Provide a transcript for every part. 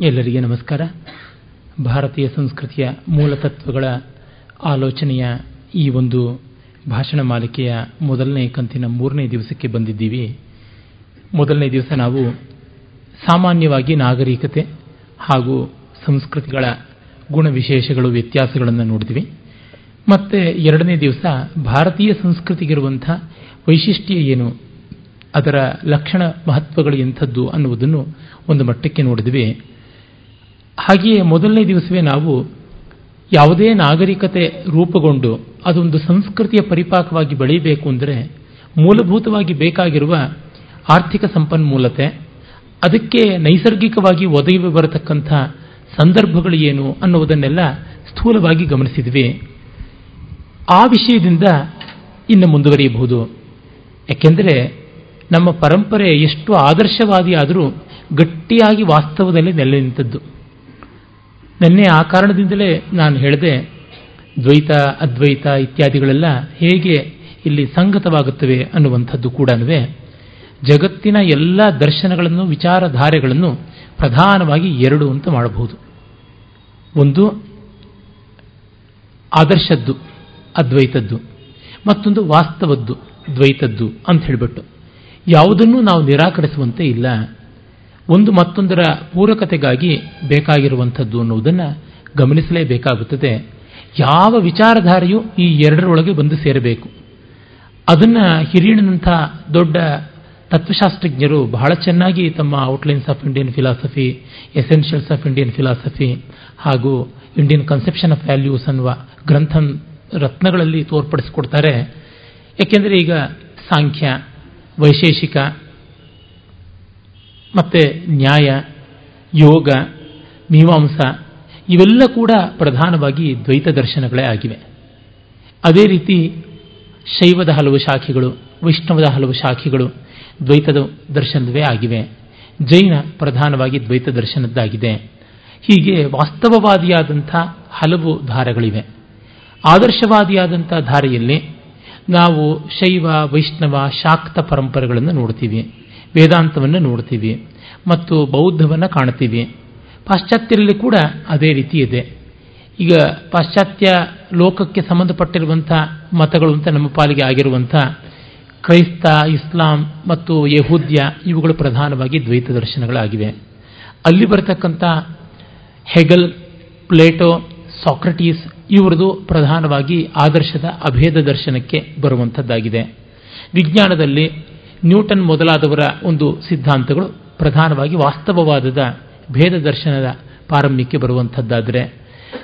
ಎಲ್ಲರಿಗೆ ನಮಸ್ಕಾರ. ಭಾರತೀಯ ಸಂಸ್ಕೃತಿಯ ಮೂಲತತ್ವಗಳ ಆಲೋಚನೆಯ ಈ ಒಂದು ಭಾಷಣ ಮಾಲಿಕೆಯ ಮೊದಲನೇ ಕಂತಿನ ಮೂರನೇ ದಿವಸಕ್ಕೆ ಬಂದಿದ್ದೀವಿ. ಮೊದಲನೇ ದಿವಸ ನಾವು ಸಾಮಾನ್ಯವಾಗಿ ನಾಗರಿಕತೆ ಹಾಗೂ ಸಂಸ್ಕೃತಿಗಳ ಗುಣವಿಶೇಷಗಳು ವ್ಯತ್ಯಾಸಗಳನ್ನು ನೋಡಿದ್ವಿ. ಮತ್ತೆ ಎರಡನೇ ದಿವಸ ಭಾರತೀಯ ಸಂಸ್ಕೃತಿಗಿರುವಂಥ ವೈಶಿಷ್ಟ್ಯ ಏನು, ಅದರ ಲಕ್ಷಣ, ಮಹತ್ವಗಳು ಎಂಥದ್ದು ಅನ್ನುವುದನ್ನು ಒಂದು ಮಟ್ಟಕ್ಕೆ ನೋಡಿದ್ವಿ. ಹಾಗೆಯೇ ಮೊದಲನೇ ದಿವಸವೇ ನಾವು ಯಾವುದೇ ನಾಗರಿಕತೆ ರೂಪುಗೊಂಡು ಅದೊಂದು ಸಂಸ್ಕೃತಿಯ ಪರಿಪಾಕವಾಗಿ ಬೆಳೆಯಬೇಕು ಅಂದರೆ ಮೂಲಭೂತವಾಗಿ ಬೇಕಾಗಿರುವ ಆರ್ಥಿಕ ಸಂಪನ್ಮೂಲತೆ, ಅದಕ್ಕೆ ನೈಸರ್ಗಿಕವಾಗಿ ಒದಗಿ ಬರತಕ್ಕಂಥ ಸಂದರ್ಭಗಳು ಏನು ಅನ್ನುವುದನ್ನೆಲ್ಲ ಸ್ಥೂಲವಾಗಿ ಗಮನಿಸಿದ್ವಿ. ಆ ವಿಷಯದಿಂದ ಇನ್ನು ಮುಂದುವರಿಯಬಹುದು. ಯಾಕೆಂದರೆ ನಮ್ಮ ಪರಂಪರೆ ಎಷ್ಟು ಆದರ್ಶವಾದಿ ಆದರೂ ಗಟ್ಟಿಯಾಗಿ ವಾಸ್ತವದಲ್ಲಿ ನೆಲೆ ನಿಂತದ್ದು. ನೆನ್ನೆ ಆ ಕಾರಣದಿಂದಲೇ ನಾನು ಹೇಳಿದೆ, ದ್ವೈತ, ಅದ್ವೈತ ಇತ್ಯಾದಿಗಳೆಲ್ಲ ಹೇಗೆ ಇಲ್ಲಿ ಸಂಗತವಾಗುತ್ತವೆ ಅನ್ನುವಂಥದ್ದು ಕೂಡ ಜಗತ್ತಿನ ಎಲ್ಲ ದರ್ಶನಗಳನ್ನು, ವಿಚಾರಧಾರೆಗಳನ್ನು ಪ್ರಧಾನವಾಗಿ ಎರಡು ಅಂತ ಮಾಡಬಹುದು. ಒಂದು ಆದರ್ಶದ್ದು, ಅದ್ವೈತದ್ದು, ಮತ್ತೊಂದು ವಾಸ್ತವದ್ದು, ದ್ವೈತದ್ದು ಅಂತ ಹೇಳಿಬಿಟ್ಟು. ಯಾವುದನ್ನು ನಾವು ನಿರಾಕರಿಸುವಂತೆ ಇಲ್ಲ. ಒಂದು ಮತ್ತೊಂದರ ಪೂರಕತೆಗಾಗಿ ಬೇಕಾಗಿರುವಂಥದ್ದು ಅನ್ನುವುದನ್ನು ಗಮನಿಸಲೇಬೇಕಾಗುತ್ತದೆ. ಯಾವ ವಿಚಾರಧಾರೆಯೂ ಈ ಎರಡರೊಳಗೆ ಬಂದು ಸೇರಬೇಕು? ಅದನ್ನು ಹಿರಿಯಣನಂಥ ದೊಡ್ಡ ತತ್ವಶಾಸ್ತ್ರಜ್ಞರು ಬಹಳ ಚೆನ್ನಾಗಿ ತಮ್ಮ outlines of Indian philosophy essentials of Indian philosophy ಹಾಗೂ ಇಂಡಿಯನ್ ಕನ್ಸೆಪ್ಷನ್ ಆಫ್ ವ್ಯಾಲ್ಯೂಸ್ ಅನ್ನುವ ಗ್ರಂಥ ರತ್ನಗಳಲ್ಲಿ ತೋರ್ಪಡಿಸಿಕೊಡ್ತಾರೆ. ಏಕೆಂದರೆ ಈಗ ಸಾಂಖ್ಯ, ವೈಶೇಷಿಕ ಮತ್ತು ನ್ಯಾಯ, ಯೋಗ, ಮೀಮಾಂಸ ಇವೆಲ್ಲ ಕೂಡ ಪ್ರಧಾನವಾಗಿ ದ್ವೈತ ದರ್ಶನಗಳೇ ಆಗಿವೆ. ಅದೇ ರೀತಿ ಶೈವದ ಹಲವು ಶಾಖೆಗಳು, ವೈಷ್ಣವದ ಹಲವು ಶಾಖೆಗಳು ದ್ವೈತದ ದರ್ಶನವೇ ಆಗಿವೆ. ಜೈನ ಪ್ರಧಾನವಾಗಿ ದ್ವೈತ ದರ್ಶನದ್ದಾಗಿದೆ. ಹೀಗೆ ವಾಸ್ತವವಾದಿಯಾದಂಥ ಹಲವು ಧಾರೆಗಳಿವೆ. ಆದರ್ಶವಾದಿಯಾದಂಥ ಧಾರೆಯಲ್ಲಿ ನಾವು ಶೈವ, ವೈಷ್ಣವ, ಶಾಕ್ತ ಪರಂಪರೆಗಳನ್ನು ನೋಡ್ತೀವಿ. ವೇದಾಂತವನ್ನು ನೋಡ್ತೀವಿ ಮತ್ತು ಬೌದ್ಧವನ್ನು ಕಾಣ್ತೀವಿ. ಪಾಶ್ಚಾತ್ಯರಲ್ಲಿ ಕೂಡ ಅದೇ ರೀತಿ ಇದೆ. ಈಗ ಪಾಶ್ಚಾತ್ಯ ಲೋಕಕ್ಕೆ ಸಂಬಂಧಪಟ್ಟಿರುವಂಥ ಮತಗಳು ಅಂತ ನಮ್ಮ ಪಾಲಿಗೆ ಆಗಿರುವಂಥ ಕ್ರೈಸ್ತ, ಇಸ್ಲಾಂ ಮತ್ತು ಯಹೂದ್ಯ ಇವುಗಳು ಪ್ರಧಾನವಾಗಿ ದ್ವೈತ ದರ್ಶನಗಳಾಗಿವೆ. ಅಲ್ಲಿ ಬರತಕ್ಕಂಥ ಹೆಗಲ್, ಪ್ಲೇಟೋ, ಸಾಕ್ರಟೀಸ್ ಇವರದು ಪ್ರಧಾನವಾಗಿ ಆದರ್ಶದ ಅಭೇದ ದರ್ಶನಕ್ಕೆ ಬರುವಂಥದ್ದಾಗಿದೆ. ವಿಜ್ಞಾನದಲ್ಲಿ ನ್ಯೂಟನ್ ಮೊದಲಾದವರ ಒಂದು ಸಿದ್ಧಾಂತಗಳು ಪ್ರಧಾನವಾಗಿ ವಾಸ್ತವವಾದದ ಭೇದ ದರ್ಶನದ ಪಾರಮ್ಯಕ್ಕೆ ಬರುವಂಥದ್ದಾದರೆ,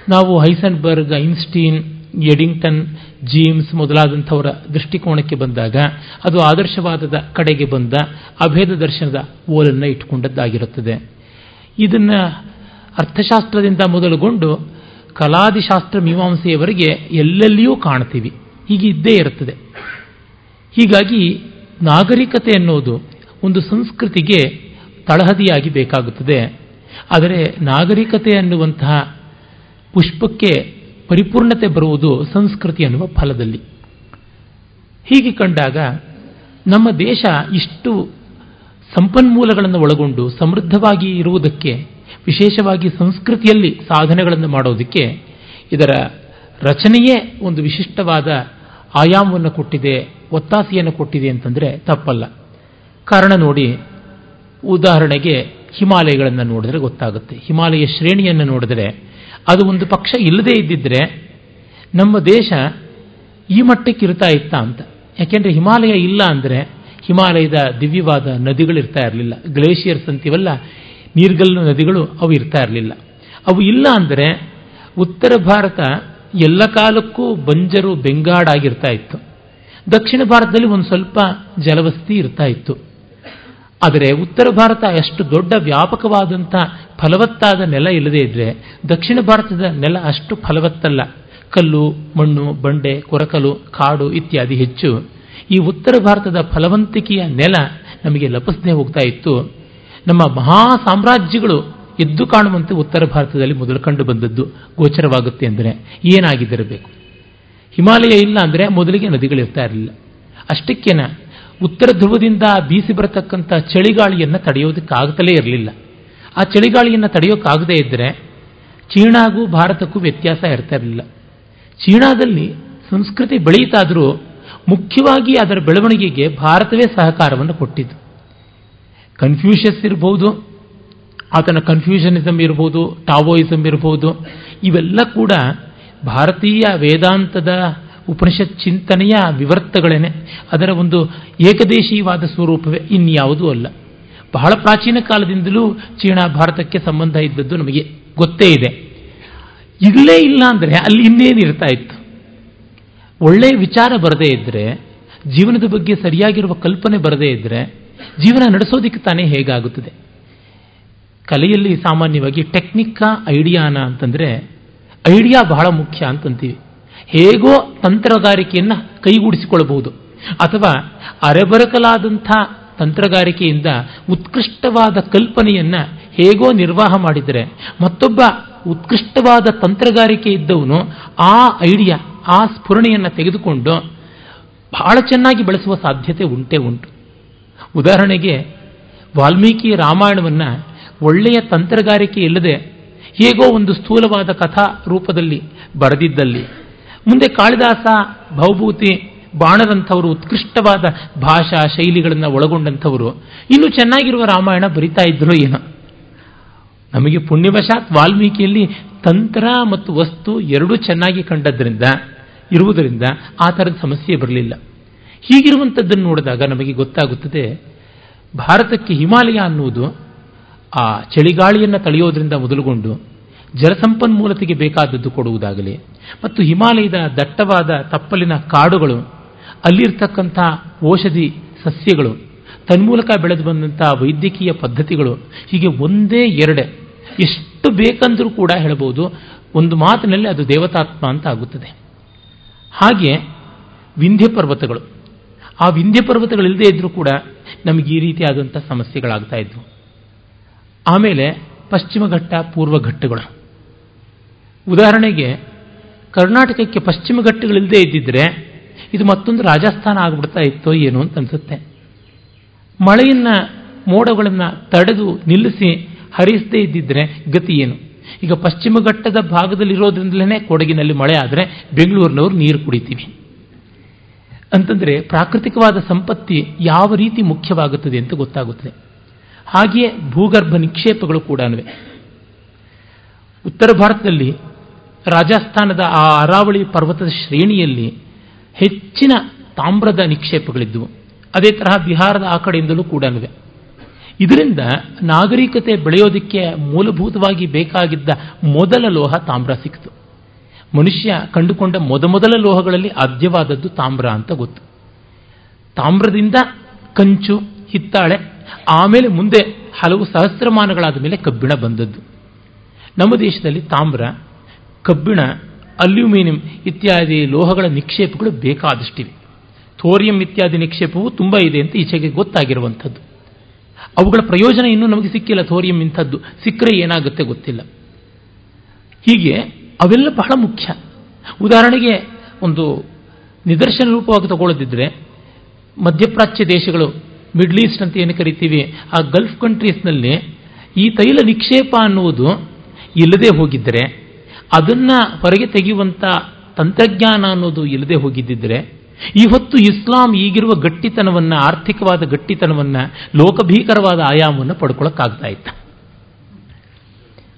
ನಾವು ಹೈಸನ್ಬರ್ಗ್, ಐನ್ಸ್ಟೀನ್, ಎಡಿಂಗ್ಟನ್, ಜೀಮ್ಸ್ ಮೊದಲಾದಂಥವರ ದೃಷ್ಟಿಕೋನಕ್ಕೆ ಬಂದಾಗ, ಅದು ಆದರ್ಶವಾದದ ಕಡೆಗೆ ಬಂದ ಅಭೇದ ದರ್ಶನದ ಓಲನ್ನು ಇಟ್ಟುಕೊಂಡದ್ದಾಗಿರುತ್ತದೆ. ಇದನ್ನು ಅರ್ಥಶಾಸ್ತ್ರದಿಂದ ಮೊದಲುಗೊಂಡು ಕಲಾದಿಶಾಸ್ತ್ರ ಮೀಮಾಂಸೆಯವರೆಗೆ ಎಲ್ಲೆಲ್ಲಿಯೂ ಕಾಣ್ತೀವಿ. ಹೀಗಿದ್ದೇ ಇರುತ್ತದೆ. ಹೀಗಾಗಿ ನಾಗರಿಕತೆ ಅನ್ನೋದು ಒಂದು ಸಂಸ್ಕೃತಿಗೆ ತಳಹದಿಯಾಗಿ ಬೇಕಾಗುತ್ತದೆ. ಆದರೆ ನಾಗರಿಕತೆ ಅನ್ನುವಂತಹ ಪುಷ್ಪಕ್ಕೆ ಪರಿಪೂರ್ಣತೆ ಬರುವುದು ಸಂಸ್ಕೃತಿ ಅನ್ನುವ ಫಲದಲ್ಲಿ. ಹೀಗೆ ಕಂಡಾಗ ನಮ್ಮ ದೇಶ ಇಷ್ಟು ಸಂಪನ್ಮೂಲಗಳನ್ನು ಒಳಗೊಂಡು ಸಮೃದ್ಧವಾಗಿ ಇರುವುದಕ್ಕೆ, ವಿಶೇಷವಾಗಿ ಸಂಸ್ಕೃತಿಯಲ್ಲಿ ಸಾಧನೆಗಳನ್ನು ಮಾಡೋದಕ್ಕೆ ಇದರ ರಚನೆಯೇ ಒಂದು ವಿಶಿಷ್ಟವಾದ ಆಯಾಮವನ್ನು ಕೊಟ್ಟಿದೆ, ಒತ್ತಾಸೆಯನ್ನು ಕೊಟ್ಟಿದೆ ಅಂತಂದರೆ ತಪ್ಪಲ್ಲ. ಕಾರಣ ನೋಡಿ, ಉದಾಹರಣೆಗೆ ಹಿಮಾಲಯಗಳನ್ನು ನೋಡಿದ್ರೆ ಗೊತ್ತಾಗುತ್ತೆ. ಹಿಮಾಲಯ ಶ್ರೇಣಿಯನ್ನು ನೋಡಿದರೆ ಅದು ಒಂದು ಪಕ್ಷ ಇಲ್ಲದೇ ಇದ್ದಿದ್ರೆ ನಮ್ಮ ದೇಶ ಈ ಮಟ್ಟಕ್ಕೆ ಇರ್ತಾ ಇತ್ತ ಅಂತ. ಯಾಕೆಂದರೆ ಹಿಮಾಲಯ ಇಲ್ಲ ಅಂದರೆ ಹಿಮಾಲಯದ ದಿವ್ಯವಾದ ನದಿಗಳು ಇರ್ತಾ ಇರಲಿಲ್ಲ. ಗ್ಲೇಷಿಯರ್ಸ್ ಅಂತೀವಲ್ಲ, ನೀರ್ಗಲ್ಲು ನದಿಗಳು ಅವು ಇರ್ತಾ ಇರಲಿಲ್ಲ. ಅವು ಇಲ್ಲ ಅಂದರೆ ಉತ್ತರ ಭಾರತ ಎಲ್ಲ ಕಾಲಕ್ಕೂ ಬಂಜರು ಬೆಂಗಾಡಾಗಿರ್ತಾ ಇತ್ತು. ದಕ್ಷಿಣ ಭಾರತದಲ್ಲಿ ಒಂದು ಸ್ವಲ್ಪ ಜಲವಸ್ತಿ ಇರ್ತಾ ಇತ್ತು. ಆದರೆ ಉತ್ತರ ಭಾರತ ಅಷ್ಟು ದೊಡ್ಡ ವ್ಯಾಪಕವಾದಂಥ ಫಲವತ್ತಾದ ನೆಲ ಇಲ್ಲದೇ ಇದ್ರೆ ದಕ್ಷಿಣ ಭಾರತದ ನೆಲ ಅಷ್ಟು ಫಲವತ್ತಲ್ಲ. ಕಲ್ಲು, ಮಣ್ಣು, ಬಂಡೆ, ಕೊರಕಲು, ಕಾಡು ಇತ್ಯಾದಿ ಹೆಚ್ಚು. ಈ ಉತ್ತರ ಭಾರತದ ಫಲವಂತಿಕೆಯ ನೆಲ ನಮಗೆ ಲಪಿಸದೆ ಹೋಗ್ತಾ ಇತ್ತು. ನಮ್ಮ ಮಹಾ ಸಾಮ್ರಾಜ್ಯಗಳು ಎದ್ದು ಕಾಣುವಂತೆ ಉತ್ತರ ಭಾರತದಲ್ಲಿ ಮೊದಲು ಕಂಡು ಬಂದದ್ದು ಗೋಚರವಾಗುತ್ತೆ ಅಂದರೆ ಏನಾಗಿದ್ದಿರಬೇಕು? ಹಿಮಾಲಯ ಇಲ್ಲ ಅಂದರೆ ಮೊದಲಿಗೆ ನದಿಗಳಿರ್ತಾ ಇರಲಿಲ್ಲ. ಅಷ್ಟಕ್ಕೇನ ಉತ್ತರ ಧ್ರುವದಿಂದ ಬೀಸಿ ಬರತಕ್ಕಂಥ ಚಳಿಗಾಳಿಯನ್ನು ತಡೆಯೋದಕ್ಕಾಗ್ತಲೇ ಇರಲಿಲ್ಲ. ಆ ಚಳಿಗಾಳಿಯನ್ನು ತಡೆಯೋಕ್ಕಾಗದೇ ಇದ್ದರೆ ಚೀನಾಗೂ ಭಾರತಕ್ಕೂ ವ್ಯತ್ಯಾಸ ಇರ್ತಾ ಇರಲಿಲ್ಲ. ಚೀನಾದಲ್ಲಿ ಸಂಸ್ಕೃತಿ ಬೆಳೆಯಿತಾದರೂ ಮುಖ್ಯವಾಗಿ ಅದರ ಬೆಳವಣಿಗೆಗೆ ಭಾರತವೇ ಸಹಕಾರವನ್ನು ಕೊಟ್ಟಿತು ಕನ್ಫ್ಯೂಷಸ್ ಇರಬಹುದು ಆತನ ಕನ್ಫ್ಯೂಷನಿಸಮ್ ಇರ್ಬೋದು ಟಾವೋಯಿಸಮ್ ಇರ್ಬೋದು, ಇವೆಲ್ಲ ಕೂಡ ಭಾರತೀಯ ವೇದಾಂತದ ಉಪನಿಷತ್ ಚಿಂತನೆಯ ವಿವರ್ತಗಳೇನೆ. ಅದರ ಒಂದು ಏಕದೇಶೀಯವಾದ ಸ್ವರೂಪವೇ, ಇನ್ಯಾವುದೂ ಅಲ್ಲ. ಬಹಳ ಪ್ರಾಚೀನ ಕಾಲದಿಂದಲೂ ಚೀನಾ ಭಾರತಕ್ಕೆ ಸಂಬಂಧ ಇದ್ದದ್ದು ನಮಗೆ ಗೊತ್ತೇ ಇದೆ. ಇಲ್ಲೇ ಇಲ್ಲ ಅಂದರೆ ಅಲ್ಲಿ ಇನ್ನೇನು ಇರ್ತಾ ಇತ್ತು? ಒಳ್ಳೆಯ ವಿಚಾರ ಬರದೇ ಇದ್ದರೆ ಜೀವನದ ಬಗ್ಗೆ ಸರಿಯಾಗಿರುವ ಕಲ್ಪನೆ ಬರದೇ ಇದ್ದರೆ ಜೀವನ ನಡೆಸೋದಿಕ್ಕೆ ತಾನೇ ಹೇಗಾಗುತ್ತದೆ? ಕಲೆಯಲ್ಲಿ ಸಾಮಾನ್ಯವಾಗಿ ಟೆಕ್ನಿಕ್ಕಾ ಐಡಿಯಾನ ಅಂತಂದರೆ ಐಡಿಯಾ ಬಹಳ ಮುಖ್ಯ ಅಂತಂತೀವಿ. ಹೇಗೋ ತಂತ್ರಗಾರಿಕೆಯನ್ನು ಕೈಗೂಡಿಸಿಕೊಳ್ಳಬಹುದು ಅಥವಾ ಅರೆಬರಕಲಾದಂಥ ತಂತ್ರಗಾರಿಕೆಯಿಂದ ಉತ್ಕೃಷ್ಟವಾದ ಕಲ್ಪನೆಯನ್ನು ಹೇಗೋ ನಿರ್ವಾಹ ಮಾಡಿದರೆ ಮತ್ತೊಬ್ಬ ಉತ್ಕೃಷ್ಟವಾದ ತಂತ್ರಗಾರಿಕೆ ಇದ್ದವನು ಆ ಐಡಿಯಾ, ಆ ಸ್ಫುರಣೆಯನ್ನು ತೆಗೆದುಕೊಂಡು ಬಹಳ ಚೆನ್ನಾಗಿ ಬಳಸುವ ಸಾಧ್ಯತೆ ಉಂಟೇ ಉಂಟು. ಉದಾಹರಣೆಗೆ ವಾಲ್ಮೀಕಿ ರಾಮಾಯಣವನ್ನು ಒಳ್ಳೆಯ ತಂತ್ರಗಾರಿಕೆ ಇಲ್ಲದೆ ಹೇಗೋ ಒಂದು ಸ್ಥೂಲವಾದ ಕಥಾ ರೂಪದಲ್ಲಿ ಬರೆದಿದ್ದಲ್ಲಿ. ಮುಂದೆ ಕಾಳಿದಾಸ, ಭವಭೂತಿ, ಬಾಣದಂಥವರು, ಉತ್ಕೃಷ್ಟವಾದ ಭಾಷಾ ಶೈಲಿಗಳನ್ನು ಒಳಗೊಂಡಂಥವರು, ಇನ್ನೂ ಚೆನ್ನಾಗಿರುವ ರಾಮಾಯಣ ಬರಿತಾ ಇದ್ರು ಏನೋ. ನಮಗೆ ಪುಣ್ಯವಶಾತ್ ವಾಲ್ಮೀಕಿಯಲ್ಲಿ ತಂತ್ರ ಮತ್ತು ವಸ್ತು ಎರಡೂ ಚೆನ್ನಾಗಿ ಕಂಡದ್ರಿಂದ, ಇರುವುದರಿಂದ ಆ ಥರದ ಸಮಸ್ಯೆ ಬರಲಿಲ್ಲ. ಹೀಗಿರುವಂಥದ್ದನ್ನು ನೋಡಿದಾಗ ನಮಗೆ ಗೊತ್ತಾಗುತ್ತದೆ, ಭಾರತಕ್ಕೆ ಹಿಮಾಲಯ ಅನ್ನುವುದು ಆ ಚಳಿಗಾಳಿಯನ್ನು ತಳೆಯೋದ್ರಿಂದ ಮೊದಲುಗೊಂಡು ಜಲಸಂಪನ್ಮೂಲತೆಗೆ ಬೇಕಾದದ್ದು ಕೊಡುವುದಾಗಲಿ ಮತ್ತು ಹಿಮಾಲಯದ ದಟ್ಟವಾದ ತಪ್ಪಲಿನ ಕಾಡುಗಳು, ಅಲ್ಲಿರ್ತಕ್ಕಂಥ ಔಷಧಿ ಸಸ್ಯಗಳು, ತನ್ಮೂಲಕ ಬೆಳೆದು ಬಂದಂಥ ವೈದ್ಯಕೀಯ ಪದ್ಧತಿಗಳು, ಹೀಗೆ ಒಂದೇ ಎರಡೇ. ಎಷ್ಟು ಬೇಕಂದರೂ ಕೂಡ ಹೇಳಬಹುದು ಒಂದು ಮಾತಿನಲ್ಲಿ ಅದು ದೇವತಾತ್ಮ ಅಂತ ಆಗುತ್ತದೆ. ಹಾಗೆ ವಿಂಧ್ಯ ಪರ್ವತಗಳು. ಆ ವಿಂಧ್ಯ ಪರ್ವತಗಳಿಲ್ಲದೆ ಇದ್ರೂ ಕೂಡ ನಮಗೆ ಈ ರೀತಿಯಾದಂಥ ಸಮಸ್ಯೆಗಳಾಗ್ತಾ ಇದ್ವು. ಆಮೇಲೆ ಪಶ್ಚಿಮ ಘಟ್ಟ, ಪೂರ್ವ ಘಟ್ಟಗಳು. ಉದಾಹರಣೆಗೆ, ಕರ್ನಾಟಕಕ್ಕೆ ಪಶ್ಚಿಮ ಘಟ್ಟಗಳಿಲ್ಲದೆ ಇದ್ದಿದ್ರೆ ಇದು ಮತ್ತೊಂದು ರಾಜಸ್ಥಾನ ಆಗ್ಬಿಡ್ತಾ ಇತ್ತೋ ಏನು ಅಂತ ಅನ್ಸುತ್ತೆ. ಮಳೆಯನ್ನ, ಮೋಡಗಳನ್ನು ತಡೆದು ನಿಲ್ಲಿಸಿ ಹರಿಸದೇ ಇದ್ದಿದ್ರೆ ಗತಿ ಏನು? ಈಗ ಪಶ್ಚಿಮ ಘಟ್ಟದ ಭಾಗದಲ್ಲಿರೋದ್ರಿಂದಲೇ ಕೊಡಗಿನಲ್ಲಿ ಮಳೆ ಆದರೆ ಬೆಂಗಳೂರಿನವರು ನೀರು ಕುಡಿತೀವಿ. ಅಂತಂದರೆ ಪ್ರಾಕೃತಿಕವಾದ ಸಂಪತ್ತಿ ಯಾವ ರೀತಿ ಮುಖ್ಯವಾಗುತ್ತದೆ ಅಂತ ಗೊತ್ತಾಗುತ್ತದೆ. ಹಾಗೆಯೇ ಭೂಗರ್ಭ ನಿಕ್ಷೇಪಗಳು ಕೂಡ ಉತ್ತರ ಭಾರತದಲ್ಲಿ ರಾಜಸ್ಥಾನದ ಆ ಅರಾವಳಿ ಪರ್ವತದ ಶ್ರೇಣಿಯಲ್ಲಿ ಹೆಚ್ಚಿನ ತಾಮ್ರದ ನಿಕ್ಷೇಪಗಳಿದ್ದವು ಅದೇ ತರಹ ಬಿಹಾರದ ಆ ಕಡೆಯಿಂದಲೂ ಕೂಡ ಇದರಿಂದ ನಾಗರಿಕತೆ ಬೆಳೆಯೋದಕ್ಕೆ ಮೂಲಭೂತವಾಗಿ ಬೇಕಾಗಿದ್ದ ಮೊದಲ ಲೋಹ ತಾಮ್ರ ಸಿಕ್ತು ಮನುಷ್ಯ ಕಂಡುಕೊಂಡ ಮೊದಮೊದಲ ಲೋಹಗಳಲ್ಲಿ ಆದ್ಯವಾದದ್ದು ತಾಮ್ರ ಅಂತ ಗೊತ್ತು. ತಾಮ್ರದಿಂದ ಕಂಚು, ಹಿತ್ತಾಳೆ ಆಮೇಲೆ ಮುಂದೆ ಹಲವು ಸಹಸ್ರಮಾನಗಳಾದ ಮೇಲೆ ಕಬ್ಬಿಣ ಬಂದದ್ದು. ನಮ್ಮ ದೇಶದಲ್ಲಿ ತಾಮ್ರ, ಕಬ್ಬಿಣ, ಅಲ್ಯೂಮಿನಿಯಂ ಇತ್ಯಾದಿ ಲೋಹಗಳ ನಿಕ್ಷೇಪಗಳು ಬೇಕಾದಷ್ಟಿವೆ. ಥೋರಿಯಂ ಇತ್ಯಾದಿ ನಿಕ್ಷೇಪವು ತುಂಬ ಇದೆ ಅಂತ ಈಚೆಗೆ ಗೊತ್ತಾಗಿರುವಂಥದ್ದು. ಅವುಗಳ ಪ್ರಯೋಜನ ಇನ್ನೂ ನಮಗೆ ಸಿಕ್ಕಿಲ್ಲ, ಥೋರಿಯಂ ಇಂಥದ್ದು. ಸಿಕ್ಕರೆ ಏನಾಗುತ್ತೆ ಗೊತ್ತಿಲ್ಲ. ಹೀಗೆ ಅವೆಲ್ಲ ಬಹಳ ಮುಖ್ಯ. ಉದಾಹರಣೆಗೆ ಒಂದು ನಿದರ್ಶನ ರೂಪವಾಗಿ ತಗೊಳ್ಳೋದಿದ್ರೆ ಮಧ್ಯಪ್ರಾಚ್ಯ ದೇಶಗಳು ಮಿಡ್ಲ್ ಈಸ್ಟ್ ಅಂತ ಏನು ಕರಿತೀವಿ? ಆ ಗಲ್ಫ್ ಕಂಟ್ರೀಸ್ನಲ್ಲಿ ಈ ತೈಲ ನಿಕ್ಷೇಪ ಅನ್ನುವುದು ಇಲ್ಲದೆ ಹೋಗಿದ್ದರೆ ಅದನ್ನು ಹೊರಗೆ ತೆಗೆಯುವಂಥ ತಂತ್ರಜ್ಞಾನ ಅನ್ನೋದು ಇಲ್ಲದೆ ಹೋಗಿದ್ದಿದ್ರೆ, ಇವತ್ತು ಇಸ್ಲಾಂ ಈಗಿರುವ ಗಟ್ಟಿತನವನ್ನು, ಆರ್ಥಿಕವಾದ ಗಟ್ಟಿತನವನ್ನು, ಲೋಕಭೀಕರವಾದ ಆಯಾಮವನ್ನು ಪಡ್ಕೊಳ್ಳೋಕ್ಕಾಗ್ತಾ ಇತ್ತ.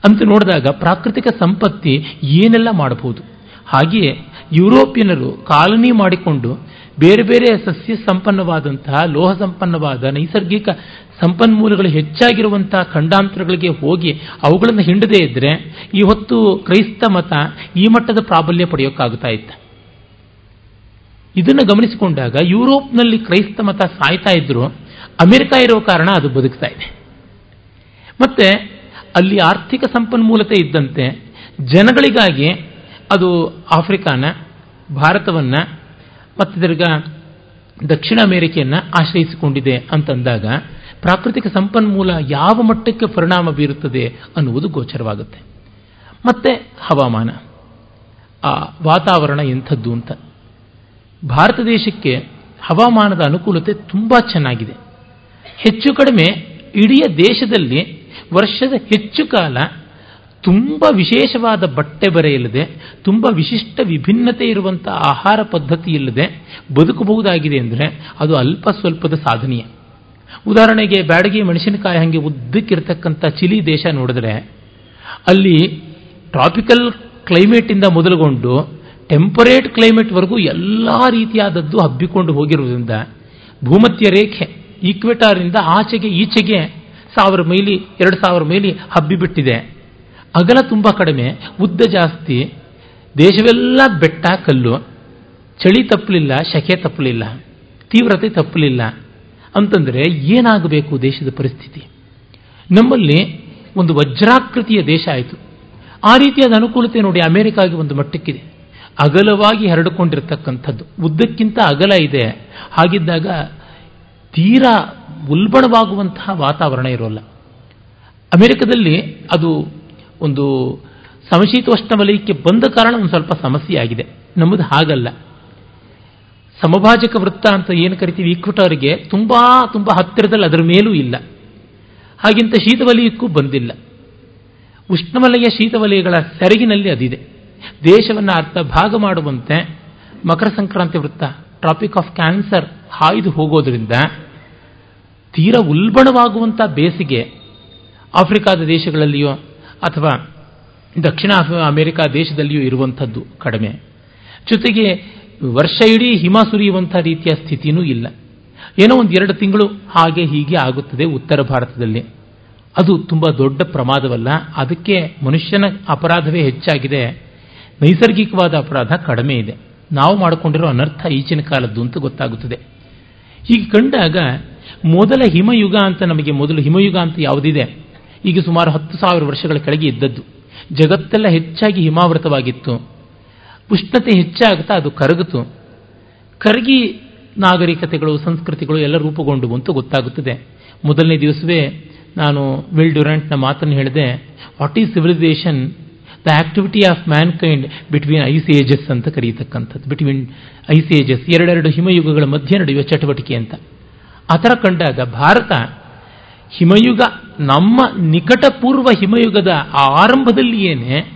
ಅಂತ ನೋಡಿದಾಗ ಪ್ರಾಕೃತಿಕ ಸಂಪತ್ತಿ ಏನೆಲ್ಲ ಮಾಡಬಹುದು ಹಾಗೆಯೇ ಯುರೋಪಿಯನರು ಕಾಲನಿ ಮಾಡಿಕೊಂಡು ಬೇರೆ ಬೇರೆ ಸಸ್ಯ ಸಂಪನ್ನವಾದಂತಹ, ಲೋಹ ಸಂಪನ್ನವಾದ, ನೈಸರ್ಗಿಕ ಸಂಪನ್ಮೂಲಗಳು ಹೆಚ್ಚಾಗಿರುವಂತಹ ಖಂಡಾಂತರಗಳಿಗೆ ಹೋಗಿ ಅವುಗಳನ್ನು ಹಿಂಡದೇ ಇದ್ದರೆ ಇವತ್ತು ಕ್ರೈಸ್ತ ಮತ ಈ ಮಟ್ಟದ ಪ್ರಾಬಲ್ಯ ಪಡೆಯೋಕ್ಕಾಗುತ್ತಾ ಇತ್ತು. ಇದನ್ನು ಗಮನಿಸಿಕೊಂಡಾಗ ಯುರೋಪ್ನಲ್ಲಿ ಕ್ರೈಸ್ತ ಮತ ಸಾಯ್ತಾ ಇದ್ರು, ಅಮೆರಿಕ ಇರೋ ಕಾರಣ ಅದು ಬದುಕ್ತಾ ಇದೆ. ಮತ್ತೆ ಅಲ್ಲಿ ಆರ್ಥಿಕ ಸಂಪನ್ಮೂಲತೆ ಇದ್ದಂತೆ ಜನಗಳಿಗಾಗಿ ಅದು ಆಫ್ರಿಕಾನ, ಭಾರತವನ್ನು ಮತ್ತು ತಿರ್ಗ ದಕ್ಷಿಣ ಅಮೆರಿಕೆಯನ್ನು ಆಶ್ರಯಿಸಿಕೊಂಡಿದೆ ಅಂತಂದಾಗ ಪ್ರಾಕೃತಿಕ ಸಂಪನ್ಮೂಲ ಯಾವ ಮಟ್ಟಕ್ಕೆ ಪರಿಣಾಮ ಬೀರುತ್ತದೆ ಅನ್ನುವುದು ಗೋಚರವಾಗುತ್ತೆ. ಮತ್ತೆ ಹವಾಮಾನ. ಆ ವಾತಾವರಣ ಎಂಥದ್ದು ಅಂತ. ಭಾರತ ದೇಶಕ್ಕೆ ಹವಾಮಾನದ ಅನುಕೂಲತೆ ತುಂಬ ಚೆನ್ನಾಗಿದೆ. ಹೆಚ್ಚು ಕಡಿಮೆ ಇಡೀ ದೇಶದಲ್ಲಿ ವರ್ಷದ ಹೆಚ್ಚು ಕಾಲ ತುಂಬ ವಿಶೇಷವಾದ ಬಟ್ಟೆ ಬರೆ ಇಲ್ಲದೆ, ತುಂಬ ವಿಶಿಷ್ಟ ವಿಭಿನ್ನತೆ ಇರುವಂಥ ಆಹಾರ ಪದ್ಧತಿ ಇಲ್ಲದೆ ಬದುಕಬಹುದಾಗಿದೆ ಅಂದರೆ ಅದು ಅಲ್ಪ ಸ್ವಲ್ಪದ ಸಾಧನೀಯ. ಉದಾಹರಣೆಗೆ ಬ್ಯಾಡಗಿ ಮೆಣಸಿನಕಾಯಿ ಹಾಗೆ ಉದ್ದಕ್ಕಿರ್ತಕ್ಕಂಥ ಚಿಲಿ ದೇಶ ನೋಡಿದ್ರೆ, ಅಲ್ಲಿ ಟ್ರಾಪಿಕಲ್ ಕ್ಲೈಮೇಟಿಂದ ಮೊದಲುಗೊಂಡು ಟೆಂಪರೇಟ್ ಕ್ಲೈಮೇಟ್ವರೆಗೂ ಎಲ್ಲ ರೀತಿಯಾದದ್ದು ಹಬ್ಬಿಕೊಂಡು ಹೋಗಿರುವುದರಿಂದ ಭೂಮತ್ಯ ರೇಖೆ ಈಕ್ವೆಟಾರಿಂದ ಆಚೆಗೆ ಈಚೆಗೆ ಸಾವಿರ ಮೈಲಿ, ಎರಡು ಸಾವಿರ ಮೈಲಿ ಹಬ್ಬಿಬಿಟ್ಟಿದೆ. ಅಗಲ ತುಂಬ ಕಡಿಮೆ, ಉದ್ದ ಜಾಸ್ತಿ, ದೇಶವೆಲ್ಲ ಬೆಟ್ಟ, ಕಲ್ಲು, ಚಳಿ ತಪ್ಪಲಿಲ್ಲ, ಶಕೆ ತಪ್ಪಲಿಲ್ಲ, ತೀವ್ರತೆ ತಪ್ಪಲಿಲ್ಲ ಅಂತಂದರೆ ಏನಾಗಬೇಕು ದೇಶದ ಪರಿಸ್ಥಿತಿ? ನಮ್ಮಲ್ಲಿ ಒಂದು ವಜ್ರಾಕೃತಿಯ ದೇಶ ಆಯಿತು. ಆ ರೀತಿಯಾದ ಅನುಕೂಲತೆ ನೋಡಿ ಅಮೆರಿಕಾಗೆ ಒಂದು ಮಟ್ಟಕ್ಕಿದೆ. ಅಗಲವಾಗಿ ಹರಡಿಕೊಂಡಿರ್ತಕ್ಕಂಥದ್ದು. ಉದ್ದಕ್ಕಿಂತ ಅಗಲ ಇದೆ. ಹಾಗಿದ್ದಾಗ ತೀರಾ ಉಲ್ಬಣವಾಗುವಂತಹ ವಾತಾವರಣ ಇರೋಲ್ಲ. ಅಮೆರಿಕದಲ್ಲಿ ಅದು ಒಂದು ಸಮಶೀತೋಷ್ಣ ವಲಯಕ್ಕೆ ಬಂದ ಕಾರಣ ಒಂದು ಸ್ವಲ್ಪ ಸಮಸ್ಯೆ ಆಗಿದೆ ನಮ್ಮದು ಹಾಗಲ್ಲ. ಸಮಭಾಜಕ ವೃತ್ತ ಅಂತ ಏನು ಕರಿತೀವಿ ಈಕ್ವಟರ್ಗೆ ತುಂಬಾ ತುಂಬ ಹತ್ತಿರದಲ್ಲಿ ಅದರ ಮೇಲೂ ಇಲ್ಲ. ಹಾಗಿಂತ ಶೀತವಲಯಕ್ಕೂ ಬಂದಿಲ್ಲ. ಉಷ್ಣವಲಯ ಶೀತವಲಯಗಳ ಸೆರಗಿನಲ್ಲಿ ಅದಿದೆ. ದೇಶವನ್ನು ಅರ್ಥ ಭಾಗ ಮಾಡುವಂತೆ ಮಕರ ಸಂಕ್ರಾಂತಿ ವೃತ್ತ ಟ್ರಾಪಿಕ್ ಆಫ್ ಕ್ಯಾನ್ಸರ್ ಹಾಯ್ದು ಹೋಗೋದ್ರಿಂದ ತೀರ ಉಲ್ಬಣವಾಗುವಂಥ ಬೇಸಿಗೆ ಆಫ್ರಿಕಾದ ದೇಶಗಳಲ್ಲಿಯೋ ಅಥವಾ ದಕ್ಷಿಣ ಅಮೆರಿಕಾ ದೇಶದಲ್ಲಿಯೂ ಇರುವಂಥದ್ದು ಕಡಿಮೆ. ಜೊತೆಗೆ ವರ್ಷ ಇಡೀ ಹಿಮ ಸುರಿಯುವಂಥ ರೀತಿಯ ಸ್ಥಿತಿನೂ ಇಲ್ಲ. ಏನೋ ಒಂದು ಎರಡು ತಿಂಗಳು ಹಾಗೆ ಹೀಗೆ ಆಗುತ್ತದೆ ಉತ್ತರ ಭಾರತದಲ್ಲಿ. ಅದು ತುಂಬ ದೊಡ್ಡ ಪ್ರಮಾದವಲ್ಲ. ಅದಕ್ಕೆ ಮನುಷ್ಯನ ಅಪರಾಧವೇ ಹೆಚ್ಚಾಗಿದೆ. ನೈಸರ್ಗಿಕವಾದ ಅಪರಾಧ ಕಡಿಮೆ ಇದೆ. ನಾವು ಮಾಡಿಕೊಂಡಿರೋ ಅನರ್ಥ ಈಚಿನ ಕಾಲದ್ದು ಅಂತ ಗೊತ್ತಾಗುತ್ತದೆ. ಹೀಗೆ ಕಂಡಾಗ ಮೊದಲ ಹಿಮಯುಗ ಅಂತ ನಮಗೆ, ಮೊದಲು ಹಿಮಯುಗ ಅಂತ ಯಾವುದಿದೆ? ಈಗ ಸುಮಾರು ಹತ್ತು ಸಾವಿರ ವರ್ಷಗಳ ಕೆಳಗೆ ಇದ್ದದ್ದು. ಜಗತ್ತೆಲ್ಲ ಹೆಚ್ಚಾಗಿ ಹಿಮಾವೃತವಾಗಿತ್ತು. ಉಷ್ಣತೆ ಹೆಚ್ಚಾಗುತ್ತಾ ಅದು ಕರಗಿತು ಕರಗಿ ನಾಗರಿಕತೆಗಳು, ಸಂಸ್ಕೃತಿಗಳು ಎಲ್ಲ ರೂಪುಗೊಂಡು ಅಂತ ಗೊತ್ತಾಗುತ್ತದೆ. ಮೊದಲನೇ ದಿವಸವೇ ನಾನು ವಿಲ್ ಡ್ಯೂರೆಂಟ್ನ ಮಾತನ್ನು ಹೇಳಿದೆ. What is civilization the activity of mankind between ice ages ಅಂತ ಕರೀತಕ್ಕಂಥದ್ದು. ಬಿಟ್ವೀನ್ ಐಸ್ ಏಜಸ್ ಎರಡೆರಡು ಹಿಮಯುಗಗಳ ಮಧ್ಯೆ ನಡೆಯುವ ಚಟುವಟಿಕೆ ಅಂತ. ಆ ಥರ ಕಂಡಾಗ ಭಾರತ ಹಿಮಯುಗ ನಮ್ಮ ನಿಕಟ ಪೂರ್ವ ಹಿಮಯುಗದ ಆ ಆರಂಭದಲ್ಲಿಯೇನೆ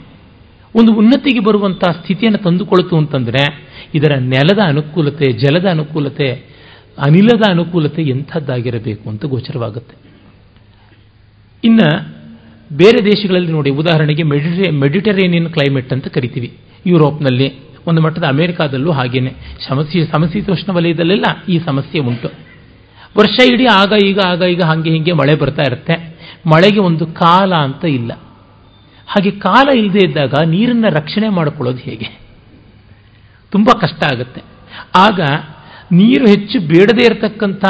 ಒಂದು ಉನ್ನತಿಗೆ ಬರುವಂತಹ ಸ್ಥಿತಿಯನ್ನು ತಂದುಕೊಳ್ತು ಅಂತಂದರೆ ಇದರ ನೆಲದ ಅನುಕೂಲತೆ, ಜಲದ ಅನುಕೂಲತೆ, ಅನಿಲದ ಅನುಕೂಲತೆ ಎಂಥದ್ದಾಗಿರಬೇಕು ಅಂತ ಗೋಚರವಾಗುತ್ತೆ. ಇನ್ನು ಬೇರೆ ದೇಶಗಳಲ್ಲಿ ನೋಡಿ, ಉದಾಹರಣೆಗೆ ಮೆಡಿಟೇ, ಮೆಡಿಟರೇನಿಯನ್ ಕ್ಲೈಮೇಟ್ ಅಂತ ಕರಿತೀವಿ. ಯುರೋಪ್ನಲ್ಲಿ, ಒಂದು ಮಟ್ಟದ ಅಮೆರಿಕಾದಲ್ಲೂ ಹಾಗೇನೆ. ಸಮಸ್ಯೆ ಸಮಶೀತೋಷ್ಣ ವಲಯದಲ್ಲೆಲ್ಲ ಈ ಸಮಸ್ಯೆ ಉಂಟು. ವರ್ಷ ಇಡೀ ಆಗ, ಈಗ ಆಗ, ಈಗ ಹಾಗೆ ಹೀಗೆ ಮಳೆ ಬರ್ತಾ ಇರುತ್ತೆ. ಮಳೆಗೆ ಒಂದು ಕಾಲ ಅಂತ ಇಲ್ಲ. ಹಾಗೆ ಕಾಲ ಇಲ್ಲದೆ ಇದ್ದಾಗ ನೀರನ್ನು ರಕ್ಷಣೆ ಮಾಡಿಕೊಳ್ಳೋದು ಹೇಗೆ? ತುಂಬ ಕಷ್ಟ ಆಗುತ್ತೆ. ಆಗ ನೀರು ಹೆಚ್ಚು ಬೇಡದೇ ಇರತಕ್ಕಂಥ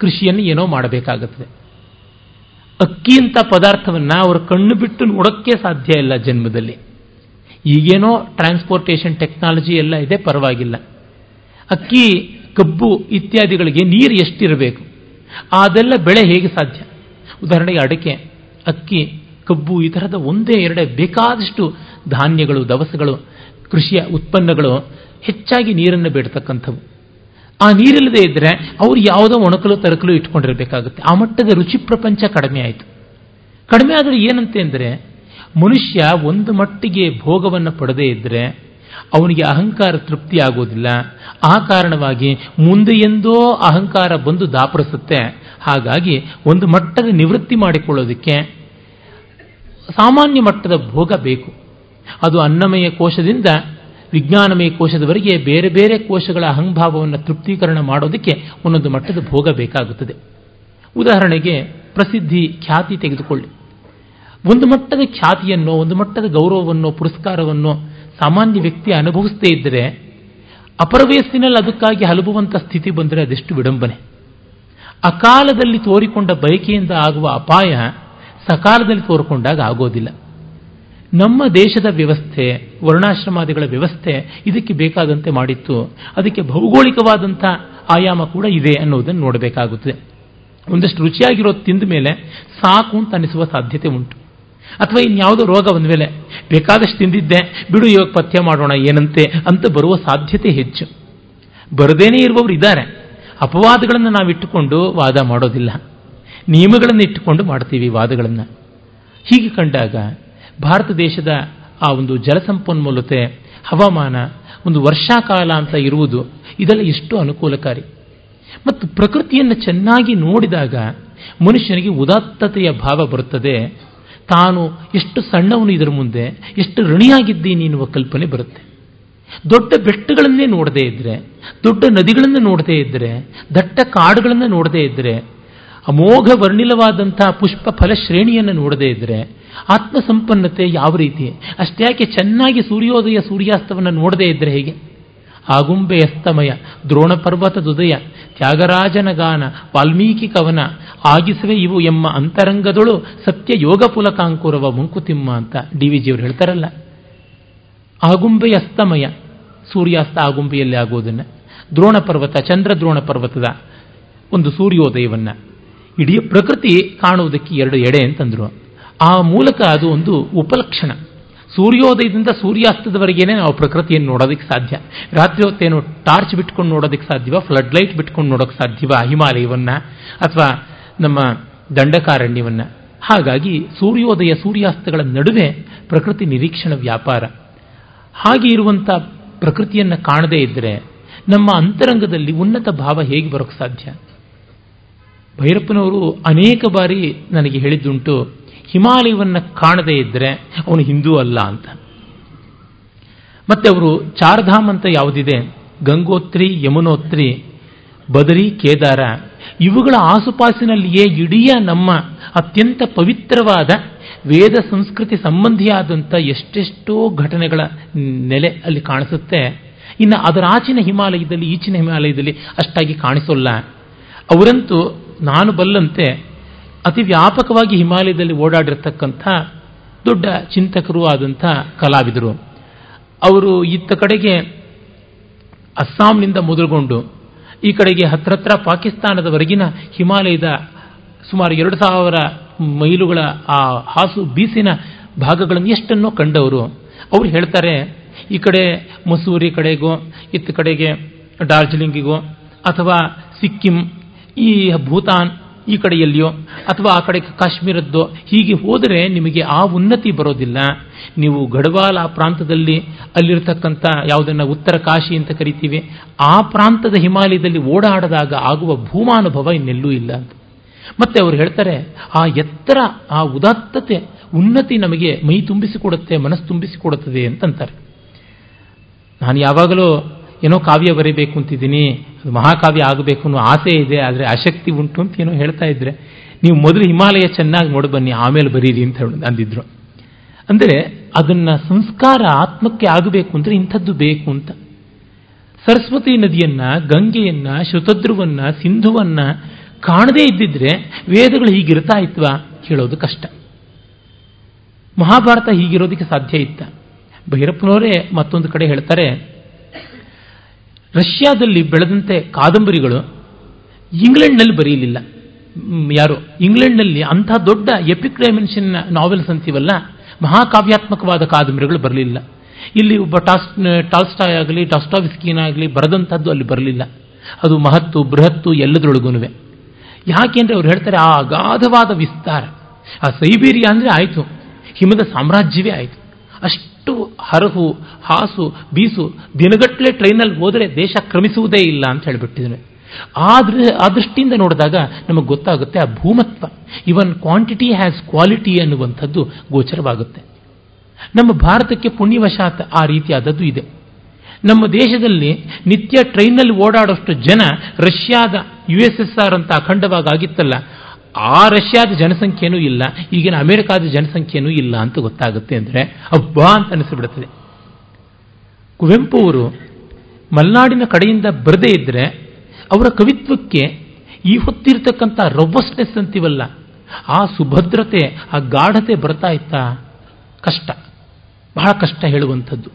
ಕೃಷಿಯನ್ನು ಏನೋ ಮಾಡಬೇಕಾಗುತ್ತದೆ. ಅಕ್ಕಿ ಅಂತ ಪದಾರ್ಥವನ್ನು ಅವರ ಕಣ್ಣು ಬಿಟ್ಟು ನೋಡೋಕ್ಕೆ ಸಾಧ್ಯ ಇಲ್ಲ ಜನ್ಮದಲ್ಲಿ. ಈಗೇನೋ ಟ್ರಾನ್ಸ್ಪೋರ್ಟೇಷನ್ ಟೆಕ್ನಾಲಜಿ ಎಲ್ಲ ಇದೆ, ಪರವಾಗಿಲ್ಲ. ಅಕ್ಕಿ ಕಬ್ಬು ಇತ್ಯಾದಿಗಳಿಗೆ ನೀರು ಎಷ್ಟಿರಬೇಕು? ಅದೆಲ್ಲ ಬೆಳೆ ಹೇಗೆ ಸಾಧ್ಯ? ಉದಾಹರಣೆಗೆ ಅಡಿಕೆ, ಅಕ್ಕಿ, ಕಬ್ಬು ಈ ಥರದ ಒಂದೇ ಎರಡೇ ಬೇಕಾದಷ್ಟು ಧಾನ್ಯಗಳು, ದವಸಗಳು, ಕೃಷಿಯ ಉತ್ಪನ್ನಗಳು ಹೆಚ್ಚಾಗಿ ನೀರನ್ನು ಬೇಡ್ತಕ್ಕಂಥವು. ಆ ನೀರಿಲ್ಲದೆ ಇದ್ದರೆ ಅವರು ಯಾವುದೋ ಒಣಕಲು ತರಕಲು ಇಟ್ಕೊಂಡಿರಬೇಕಾಗುತ್ತೆ. ಆ ಮಟ್ಟದ ರುಚಿ ಪ್ರಪಂಚ ಕಡಿಮೆ ಆಯಿತು. ಕಡಿಮೆ ಆದರೆ ಏನಂತೆ ಅಂದರೆ ಮನುಷ್ಯ ಒಂದು ಮಟ್ಟಿಗೆ ಭೋಗವನ್ನು ಪಡೆದೇ ಇದ್ದರೆ ಅವನಿಗೆ ಅಹಂಕಾರ ತೃಪ್ತಿ ಆಗೋದಿಲ್ಲ ಆ ಕಾರಣವಾಗಿ ಮುಂದೆ ಎಂದೋ ಅಹಂಕಾರ ಬಂದು ದಾಪರಿಸುತ್ತೆ. ಹಾಗಾಗಿ ಒಂದು ಮಟ್ಟದ ನಿವೃತ್ತಿ ಮಾಡಿಕೊಳ್ಳೋದಕ್ಕೆ ಸಾಮಾನ್ಯ ಮಟ್ಟದ ಭೋಗ ಬೇಕು. ಅದು ಅನ್ನಮಯ ಕೋಶದಿಂದ ವಿಜ್ಞಾನಮಯ ಕೋಶದವರೆಗೆ ಬೇರೆ ಬೇರೆ ಕೋಶಗಳ ಅಹಂಭಾವವನ್ನು ತೃಪ್ತೀಕರಣ ಮಾಡೋದಕ್ಕೆ ಒಂದೊಂದು ಮಟ್ಟದ ಭೋಗ ಬೇಕಾಗುತ್ತದೆ. ಉದಾಹರಣೆಗೆ ಪ್ರಸಿದ್ಧಿ ಖ್ಯಾತಿ ತೆಗೆದುಕೊಳ್ಳಿ. ಒಂದು ಮಟ್ಟದ ಖ್ಯಾತಿಯನ್ನು, ಒಂದು ಮಟ್ಟದ ಗೌರವವನ್ನು, ಪುರಸ್ಕಾರವನ್ನು ಸಾಮಾನ್ಯ ವ್ಯಕ್ತಿ ಅನುಭವಿಸದೇ ಇದ್ದರೆ ಅಪರ ವಯಸ್ಸಿನಲ್ಲಿ ಅದಕ್ಕಾಗಿ ಹಲಬುವಂಥ ಸ್ಥಿತಿ ಬಂದರೆ ಅದೆಷ್ಟು ವಿಡಂಬನೆ. ಅಕಾಲದಲ್ಲಿ ತೋರಿಕೊಂಡ ಬಯಕೆಯಿಂದ ಆಗುವ ಅಪಾಯ ಸಕಾಲದಲ್ಲಿ ತೋರಿಕೊಂಡಾಗ ಆಗೋದಿಲ್ಲ. ನಮ್ಮ ದೇಶದ ವ್ಯವಸ್ಥೆ, ವರ್ಣಾಶ್ರಮಾದಿಗಳ ವ್ಯವಸ್ಥೆ ಇದಕ್ಕೆ ಬೇಕಾದಂತೆ ಮಾಡಿತ್ತು. ಅದಕ್ಕೆ ಭೌಗೋಳಿಕವಾದಂಥ ಆಯಾಮ ಕೂಡ ಇದೆ ಅನ್ನೋದನ್ನು ನೋಡಬೇಕಾಗುತ್ತದೆ. ಒಂದಷ್ಟು ರುಚಿಯಾಗಿರೋದು ತಿಂದ ಮೇಲೆ ಸಾಕು ಅಂತ ಅನಿಸುವ ಸಾಧ್ಯತೆ ಉಂಟು. ಅಥವಾ ಇನ್ಯಾವುದೋ ರೋಗ ಬಂದ ಮೇಲೆ. ಬೇಕಾದಷ್ಟು ತಿಂದಿದ್ದೆ, ಬಿಡು ಇವಾಗ ಪಥ್ಯ ಮಾಡೋಣ, ಏನಂತೆ ಅಂತ ಬರುವ ಸಾಧ್ಯತೆ ಹೆಚ್ಚು. ಬರದೇನೇ ಇರುವವರು ಇದ್ದಾರೆ. ಅಪವಾದಗಳನ್ನು ನಾವು ಇಟ್ಟುಕೊಂಡು ವಾದ ಮಾಡೋದಿಲ್ಲ. ನಿಯಮಗಳನ್ನು ಇಟ್ಟುಕೊಂಡು ಮಾಡ್ತೀವಿ ವಾದಗಳನ್ನು. ಹೀಗೆ ಕಂಡಾಗ ಭಾರತ ದೇಶದ ಆ ಒಂದು ಜಲಸಂಪನ್ಮೂಲತೆ, ಹವಾಮಾನ, ಒಂದು ವರ್ಷಾಕಾಲ ಅಂತ ಇರುವುದು ಇದೆಲ್ಲ ಎಷ್ಟು ಅನುಕೂಲಕಾರಿ. ಮತ್ತು ಪ್ರಕೃತಿಯನ್ನು ಚೆನ್ನಾಗಿ ನೋಡಿದಾಗ ಮನುಷ್ಯನಿಗೆ ಉದಾತ್ತತೆಯ ಭಾವ ಬರುತ್ತದೆ. ತಾನು ಎಷ್ಟು ಸಣ್ಣವನು ಇದರ ಮುಂದೆ, ಎಷ್ಟು ಋಣಿಯಾಗಿದ್ದೀನಿ ಎನ್ನುವ ಕಲ್ಪನೆ ಬರುತ್ತೆ. ದೊಡ್ಡ ಬೆಟ್ಟಗಳನ್ನೇ ನೋಡದೇ ಇದ್ರೆ, ದೊಡ್ಡ ನದಿಗಳನ್ನು ನೋಡದೇ ಇದ್ರೆ, ದಟ್ಟ ಕಾಡುಗಳನ್ನು ನೋಡದೇ ಇದ್ರೆ, ಅಮೋಘ ವರ್ಣಿಲವಾದಂತಹ ಪುಷ್ಪ ಫಲ ಶ್ರೇಣಿಯನ್ನು ನೋಡದೇ ಇದ್ರೆ, ಆತ್ಮಸಂಪನ್ನತೆ ಯಾವ ರೀತಿ? ಅಷ್ಟ್ಯಾಕೆ ಚೆನ್ನಾಗಿ ಸೂರ್ಯೋದಯ ಸೂರ್ಯಾಸ್ತವನ್ನು ನೋಡದೇ ಇದ್ದರೆ ಹೇಗೆ? ಆಗುಂಬೆ ಅಸ್ತಮಯ ದ್ರೋಣ ಹೃದಯ ತ್ಯಾಗರಾಜನ ಗಾನ ವಾಲ್ಮೀಕಿ ಕವನ, ಆಗಿಸುವೆ ಇವು ಎಮ್ಮ ಅಂತರಂಗದೊಳು ಸತ್ಯ ಯೋಗ ಪುಲಕಾಂಕುರವ ಮುಂಕುತಿಮ್ಮ ಅಂತ ಡಿ ವಿ ಜಿಯವರು ಹೇಳ್ತಾರಲ್ಲ. ಆಗುಂಬೆ ಅಸ್ತಮಯ ಸೂರ್ಯಾಸ್ತ ಆಗುಂಬೆಯಲ್ಲಿ ಆಗೋದನ್ನು ದ್ರೋಣ ಪರ್ವತ, ಚಂದ್ರ ದ್ರೋಣ ಪರ್ವತದ ಒಂದು ಸೂರ್ಯೋದಯವನ್ನ, ಇಡೀ ಪ್ರಕೃತಿ ಕಾಣುವುದಕ್ಕೆ ಎರಡು ಎಡೆ ಅಂತಂದ್ರು. ಆ ಮೂಲಕ ಅದು ಒಂದು ಉಪಲಕ್ಷಣ. ಸೂರ್ಯೋದಯದಿಂದ ಸೂರ್ಯಾಸ್ತದವರೆಗೇನೆ ನಾವು ಪ್ರಕೃತಿಯನ್ನು ನೋಡೋದಕ್ಕೆ ಸಾಧ್ಯ. ರಾತ್ರಿ ಹೊತ್ತೇನು ಟಾರ್ಚ್ ಬಿಟ್ಕೊಂಡು ನೋಡೋದಕ್ಕೆ ಸಾಧ್ಯವ, ಫ್ಲಡ್ ಲೈಟ್ ಬಿಟ್ಕೊಂಡು ನೋಡೋಕೆ ಸಾಧ್ಯವ ಹಿಮಾಲಯವನ್ನ ಅಥವಾ ನಮ್ಮ ದಂಡಕಾರಣ್ಯವನ್ನ. ಹಾಗಾಗಿ ಸೂರ್ಯೋದಯ ಸೂರ್ಯಾಸ್ತಗಳ ನಡುವೆ ಪ್ರಕೃತಿ ನಿರೀಕ್ಷಣ ವ್ಯಾಪಾರ. ಹಾಗೆ ಇರುವಂಥ ಪ್ರಕೃತಿಯನ್ನು ಕಾಣದೇ ಇದ್ದರೆ ನಮ್ಮ ಅಂತರಂಗದಲ್ಲಿ ಉನ್ನತ ಭಾವ ಹೇಗೆ ಬರೋಕ್ಕೆ ಸಾಧ್ಯ? ಭೈರಪ್ಪನವರು ಅನೇಕ ಬಾರಿ ನನಗೆ ಹೇಳಿದ್ದುಂಟು ಹಿಮಾಲಯವನ್ನು ಕಾಣದೇ ಇದ್ದರೆ ಅವನು ಹಿಂದೂ ಅಲ್ಲ ಅಂತ. ಮತ್ತೆ ಅವರು ಚಾರ್ಧಾಮ್ ಅಂತ ಯಾವುದಿದೆ? ಗಂಗೋತ್ರಿ, ಯಮುನೋತ್ರಿ, ಬದರಿ, ಕೇದಾರ, ಇವುಗಳ ಆಸುಪಾಸಿನಲ್ಲಿಯೇ ಇಡೀ ನಮ್ಮ ಅತ್ಯಂತ ಪವಿತ್ರವಾದ ವೇದ ಸಂಸ್ಕೃತಿ ಸಂಬಂಧಿಯಾದಂಥ ಎಷ್ಟೆಷ್ಟೋ ಘಟನೆಗಳ ನೆಲೆ ಅಲ್ಲಿ ಕಾಣಿಸುತ್ತೆ. ಇನ್ನು ಅದರ ಆಚಿನ ಹಿಮಾಲಯದಲ್ಲಿ, ಈಚಿನ ಹಿಮಾಲಯದಲ್ಲಿ ಅಷ್ಟಾಗಿ ಕಾಣಿಸೋಲ್ಲ. ಅವರಂತೂ ನಾನು ಬಲ್ಲಂತೆ ಅತಿ ವ್ಯಾಪಕವಾಗಿ ಹಿಮಾಲಯದಲ್ಲಿ ಓಡಾಡಿರ್ತಕ್ಕಂಥ ದೊಡ್ಡ ಚಿಂತಕರು ಆದಂಥ ಕಲಾವಿದರು. ಅವರು ಇತ್ತ ಕಡೆಗೆ ಅಸ್ಸಾಂನಿಂದ ಮೊದಲುಗೊಂಡು ಈ ಕಡೆಗೆ ಹತ್ರ ಹತ್ರ ಪಾಕಿಸ್ತಾನದವರೆಗಿನ ಹಿಮಾಲಯದ ಸುಮಾರು ಎರಡು ಸಾವಿರ ಮೈಲುಗಳ ಆ ಹಾಸು ಬೀಸಿನ ಭಾಗಗಳನ್ನು ಎಷ್ಟನ್ನೋ ಕಂಡವರು. ಅವರು ಹೇಳ್ತಾರೆ, ಈ ಕಡೆ ಮಸೂರಿ ಕಡೆಗೋ, ಇತ್ತ ಕಡೆಗೆ ಡಾರ್ಜಿಲಿಂಗಿಗೋ ಅಥವಾ ಸಿಕ್ಕಿಂ, ಈ ಭೂತಾನ್ ಈ ಕಡೆಯಲ್ಲಿಯೋ, ಅಥವಾ ಆ ಕಡೆ ಕಾಶ್ಮೀರದ್ದೋ, ಹೀಗೆ ಹೋದರೆ ನಿಮಗೆ ಆ ಉನ್ನತಿ ಬರೋದಿಲ್ಲ. ನೀವು ಗಢವಾಲ್ ಆ ಪ್ರಾಂತದಲ್ಲಿ ಅಲ್ಲಿರ್ತಕ್ಕಂಥ ಯಾವುದನ್ನು ಉತ್ತರ ಕಾಶಿ ಅಂತ ಕರಿತೀವಿ, ಆ ಪ್ರಾಂತದ ಹಿಮಾಲಯದಲ್ಲಿ ಓಡಾಡದಾಗ ಆಗುವ ಭೂಮಾನುಭವ ಇನ್ನೆಲ್ಲೂ ಇಲ್ಲ ಅಂತ. ಮತ್ತೆ ಅವರು ಹೇಳ್ತಾರೆ, ಆ ಎತ್ತರ, ಆ ಉದಾತ್ತತೆ ಉನ್ನತಿ ನಮಗೆ ಮೈ ತುಂಬಿಸಿಕೊಡುತ್ತೆ, ಮನಸ್ಸು ತುಂಬಿಸಿಕೊಡುತ್ತದೆ ಅಂತಂತಾರೆ. ನಾನು ಯಾವಾಗಲೂ ಏನೋ ಕಾವ್ಯ ಬರೀಬೇಕು ಅಂತಿದ್ದೀನಿ, ಅದು ಮಹಾಕಾವ್ಯ ಆಗಬೇಕು ಅನ್ನೋ ಆಸೆ ಇದೆ, ಆದರೆ ಆಸಕ್ತಿ ಉಂಟು ಅಂತ ಏನೋ ಹೇಳ್ತಾ ಇದ್ರೆ, ನೀವು ಮೊದಲು ಹಿಮಾಲಯ ಚೆನ್ನಾಗಿ ನೋಡಿ ಬನ್ನಿ, ಆಮೇಲೆ ಬರೀರಿ ಅಂತ ಅಂದಿದ್ರು. ಅಂದರೆ ಅದನ್ನ ಸಂಸ್ಕಾರ ಆತ್ಮಕ್ಕೆ ಆಗಬೇಕು ಅಂದರೆ ಇಂಥದ್ದು ಬೇಕು ಅಂತ. ಸರಸ್ವತಿ ನದಿಯನ್ನ, ಗಂಗೆಯನ್ನ ಶ್ರುತದ್ರುವನ್ನ ಸಿಂಧುವನ್ನ ಕಾಣದೇ ಇದ್ದಿದ್ರೆ ವೇದಗಳು ಹೀಗಿರ್ತಾ ಇತ್ವಾ ಹೇಳೋದು ಕಷ್ಟ. ಮಹಾಭಾರತ ಹೀಗಿರೋದಕ್ಕೆ ಸಾಧ್ಯ ಇತ್ತ? ಭೈರಪ್ಪನವರೇ ಮತ್ತೊಂದು ಕಡೆ ಹೇಳ್ತಾರೆ ರಷ್ಯಾದಲ್ಲಿ ಬೆಳೆದಂತೆ ಕಾದಂಬರಿಗಳು ಇಂಗ್ಲೆಂಡ್ನಲ್ಲಿ ಬರೆಯಲಿಲ್ಲ. ಯಾರು? ಇಂಗ್ಲೆಂಡ್ನಲ್ಲಿ ಅಂಥ ದೊಡ್ಡ ಎಪಿಕ್ ಡೈಮೆನ್ಷನ್ ನಾವೆಲ್ಸ್ ಅಂತೀವಲ್ಲ, ಮಹಾಕಾವ್ಯಾತ್ಮಕವಾದ ಕಾದಂಬರಿಗಳು ಬರಲಿಲ್ಲ. ಇಲ್ಲಿ ಒಬ್ಬ ಟಾಸ್, ಟಾಲ್ಸ್ಟಾಯ್ ಆಗಲಿ ಟಾಸ್ಟಾವಿಸ್ಕೀನಾಗಲಿ ಬರೆದಂಥದ್ದು ಅಲ್ಲಿ ಬರಲಿಲ್ಲ. ಅದು ಮಹತ್ತು, ಬೃಹತ್ತು ಎಲ್ಲದರೊಳಗುನುವೆ. ಯಾಕೆಂದ್ರೆ ಅವ್ರು ಹೇಳ್ತಾರೆ, ಆ ಅಗಾಧವಾದ ವಿಸ್ತಾರ. ಆ ಸೈಬೀರಿಯಾ ಅಂದರೆ ಆಯಿತು. ಹಿಮದ ಸಾಮ್ರಾಜ್ಯವೇ ಆಯಿತು. ಅಷ್ಟು ಹರಹು, ಹಾಸು, ಬೀಸು, ದಿನಗಟ್ಟಲೆ ಟ್ರೈನಲ್ಲಿ ಹೋದರೆ ದೇಶ ಕ್ರಮಿಸುವುದೇ ಇಲ್ಲ ಅಂತ ಹೇಳಿಬಿಟ್ಟಿದ್ದೇನೆ. ಆದ್ರೆ ಆ ದೃಷ್ಟಿಯಿಂದ ನೋಡಿದಾಗ ನಮಗೆ ಗೊತ್ತಾಗುತ್ತೆ ಆ ಭೂಮತ್ವ ಇವನ್ ಕ್ವಾಂಟಿಟಿ ಹ್ಯಾಸ್ ಕ್ವಾಲಿಟಿ ಅನ್ನುವಂಥದ್ದು ಗೋಚರವಾಗುತ್ತೆ. ನಮ್ಮ ಭಾರತಕ್ಕೆ ಪುಣ್ಯವಶಾತ್ ಆ ರೀತಿಯಾದದ್ದು ಇದೆ. ನಮ್ಮ ದೇಶದಲ್ಲಿ ನಿತ್ಯ ಟ್ರೈನಲ್ಲಿ ಓಡಾಡೋಷ್ಟು ಜನ ರಷ್ಯಾದ ಯು ಎಸ್ ಎಸ್ ಆರ್ ಅಂತ ಅಖಂಡವಾಗಿ ಆಗಿತ್ತಲ್ಲ ಆ ರಷ್ಯಾದ ಜನಸಂಖ್ಯೆನೂ ಇಲ್ಲ, ಈಗಿನ ಅಮೆರಿಕಾದ ಜನಸಂಖ್ಯೆನೂ ಇಲ್ಲ ಅಂತ ಗೊತ್ತಾಗುತ್ತೆ ಅಂದರೆ ಅಬ್ಬಾ ಅಂತ ಅನಿಸ್ಬಿಡುತ್ತದೆ. ಕುವೆಂಪು ಅವರು ಮಲೆನಾಡಿನ ಕಡೆಯಿಂದ ಬರದೇ ಇದ್ದರೆ ಅವರ ಕವಿತ್ವಕ್ಕೆ ಈ ಹೊತ್ತಿರ್ತಕ್ಕಂಥ ರೊಬ್ಬಸ್ನೆಸ್ ಅಂತೀವಲ್ಲ, ಆ ಸುಭದ್ರತೆ, ಆ ಗಾಢತೆ ಬರ್ತಾ ಇತ್ತಾ ಕಷ್ಟ, ಬಹಳ ಕಷ್ಟ ಹೇಳುವಂಥದ್ದು.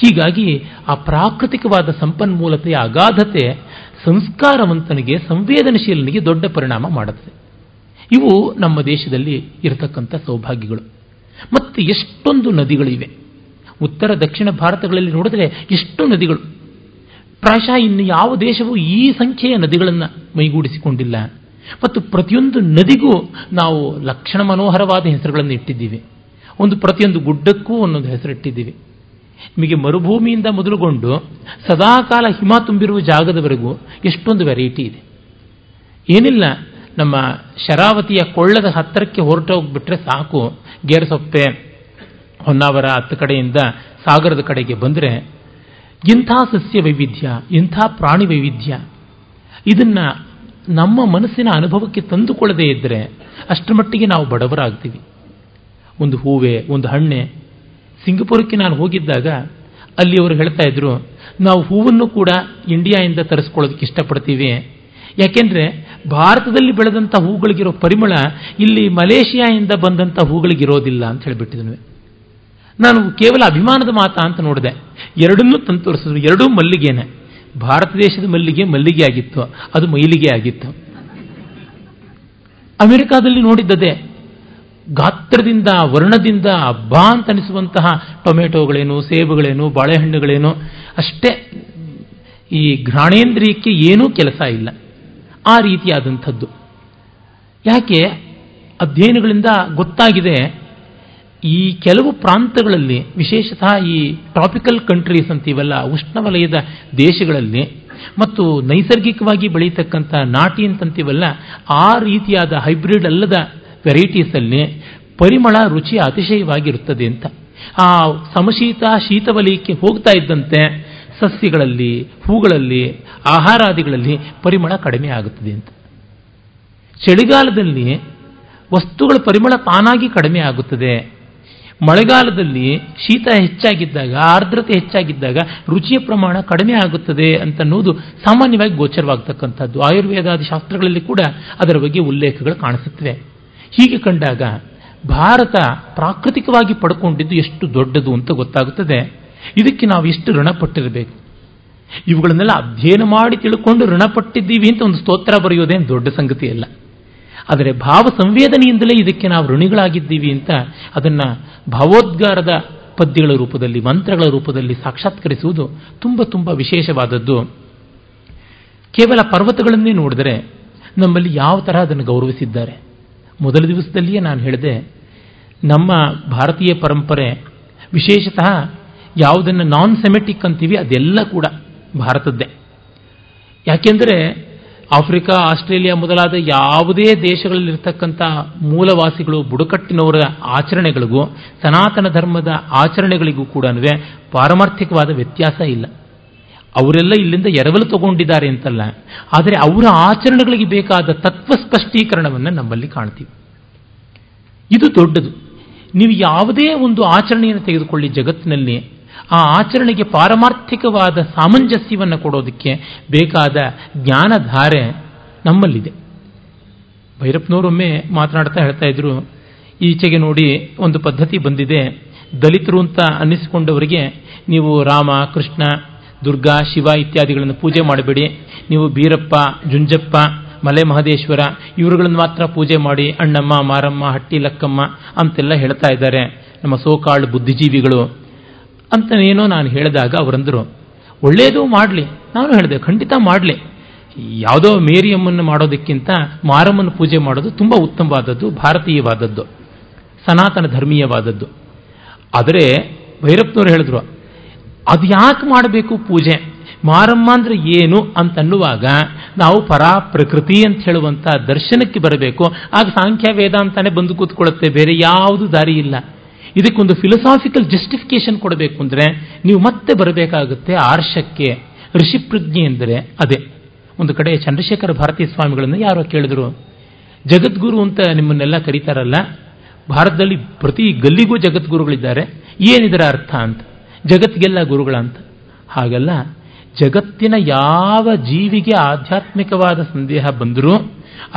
ಹೀಗಾಗಿ ಆ ಪ್ರಾಕೃತಿಕವಾದ ಸಂಪನ್ಮೂಲತೆಯ ಅಗಾಧತೆ ಸಂಸ್ಕಾರವಂತನಿಗೆ, ಸಂವೇದನಶೀಲನಿಗೆ ದೊಡ್ಡ ಪರಿಣಾಮ ಮಾಡುತ್ತದೆ. ಇವು ನಮ್ಮ ದೇಶದಲ್ಲಿ ಇರತಕ್ಕಂಥ ಸೌಭಾಗ್ಯಗಳು. ಮತ್ತು ಎಷ್ಟೊಂದು ನದಿಗಳಿವೆ. ಉತ್ತರ, ದಕ್ಷಿಣ ಭಾರತಗಳಲ್ಲಿ ನೋಡಿದ್ರೆ ಎಷ್ಟು ನದಿಗಳು. ಪ್ರಾಯಶಃ ಇನ್ನು ಯಾವ ದೇಶವೂ ಈ ಸಂಖ್ಯೆಯ ನದಿಗಳನ್ನು ಮೈಗೂಡಿಸಿಕೊಂಡಿಲ್ಲ. ಮತ್ತು ಪ್ರತಿಯೊಂದು ನದಿಗೂ ನಾವು ಲಕ್ಷಣ ಮನೋಹರವಾದ ಹೆಸರುಗಳನ್ನು ಇಟ್ಟಿದ್ದೀವಿ. ಒಂದು ಪ್ರತಿಯೊಂದು ಗುಡ್ಡಕ್ಕೂ ಒಂದೊಂದು ಹೆಸರಿಟ್ಟಿದ್ದೀವಿ. ನಿಮಗೆ ಮರುಭೂಮಿಯಿಂದ ಮೊದಲುಗೊಂಡು ಸದಾಕಾಲ ಹಿಮ ತುಂಬಿರುವ ಜಾಗದವರೆಗೂ ಎಷ್ಟೊಂದು ವೆರೈಟಿ ಇದೆ. ಏನಿಲ್ಲ ನಮ್ಮ ಶರಾವತಿಯ ಕೊಳ್ಳದ ಹತ್ತಿರಕ್ಕೆ ಹೊರಟೋಗ್ಬಿಟ್ರೆ ಸಾಕು, ಗೇರಸೊಪ್ಪೆ, ಹೊನ್ನಾವರ ಹತ್ತು ಕಡೆಯಿಂದ ಸಾಗರದ ಕಡೆಗೆ ಬಂದರೆ ಇಂಥ ಸಸ್ಯ ವೈವಿಧ್ಯ, ಇಂಥ ಪ್ರಾಣಿ ವೈವಿಧ್ಯ, ಇದನ್ನು ನಮ್ಮ ಮನಸ್ಸಿನ ಅನುಭವಕ್ಕೆ ತಂದುಕೊಳ್ಳದೇ ಇದ್ದರೆ ಅಷ್ಟರ ಮಟ್ಟಿಗೆ ನಾವು ಬಡವರಾಗ್ತೀವಿ. ಒಂದು ಹೂವೆ, ಒಂದು ಹಣ್ಣೆ. ಸಿಂಗಪುರಕ್ಕೆ ನಾನು ಹೋಗಿದ್ದಾಗ ಅಲ್ಲಿ ಅವರು ಹೇಳ್ತಾ ಇದ್ರು, ನಾವು ಹೂವನ್ನು ಕೂಡ ಇಂಡಿಯಾದಿಂದ ತರಿಸ್ಕೊಳ್ಳೋದಕ್ಕೆ ಇಷ್ಟಪಡ್ತೀವಿ. ಯಾಕೆಂದ್ರೆ ಭಾರತದಲ್ಲಿ ಬೆಳೆದಂಥ ಹೂಗಳಿಗಿರೋ ಪರಿಮಳ ಇಲ್ಲಿ ಮಲೇಷಿಯಾದಿಂದ ಬಂದಂಥ ಹೂಗಳಿಗಿರೋದಿಲ್ಲ ಅಂತ ಹೇಳಿಬಿಟ್ಟಿದ್ನು. ನಾನು ಕೇವಲ ಅಭಿಮಾನದ ಮಾತ ಅಂತ ನೋಡಿದೆ. ಎರಡನ್ನೂ ತಂದು ತೋರಿಸಿದ್ರು ಎರಡೂ ಮಲ್ಲಿಗೆನೆ. ಭಾರತ ದೇಶದ ಮಲ್ಲಿಗೆ ಮಲ್ಲಿಗೆ ಆಗಿತ್ತು. ಅದು ಮೈಲಿಗೆ ಆಗಿತ್ತು. ಅಮೆರಿಕಾದಲ್ಲಿ ನೋಡಿದ್ದದೆ ಗಾತ್ರದಿಂದ, ವರ್ಣದಿಂದ ಹಬ್ಬ ಅಂತ ಅನಿಸುವಂತಹ ಟೊಮೆಟೊಗಳೇನು, ಸೇಬುಗಳೇನು, ಬಾಳೆಹಣ್ಣುಗಳೇನು, ಅಷ್ಟೇ ಈ ಘ್ರಾಣೇಂದ್ರಿಯಕ್ಕೆ ಏನೂ ಕೆಲಸ ಇಲ್ಲ. ಆ ರೀತಿಯಾದಂಥದ್ದು. ಯಾಕೆ? ಅಧ್ಯಯನಗಳಿಂದ ಗೊತ್ತಾಗಿದೆ, ಈ ಕೆಲವು ಪ್ರಾಂತಗಳಲ್ಲಿ, ವಿಶೇಷತಃ ಈ ಟ್ರಾಪಿಕಲ್ ಕಂಟ್ರೀಸ್ ಅಂತೀವಲ್ಲ, ಉಷ್ಣವಲಯದ ದೇಶಗಳಲ್ಲಿ, ಮತ್ತು ನೈಸರ್ಗಿಕವಾಗಿ ಬೆಳೀತಕ್ಕಂಥ ನಾಟಿ ಅಂತಂತೀವಲ್ಲ, ಆ ರೀತಿಯಾದ ಹೈಬ್ರಿಡ್ ಅಲ್ಲದ ವೆರೈಟೀಸಲ್ಲಿ ಪರಿಮಳ ರುಚಿ ಅತಿಶಯವಾಗಿರುತ್ತದೆ ಅಂತ. ಆ ಸಮಶೀತ ಶೀತವಲಯಕ್ಕೆ ಹೋಗ್ತಾ ಇದ್ದಂತೆ ಸಸ್ಯಗಳಲ್ಲಿ, ಹೂಗಳಲ್ಲಿ, ಆಹಾರಾದಿಗಳಲ್ಲಿ ಪರಿಮಳ ಕಡಿಮೆ ಆಗುತ್ತದೆ ಅಂತ. ಚಳಿಗಾಲದಲ್ಲಿ ವಸ್ತುಗಳ ಪರಿಮಳ ತಾನಾಗಿ ಕಡಿಮೆ ಆಗುತ್ತದೆ. ಮಳೆಗಾಲದಲ್ಲಿ ಶೀತ ಹೆಚ್ಚಾಗಿದ್ದಾಗ, ಆರ್ದ್ರತೆ ಹೆಚ್ಚಾಗಿದ್ದಾಗ ರುಚಿಯ ಪ್ರಮಾಣ ಕಡಿಮೆ ಆಗುತ್ತದೆ ಅಂತನ್ನುವುದು ಸಾಮಾನ್ಯವಾಗಿ ಗೋಚರವಾಗತಕ್ಕಂಥದ್ದು. ಆಯುರ್ವೇದಾದಿ ಶಾಸ್ತ್ರಗಳಲ್ಲಿ ಕೂಡ ಅದರ ಬಗ್ಗೆ ಉಲ್ಲೇಖಗಳು ಕಾಣಿಸುತ್ತವೆ. ಹೀಗೆ ಕಂಡಾಗ ಭಾರತ ಪ್ರಾಕೃತಿಕವಾಗಿ ಪಡ್ಕೊಂಡಿದ್ದು ಎಷ್ಟು ದೊಡ್ಡದು ಅಂತ ಗೊತ್ತಾಗುತ್ತದೆ. ಇದಕ್ಕೆ ನಾವು ಇಷ್ಟು ಋಣಪಟ್ಟಿರಬೇಕು? ಇವುಗಳನ್ನೆಲ್ಲ ಅಧ್ಯಯನ ಮಾಡಿ ತಿಳ್ಕೊಂಡು ಋಣಪಟ್ಟಿದ್ದೀವಿ ಅಂತ ಒಂದು ಸ್ತೋತ್ರ ಬರೆಯೋದೇನು ದೊಡ್ಡ ಸಂಗತಿ ಅಲ್ಲ ಆದರೆ ಭಾವ ಸಂವೇದನೆಯಿಂದಲೇ ಇದಕ್ಕೆ ನಾವು ಋಣಿಗಳಾಗಿದ್ದೀವಿ ಅಂತ ಅದನ್ನು ಭಾವೋದ್ಗಾರದ ಪದ್ಯಗಳ ರೂಪದಲ್ಲಿ, ಮಂತ್ರಗಳ ರೂಪದಲ್ಲಿ ಸಾಕ್ಷಾತ್ಕರಿಸುವುದು ತುಂಬ ತುಂಬ ವಿಶೇಷವಾದದ್ದು. ಕೇವಲ ಪರ್ವತಗಳನ್ನೇ ನೋಡಿದರೆ ನಮ್ಮಲ್ಲಿ ಯಾವ ತರಹ ಅದನ್ನು ಗೌರವಿಸಿದ್ದಾರೆ? ಮೊದಲ ದಿವಸದಲ್ಲಿಯೇ ನಾನು ಹೇಳಿದೆ, ನಮ್ಮ ಭಾರತೀಯ ಪರಂಪರೆ ವಿಶೇಷತಃ ಯಾವುದನ್ನು ನಾನ್ ಸೆಮೆಟಿಕ್ ಅಂತೀವಿ, ಅದೆಲ್ಲ ಕೂಡ ಭಾರತದ್ದೇ. ಯಾಕೆಂದರೆ ಆಫ್ರಿಕಾ, ಆಸ್ಟ್ರೇಲಿಯಾ ಮೊದಲಾದ ಯಾವುದೇ ದೇಶಗಳಲ್ಲಿರ್ತಕ್ಕಂಥ ಮೂಲವಾಸಿಗಳು, ಬುಡಕಟ್ಟಿನವರ ಆಚರಣೆಗಳಿಗೂ, ಸನಾತನ ಧರ್ಮದ ಆಚರಣೆಗಳಿಗೂ ಕೂಡ ಪಾರಮಾರ್ಥಿಕವಾದ ವ್ಯತ್ಯಾಸ ಇಲ್ಲ. ಅವರೆಲ್ಲ ಇಲ್ಲಿಂದ ಎರವಲು ತಗೊಂಡಿದ್ದಾರೆ ಅಂತಲ್ಲ. ಆದರೆ ಅವರ ಆಚರಣೆಗಳಿಗೆ ಬೇಕಾದ ತತ್ವ ಸ್ಪಷ್ಟೀಕರಣವನ್ನು ನಮ್ಮಲ್ಲಿ ಕಾಣ್ತೀವಿ. ಇದು ದೊಡ್ಡದು. ನೀವು ಯಾವುದೇ ಒಂದು ಆಚರಣೆಯನ್ನು ತೆಗೆದುಕೊಳ್ಳಿ ಜಗತ್ತಿನಲ್ಲಿ ಆ ಆಚರಣೆಗೆ ಪಾರಮಾರ್ಥಿಕವಾದ ಸಾಮಂಜಸ್ಯವನ್ನು ಕೊಡೋದಕ್ಕೆ ಬೇಕಾದ ಜ್ಞಾನಧಾರೆ ನಮ್ಮಲ್ಲಿದೆ. ಭೈರಪ್ಪನವರೊಮ್ಮೆ ಮಾತನಾಡ್ತಾ ಹೇಳ್ತಾ ಇದ್ರು, ಈಚೆಗೆ ನೋಡಿ ಒಂದು ಪದ್ಧತಿ ಬಂದಿದೆ, ದಲಿತರು ಅಂತ ಅನ್ನಿಸಿಕೊಂಡವರಿಗೆ ನೀವು ರಾಮ, ಕೃಷ್ಣ, ದುರ್ಗಾ, ಶಿವ ಇತ್ಯಾದಿಗಳನ್ನು ಪೂಜೆ ಮಾಡಬೇಡಿ, ನೀವು ಬೀರಪ್ಪ, ಜುಂಜಪ್ಪ, ಮಲೆ ಮಹದೇಶ್ವರ, ಇವರುಗಳನ್ನು ಮಾತ್ರ ಪೂಜೆ ಮಾಡಿ, ಅಣ್ಣಮ್ಮ, ಮಾರಮ್ಮ, ಹಟ್ಟಿ, ಲಕ್ಕಮ್ಮ ಅಂತೆಲ್ಲ ಹೇಳ್ತಾ ಇದ್ದಾರೆ ನಮ್ಮ ಸೋಕಾಳ್ ಬುದ್ಧಿಜೀವಿಗಳು. ಅಂತನೇನೋ ನಾನು ಹೇಳಿದಾಗ ಅವರಂದರು ಒಳ್ಳೆಯದು ಮಾಡಲಿ, ನಾನು ಹೇಳಿದೆ, ಖಂಡಿತ ಮಾಡಲಿ. ಯಾವುದೋ ಮೇರಿಯಮ್ಮನ್ನು ಮಾಡೋದಕ್ಕಿಂತ ಮಾರಮ್ಮನ ಪೂಜೆ ಮಾಡೋದು ತುಂಬ ಉತ್ತಮವಾದದ್ದು, ಭಾರತೀಯವಾದದ್ದು, ಸನಾತನ ಧರ್ಮೀಯವಾದದ್ದು. ಆದರೆ ಭೈರಪ್ಪನವರು ಹೇಳಿದ್ರು, ಅದು ಯಾಕೆ ಮಾಡಬೇಕು ಪೂಜೆ? ಮಾರಮ್ಮ ಅಂದರೆ ಏನು? ಅಂತನ್ನುವಾಗ, ನಾವು ಪರಾ ಪ್ರಕೃತಿ ಅಂತ ಹೇಳುವಂಥ ದರ್ಶನಕ್ಕೆ ಬರಬೇಕು. ಆಗ ಸಾಂಖ್ಯ ವೇದಾಂತಾನೆ ಬಂದು ಕೂತ್ಕೊಳ್ಳುತ್ತೆ ಬೇರೆ ಯಾವುದು ದಾರಿ ಇಲ್ಲ. ಇದಕ್ಕೊಂದು ಫಿಲಸಾಫಿಕಲ್ ಜಸ್ಟಿಫಿಕೇಶನ್ ಕೊಡಬೇಕು ಅಂದರೆ ನೀವು ಮತ್ತೆ ಬರಬೇಕಾಗುತ್ತೆ ಆರ್ಷಕ್ಕೆ, ಋಷಿಪ್ರಜ್ಞೆ ಎಂದರೆ ಅದೇ. ಒಂದು ಕಡೆ ಚಂದ್ರಶೇಖರ ಭಾರತೀಯ ಸ್ವಾಮಿಗಳನ್ನು ಯಾರೋ ಕೇಳಿದ್ರು, ಜಗದ್ಗುರು ಅಂತ ನಿಮ್ಮನ್ನೆಲ್ಲ ಕರೀತಾರಲ್ಲ, ಭಾರತದಲ್ಲಿ ಪ್ರತಿ ಗಲ್ಲಿಗೂ ಜಗದ್ಗುರುಗಳಿದ್ದಾರೆ, ಏನಿದರ ಅರ್ಥ ಅಂತ, ಜಗತ್ತಿಗೆಲ್ಲ ಗುರುಗಳಂತ. ಹಾಗಲ್ಲ ಜಗತ್ತಿನ ಯಾವ ಜೀವಿಗೆ ಆಧ್ಯಾತ್ಮಿಕವಾದ ಸಂದೇಹ ಬಂದರೂ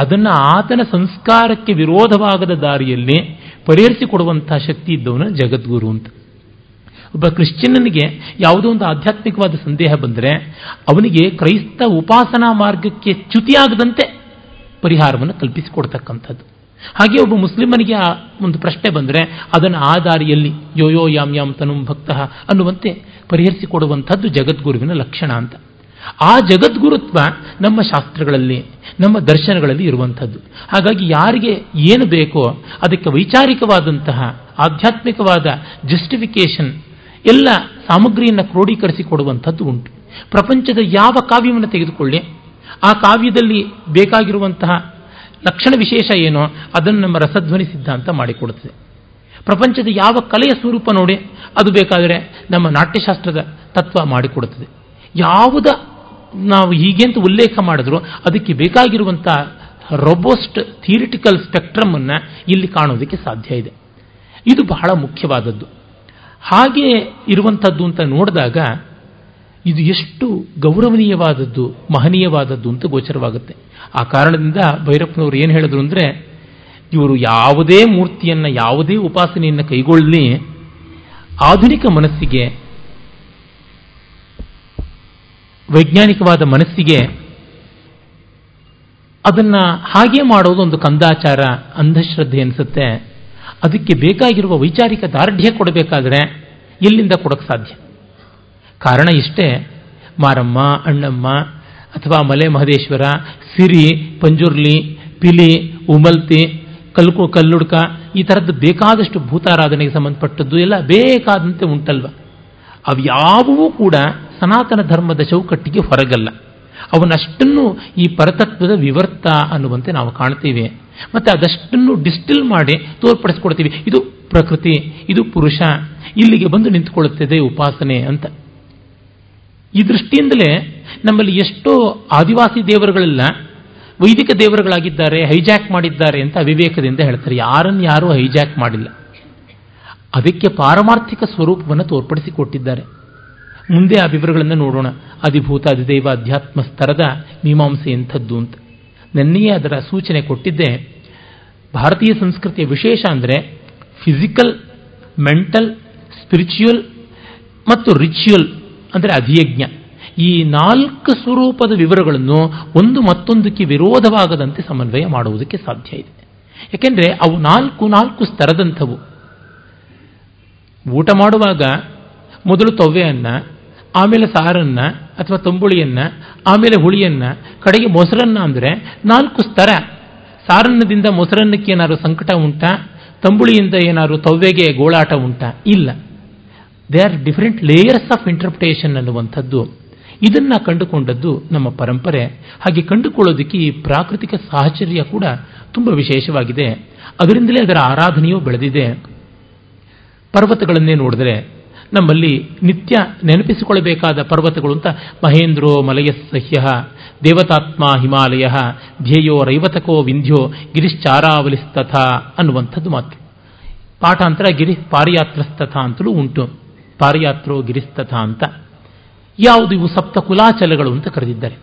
ಅದನ್ನು ಆತನ ಸಂಸ್ಕಾರಕ್ಕೆ ವಿರೋಧವಾಗದ ದಾರಿಯಲ್ಲಿ ಪರಿಹರಿಸಿಕೊಡುವಂತಹ ಶಕ್ತಿ ಇದ್ದವನು ಜಗದ್ಗುರು ಅಂತ. ಒಬ್ಬ ಕ್ರಿಶ್ಚಿಯನ್ನಿಗೆ ಯಾವುದೋ ಒಂದು ಆಧ್ಯಾತ್ಮಿಕವಾದ ಸಂದೇಹ ಬಂದರೆ ಅವನಿಗೆ ಕ್ರೈಸ್ತ ಉಪಾಸನಾ ಮಾರ್ಗಕ್ಕೆ ಚ್ಯುತಿಯಾಗದಂತೆ ಪರಿಹಾರವನ್ನು ಕಲ್ಪಿಸಿಕೊಡ್ತಕ್ಕಂಥದ್ದು. ಹಾಗೆ ಒಬ್ಬ ಮುಸ್ಲಿಮನಿಗೆ ಆ ಒಂದು ಪ್ರಶ್ನೆ ಬಂದರೆ ಅದನ್ನು ಆ ದಾರಿಯಲ್ಲಿ ಯೋಯೋ ಯಾಮ್ ಯಾಮ್ ತನುಂ ಭಕ್ತ ಅನ್ನುವಂತೆ ಪರಿಹರಿಸಿಕೊಡುವಂಥದ್ದು ಜಗದ್ಗುರುವಿನ ಲಕ್ಷಣ ಅಂತ. ಆ ಜಗದ್ಗುರುತ್ವ ನಮ್ಮ ಶಾಸ್ತ್ರಗಳಲ್ಲಿ, ನಮ್ಮ ದರ್ಶನಗಳಲ್ಲಿ ಇರುವಂಥದ್ದು. ಹಾಗಾಗಿ ಯಾರಿಗೆ ಏನು ಬೇಕೋ ಅದಕ್ಕೆ ವೈಚಾರಿಕವಾದಂತಹ, ಆಧ್ಯಾತ್ಮಿಕವಾದ ಜಸ್ಟಿಫಿಕೇಶನ್ ಎಲ್ಲ ಸಾಮಗ್ರಿಯನ್ನು ಕ್ರೋಢೀಕರಿಸಿಕೊಡುವಂಥದ್ದು ಉಂಟು. ಪ್ರಪಂಚದ ಯಾವ ಕಾವ್ಯವನ್ನು ತೆಗೆದುಕೊಳ್ಳಿ, ಆ ಕಾವ್ಯದಲ್ಲಿ ಬೇಕಾಗಿರುವಂತಹ ಲಕ್ಷಣ ವಿಶೇಷ ಏನೋ ಅದನ್ನು ನಮ್ಮ ರಸಧ್ವನಿ ಸಿದ್ಧಾಂತ ಮಾಡಿಕೊಡುತ್ತದೆ. ಪ್ರಪಂಚದ ಯಾವ ಕಲೆಯ ಸ್ವರೂಪ ನೋಡಿ ಅದು ಬೇಕಾದರೆ ನಮ್ಮ ನಾಟ್ಯಶಾಸ್ತ್ರದ ತತ್ವ ಮಾಡಿಕೊಡುತ್ತದೆ. ಯಾವುದ ನಾವು ಹೀಗೆ ಅಂತ ಉಲ್ಲೇಖ ಮಾಡಿದ್ರು ಅದಕ್ಕೆ ಬೇಕಾಗಿರುವಂಥ ರೊಬೋಸ್ಟ್ ಥಿಯರಿಟಿಕಲ್ ಸ್ಪೆಕ್ಟ್ರಮ್ ಅನ್ನು ಇಲ್ಲಿ ಕಾಣೋದಕ್ಕೆ ಸಾಧ್ಯ ಇದೆ. ಇದು ಬಹಳ ಮುಖ್ಯವಾದದ್ದು. ಹಾಗೆ ಇರುವಂಥದ್ದು ಅಂತ ನೋಡಿದಾಗ ಇದು ಎಷ್ಟು ಗೌರವನೀಯವಾದದ್ದು, ಮಹನೀಯವಾದದ್ದು ಅಂತ ಗೋಚರವಾಗುತ್ತೆ. ಆ ಕಾರಣದಿಂದ ಭೈರಪ್ಪನವರು ಏನು ಹೇಳಿದ್ರು ಅಂದರೆ ಇವರು ಯಾವುದೇ ಮೂರ್ತಿಯನ್ನು, ಯಾವುದೇ ಉಪಾಸನೆಯನ್ನು ಕೈಗೊಳ್ಳಲಿ. ಆಧುನಿಕ ಮನಸ್ಸಿಗೆ, ವೈಜ್ಞಾನಿಕವಾದ ಮನಸ್ಸಿಗೆ ಅದನ್ನ ಹಾಗೆ ಮಾಡೋದು ಒಂದು ಕಂದಾಚಾರ, ಅಂಧಶ್ರದ್ಧೆ ಅನಿಸುತ್ತೆ. ಅದಕ್ಕೆ ಬೇಕಾಗಿರುವ ವೈಚಾರಿಕ ದಾರ್ಢ್ಯ ಕೊಡಬೇಕಾದ್ರೆ ಎಲ್ಲಿಂದ ಕೊಡಕ್ಕೆ ಸಾಧ್ಯ. ಕಾರಣ ಇಷ್ಟೇ. ಮಾರಮ್ಮ, ಅಣ್ಣಮ್ಮ ಅಥವಾ ಮಲೆ ಮಹದೇಶ್ವರ, ಸಿರಿ, ಪಂಜುರ್ಲಿ, ಪಿಲಿ, ಉಮಲ್ತಿ ಕಲ್ಕು ಕಲ್ಲುಡ್ಕ, ಈ ಥರದ್ದು ಬೇಕಾದಷ್ಟು ಭೂತಾರಾಧನೆಗೆ ಸಂಬಂಧಪಟ್ಟದ್ದು ಎಲ್ಲ ಬೇಕಾದಂತೆ ಉಂಟಲ್ವ. ಅವ್ಯಾವೂ ಕೂಡ ಸನಾತನ ಧರ್ಮದ ಚೌಕಟ್ಟಿಗೆ ಹೊರಗಲ್ಲ. ಅವನಷ್ಟನ್ನು ಈ ಪರತತ್ವದ ವಿವರ್ತ ಅನ್ನುವಂತೆ ನಾವು ಕಾಣ್ತೀವಿ. ಮತ್ತು ಅದಷ್ಟನ್ನು ಡಿಸ್ಟಿಲ್ ಮಾಡಿ ತೋರ್ಪಡಿಸ್ಕೊಡ್ತೀವಿ. ಇದು ಪ್ರಕೃತಿ, ಇದು ಪುರುಷ, ಇಲ್ಲಿಗೆ ಬಂದು ನಿಂತುಕೊಳ್ಳುತ್ತದೆ ಉಪಾಸನೆ ಅಂತ. ಈ ದೃಷ್ಟಿಯಿಂದಲೇ ನಮ್ಮಲ್ಲಿ ಎಷ್ಟೋ ಆದಿವಾಸಿ ದೇವರುಗಳೆಲ್ಲ ವೈದಿಕ ದೇವರುಗಳಾಗಿದ್ದಾರೆ ಹೈಜಾಕ್ ಮಾಡಿದ್ದಾರೆ ಅಂತ ಅವಿವೇಕದಿಂದ ಹೇಳ್ತಾರೆ. ಯಾರನ್ನು ಯಾರೂ ಹೈಜಾಕ್ ಮಾಡಿಲ್ಲ. ಅದಕ್ಕೆ ಪಾರಮಾರ್ಥಿಕ ಸ್ವರೂಪವನ್ನು ತೋರ್ಪಡಿಸಿಕೊಟ್ಟಿದ್ದಾರೆ. ಮುಂದೆ ಆ ವಿವರಗಳನ್ನು ನೋಡೋಣ. ಅಧಿಭೂತ, ಅಧಿದೈವ, ಅಧ್ಯಾತ್ಮ, ಸ್ತರದ ಮೀಮಾಂಸೆ ಎಂಥದ್ದು ಅಂತ. ನನ್ನೆಯೇ ಅದರ ಸೂಚನೆ ಕೊಟ್ಟಿದ್ದೆ. ಭಾರತೀಯ ಸಂಸ್ಕೃತಿಯ ವಿಶೇಷ ಅಂದರೆ ಫಿಸಿಕಲ್ ಮೆಂಟಲ್ ಸ್ಪಿರಿಚುವಲ್ ಮತ್ತು ರಿಚುವಲ್ ಅಂದರೆ ಅಧಿಯಜ್ಞ ಈ ನಾಲ್ಕು ಸ್ವರೂಪದ ವಿವರಗಳನ್ನು ಒಂದು ಮತ್ತೊಂದಕ್ಕೆ ವಿರೋಧವಾಗದಂತೆ ಸಮನ್ವಯ ಮಾಡುವುದಕ್ಕೆ ಸಾಧ್ಯ ಇದೆ. ಏಕೆಂದರೆ ಅವು ನಾಲ್ಕು ನಾಲ್ಕು ಸ್ತರದಂಥವು ಊಟ ಮಾಡುವಾಗ ಮೊದಲು ತವ್ವೆಯನ್ನು, ಆಮೇಲೆ ಸಾರನ್ನ ಅಥವಾ ತಂಬುಳಿಯನ್ನ, ಆಮೇಲೆ ಹುಳಿಯನ್ನ, ಕಡೆಗೆ ಮೊಸರನ್ನ ಅಂದರೆ ನಾಲ್ಕು ಸ್ತರ ಸಾರನ್ನದಿಂದ ಮೊಸರನ್ನಕ್ಕೆ ಏನಾದ್ರು ಸಂಕಟ ಉಂಟಾ? ತಂಬುಳಿಯಿಂದ ಏನಾದ್ರು ತವ್ವೆಗೆ ಗೋಳಾಟ ಉಂಟಾ? ಇಲ್ಲ. They are different layers of interpretation ಅನ್ನುವಂಥದ್ದು. ಇದನ್ನ ಕಂಡುಕೊಂಡದ್ದು ನಮ್ಮ ಪರಂಪರೆ. ಹಾಗೆ ಕಂಡುಕೊಳ್ಳೋದಕ್ಕೆ ಈ ಪ್ರಾಕೃತಿಕ ಸಾಹಚರ್ಯ ಕೂಡ ತುಂಬ ವಿಶೇಷವಾಗಿದೆ. ಅದರಿಂದಲೇ ಅದರ ಆರಾಧನೆಯೂ ಬೆಳೆದಿದೆ. ಪರ್ವತಗಳನ್ನೇ ನೋಡಿದ್ರೆ ನಮ್ಮಲ್ಲಿ ನಿತ್ಯ ನೆನಪಿಸಿಕೊಳ್ಳಬೇಕಾದ ಪರ್ವತಗಳು ಅಂತ ಮಹೇಂದ್ರೋ ಮಲಯ ಸಹ್ಯ ದೇವತಾತ್ಮ ಹಿಮಾಲಯ, ಧ್ಯೇಯೋ ರೈವತಕೋ ವಿಂಧ್ಯೋ ಗಿರಿಶ್ಚಾರಾವಲಿಸ್ತಥ ಅನ್ನುವಂಥದ್ದು ಮಾತು. ಪಾಠಾಂತರ ಗಿರಿ ಪಾರಿಯಾತ್ರಸ್ತಥ ಅಂತಲೂ ಉಂಟು. ಪಾರಿಯಾತ್ರೋ ಗಿರಿಸ್ತಥ ಅಂತ. ಯಾವುದು ಇವು ಸಪ್ತ ಕುಲಾಚಲಗಳು ಅಂತ ಕರೆದಿದ್ದಾರೆ.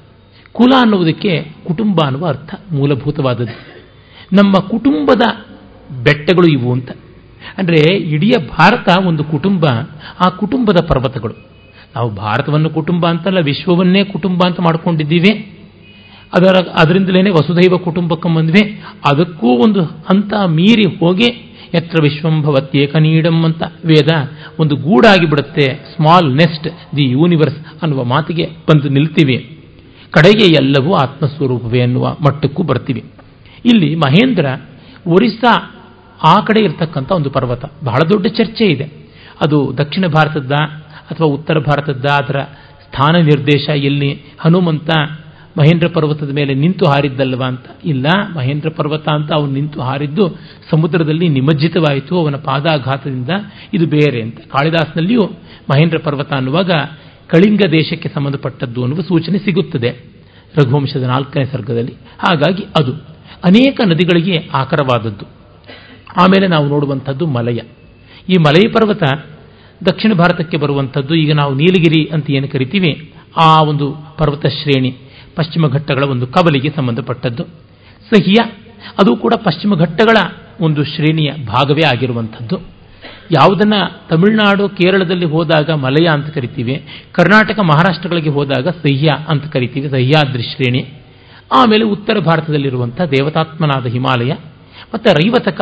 ಕುಲ ಅನ್ನುವುದಕ್ಕೆ ಕುಟುಂಬ ಅನ್ನುವ ಅರ್ಥ ಮೂಲಭೂತವಾದದ್ದು. ನಮ್ಮ ಕುಟುಂಬದ ಬೆಟ್ಟಗಳು ಇವು ಅಂತ. ಅಂದರೆ ಇಡೀ ಭಾರತ ಒಂದು ಕುಟುಂಬ, ಆ ಕುಟುಂಬದ ಪರ್ವತಗಳು. ನಾವು ಭಾರತವನ್ನು ಕುಟುಂಬ ಅಂತಲ್ಲ, ವಿಶ್ವವನ್ನೇ ಕುಟುಂಬ ಅಂತ ಮಾಡ್ಕೊಂಡಿದ್ದೀವಿ. ಅದರ ಅದರಿಂದಲೇ ವಸುದೈವ ಕುಟುಂಬಕ್ಕೆ ಬಂದ್ವಿ. ಅದಕ್ಕೂ ಒಂದು ಹಂತ ಮೀರಿ ಹೋಗಿ ಎತ್ರ ವಿಶ್ವಂಭವತ್ಯೇಕನೀಡಂ ಅಂತ ವೇದ ಒಂದು ಗೂಡಾಗಿ ಬಿಡುತ್ತೆ. ಸ್ಮಾಲ್ ನೆಸ್ಟ್ ದಿ ಯೂನಿವರ್ಸ್ ಅನ್ನುವ ಮಾತಿಗೆ ಬಂದು ನಿಲ್ತೀವಿ. ಕಡೆಗೆ ಎಲ್ಲವೂ ಆತ್ಮಸ್ವರೂಪವೇ ಅನ್ನುವ ಮಟ್ಟಕ್ಕೂ ಬರ್ತೀವಿ. ಇಲ್ಲಿ ಮಹೇಂದ್ರ ಒರಿಸ್ಸಾ ಆ ಕಡೆ ಇರತಕ್ಕಂಥ ಒಂದು ಪರ್ವತ. ಬಹಳ ದೊಡ್ಡ ಚರ್ಚೆ ಇದೆ. ಅದು ದಕ್ಷಿಣ ಭಾರತದ ಅಥವಾ ಉತ್ತರ ಭಾರತದ ಅದರ ಸ್ಥಾನ ನಿರ್ದೇಶ ಎಲ್ಲಿ? ಹನುಮಂತ ಮಹೇಂದ್ರ ಪರ್ವತದ ಮೇಲೆ ನಿಂತು ಹಾರಿದ್ದಲ್ವಾ ಅಂತ? ಇಲ್ಲ. ಮಹೇಂದ್ರ ಪರ್ವತ ಅಂತ ಅವನು ನಿಂತು ಹಾರಿದ್ದು ಸಮುದ್ರದಲ್ಲಿ ನಿಮಜ್ಜಿತವಾಯಿತು, ಅವನ ಪಾದಾಘಾತದಿಂದ ಇದು ಬೇರೆ ಅಂತ. ಕಾಳಿದಾಸನಲ್ಲಿಯೂ ಮಹೇಂದ್ರ ಪರ್ವತ ಅನ್ನುವಾಗ ಕಳಿಂಗ ದೇಶಕ್ಕೆ ಸಂಬಂಧಪಟ್ಟದ್ದು ಅನ್ನುವ ಸೂಚನೆ ಸಿಗುತ್ತದೆ ರಘುವಂಶದ ನಾಲ್ಕನೇ ಸರ್ಗದಲ್ಲಿ. ಹಾಗಾಗಿ ಅದು ಅನೇಕ ನದಿಗಳಿಗೆ ಆಕರವಾದದ್ದು. ಆಮೇಲೆ ನಾವು ನೋಡುವಂಥದ್ದು ಮಲಯ. ಈ ಮಲಯ ಪರ್ವತ ದಕ್ಷಿಣ ಭಾರತಕ್ಕೆ ಬರುವಂಥದ್ದು ಈಗ ನಾವು ನೀಲಗಿರಿ ಅಂತ ಏನು ಕರಿತೀವಿ? ಆ ಒಂದು ಪರ್ವತ ಶ್ರೇಣಿ. ಪಶ್ಚಿಮ ಘಟ್ಟಗಳ ಒಂದು ಕವಲಿಗೆ ಸಂಬಂಧಪಟ್ಟದ್ದು. ಸಹಿಯ, ಅದು ಕೂಡ ಪಶ್ಚಿಮ ಘಟ್ಟಗಳ ಒಂದು ಶ್ರೇಣಿಯ ಭಾಗವೇ ಆಗಿರುವಂಥದ್ದು. ಯಾವುದನ್ನ ತಮಿಳುನಾಡು, ಕೇರಳದಲ್ಲಿ ಹೋದಾಗ ಮಲಯ ಅಂತ ಕರಿತೀವಿ, ಕರ್ನಾಟಕ, ಮಹಾರಾಷ್ಟ್ರಗಳಿಗೆ ಹೋದಾಗ ಸಹ್ಯ ಅಂತ ಕರಿತೀವಿ, ಸಹ್ಯಾದ್ರಿ ಶ್ರೇಣಿ. ಆಮೇಲೆ ಉತ್ತರ ಭಾರತದಲ್ಲಿರುವಂಥ ದೇವತಾತ್ಮನಾದ ಹಿಮಾಲಯ, ಮತ್ತು ರೈವತಕ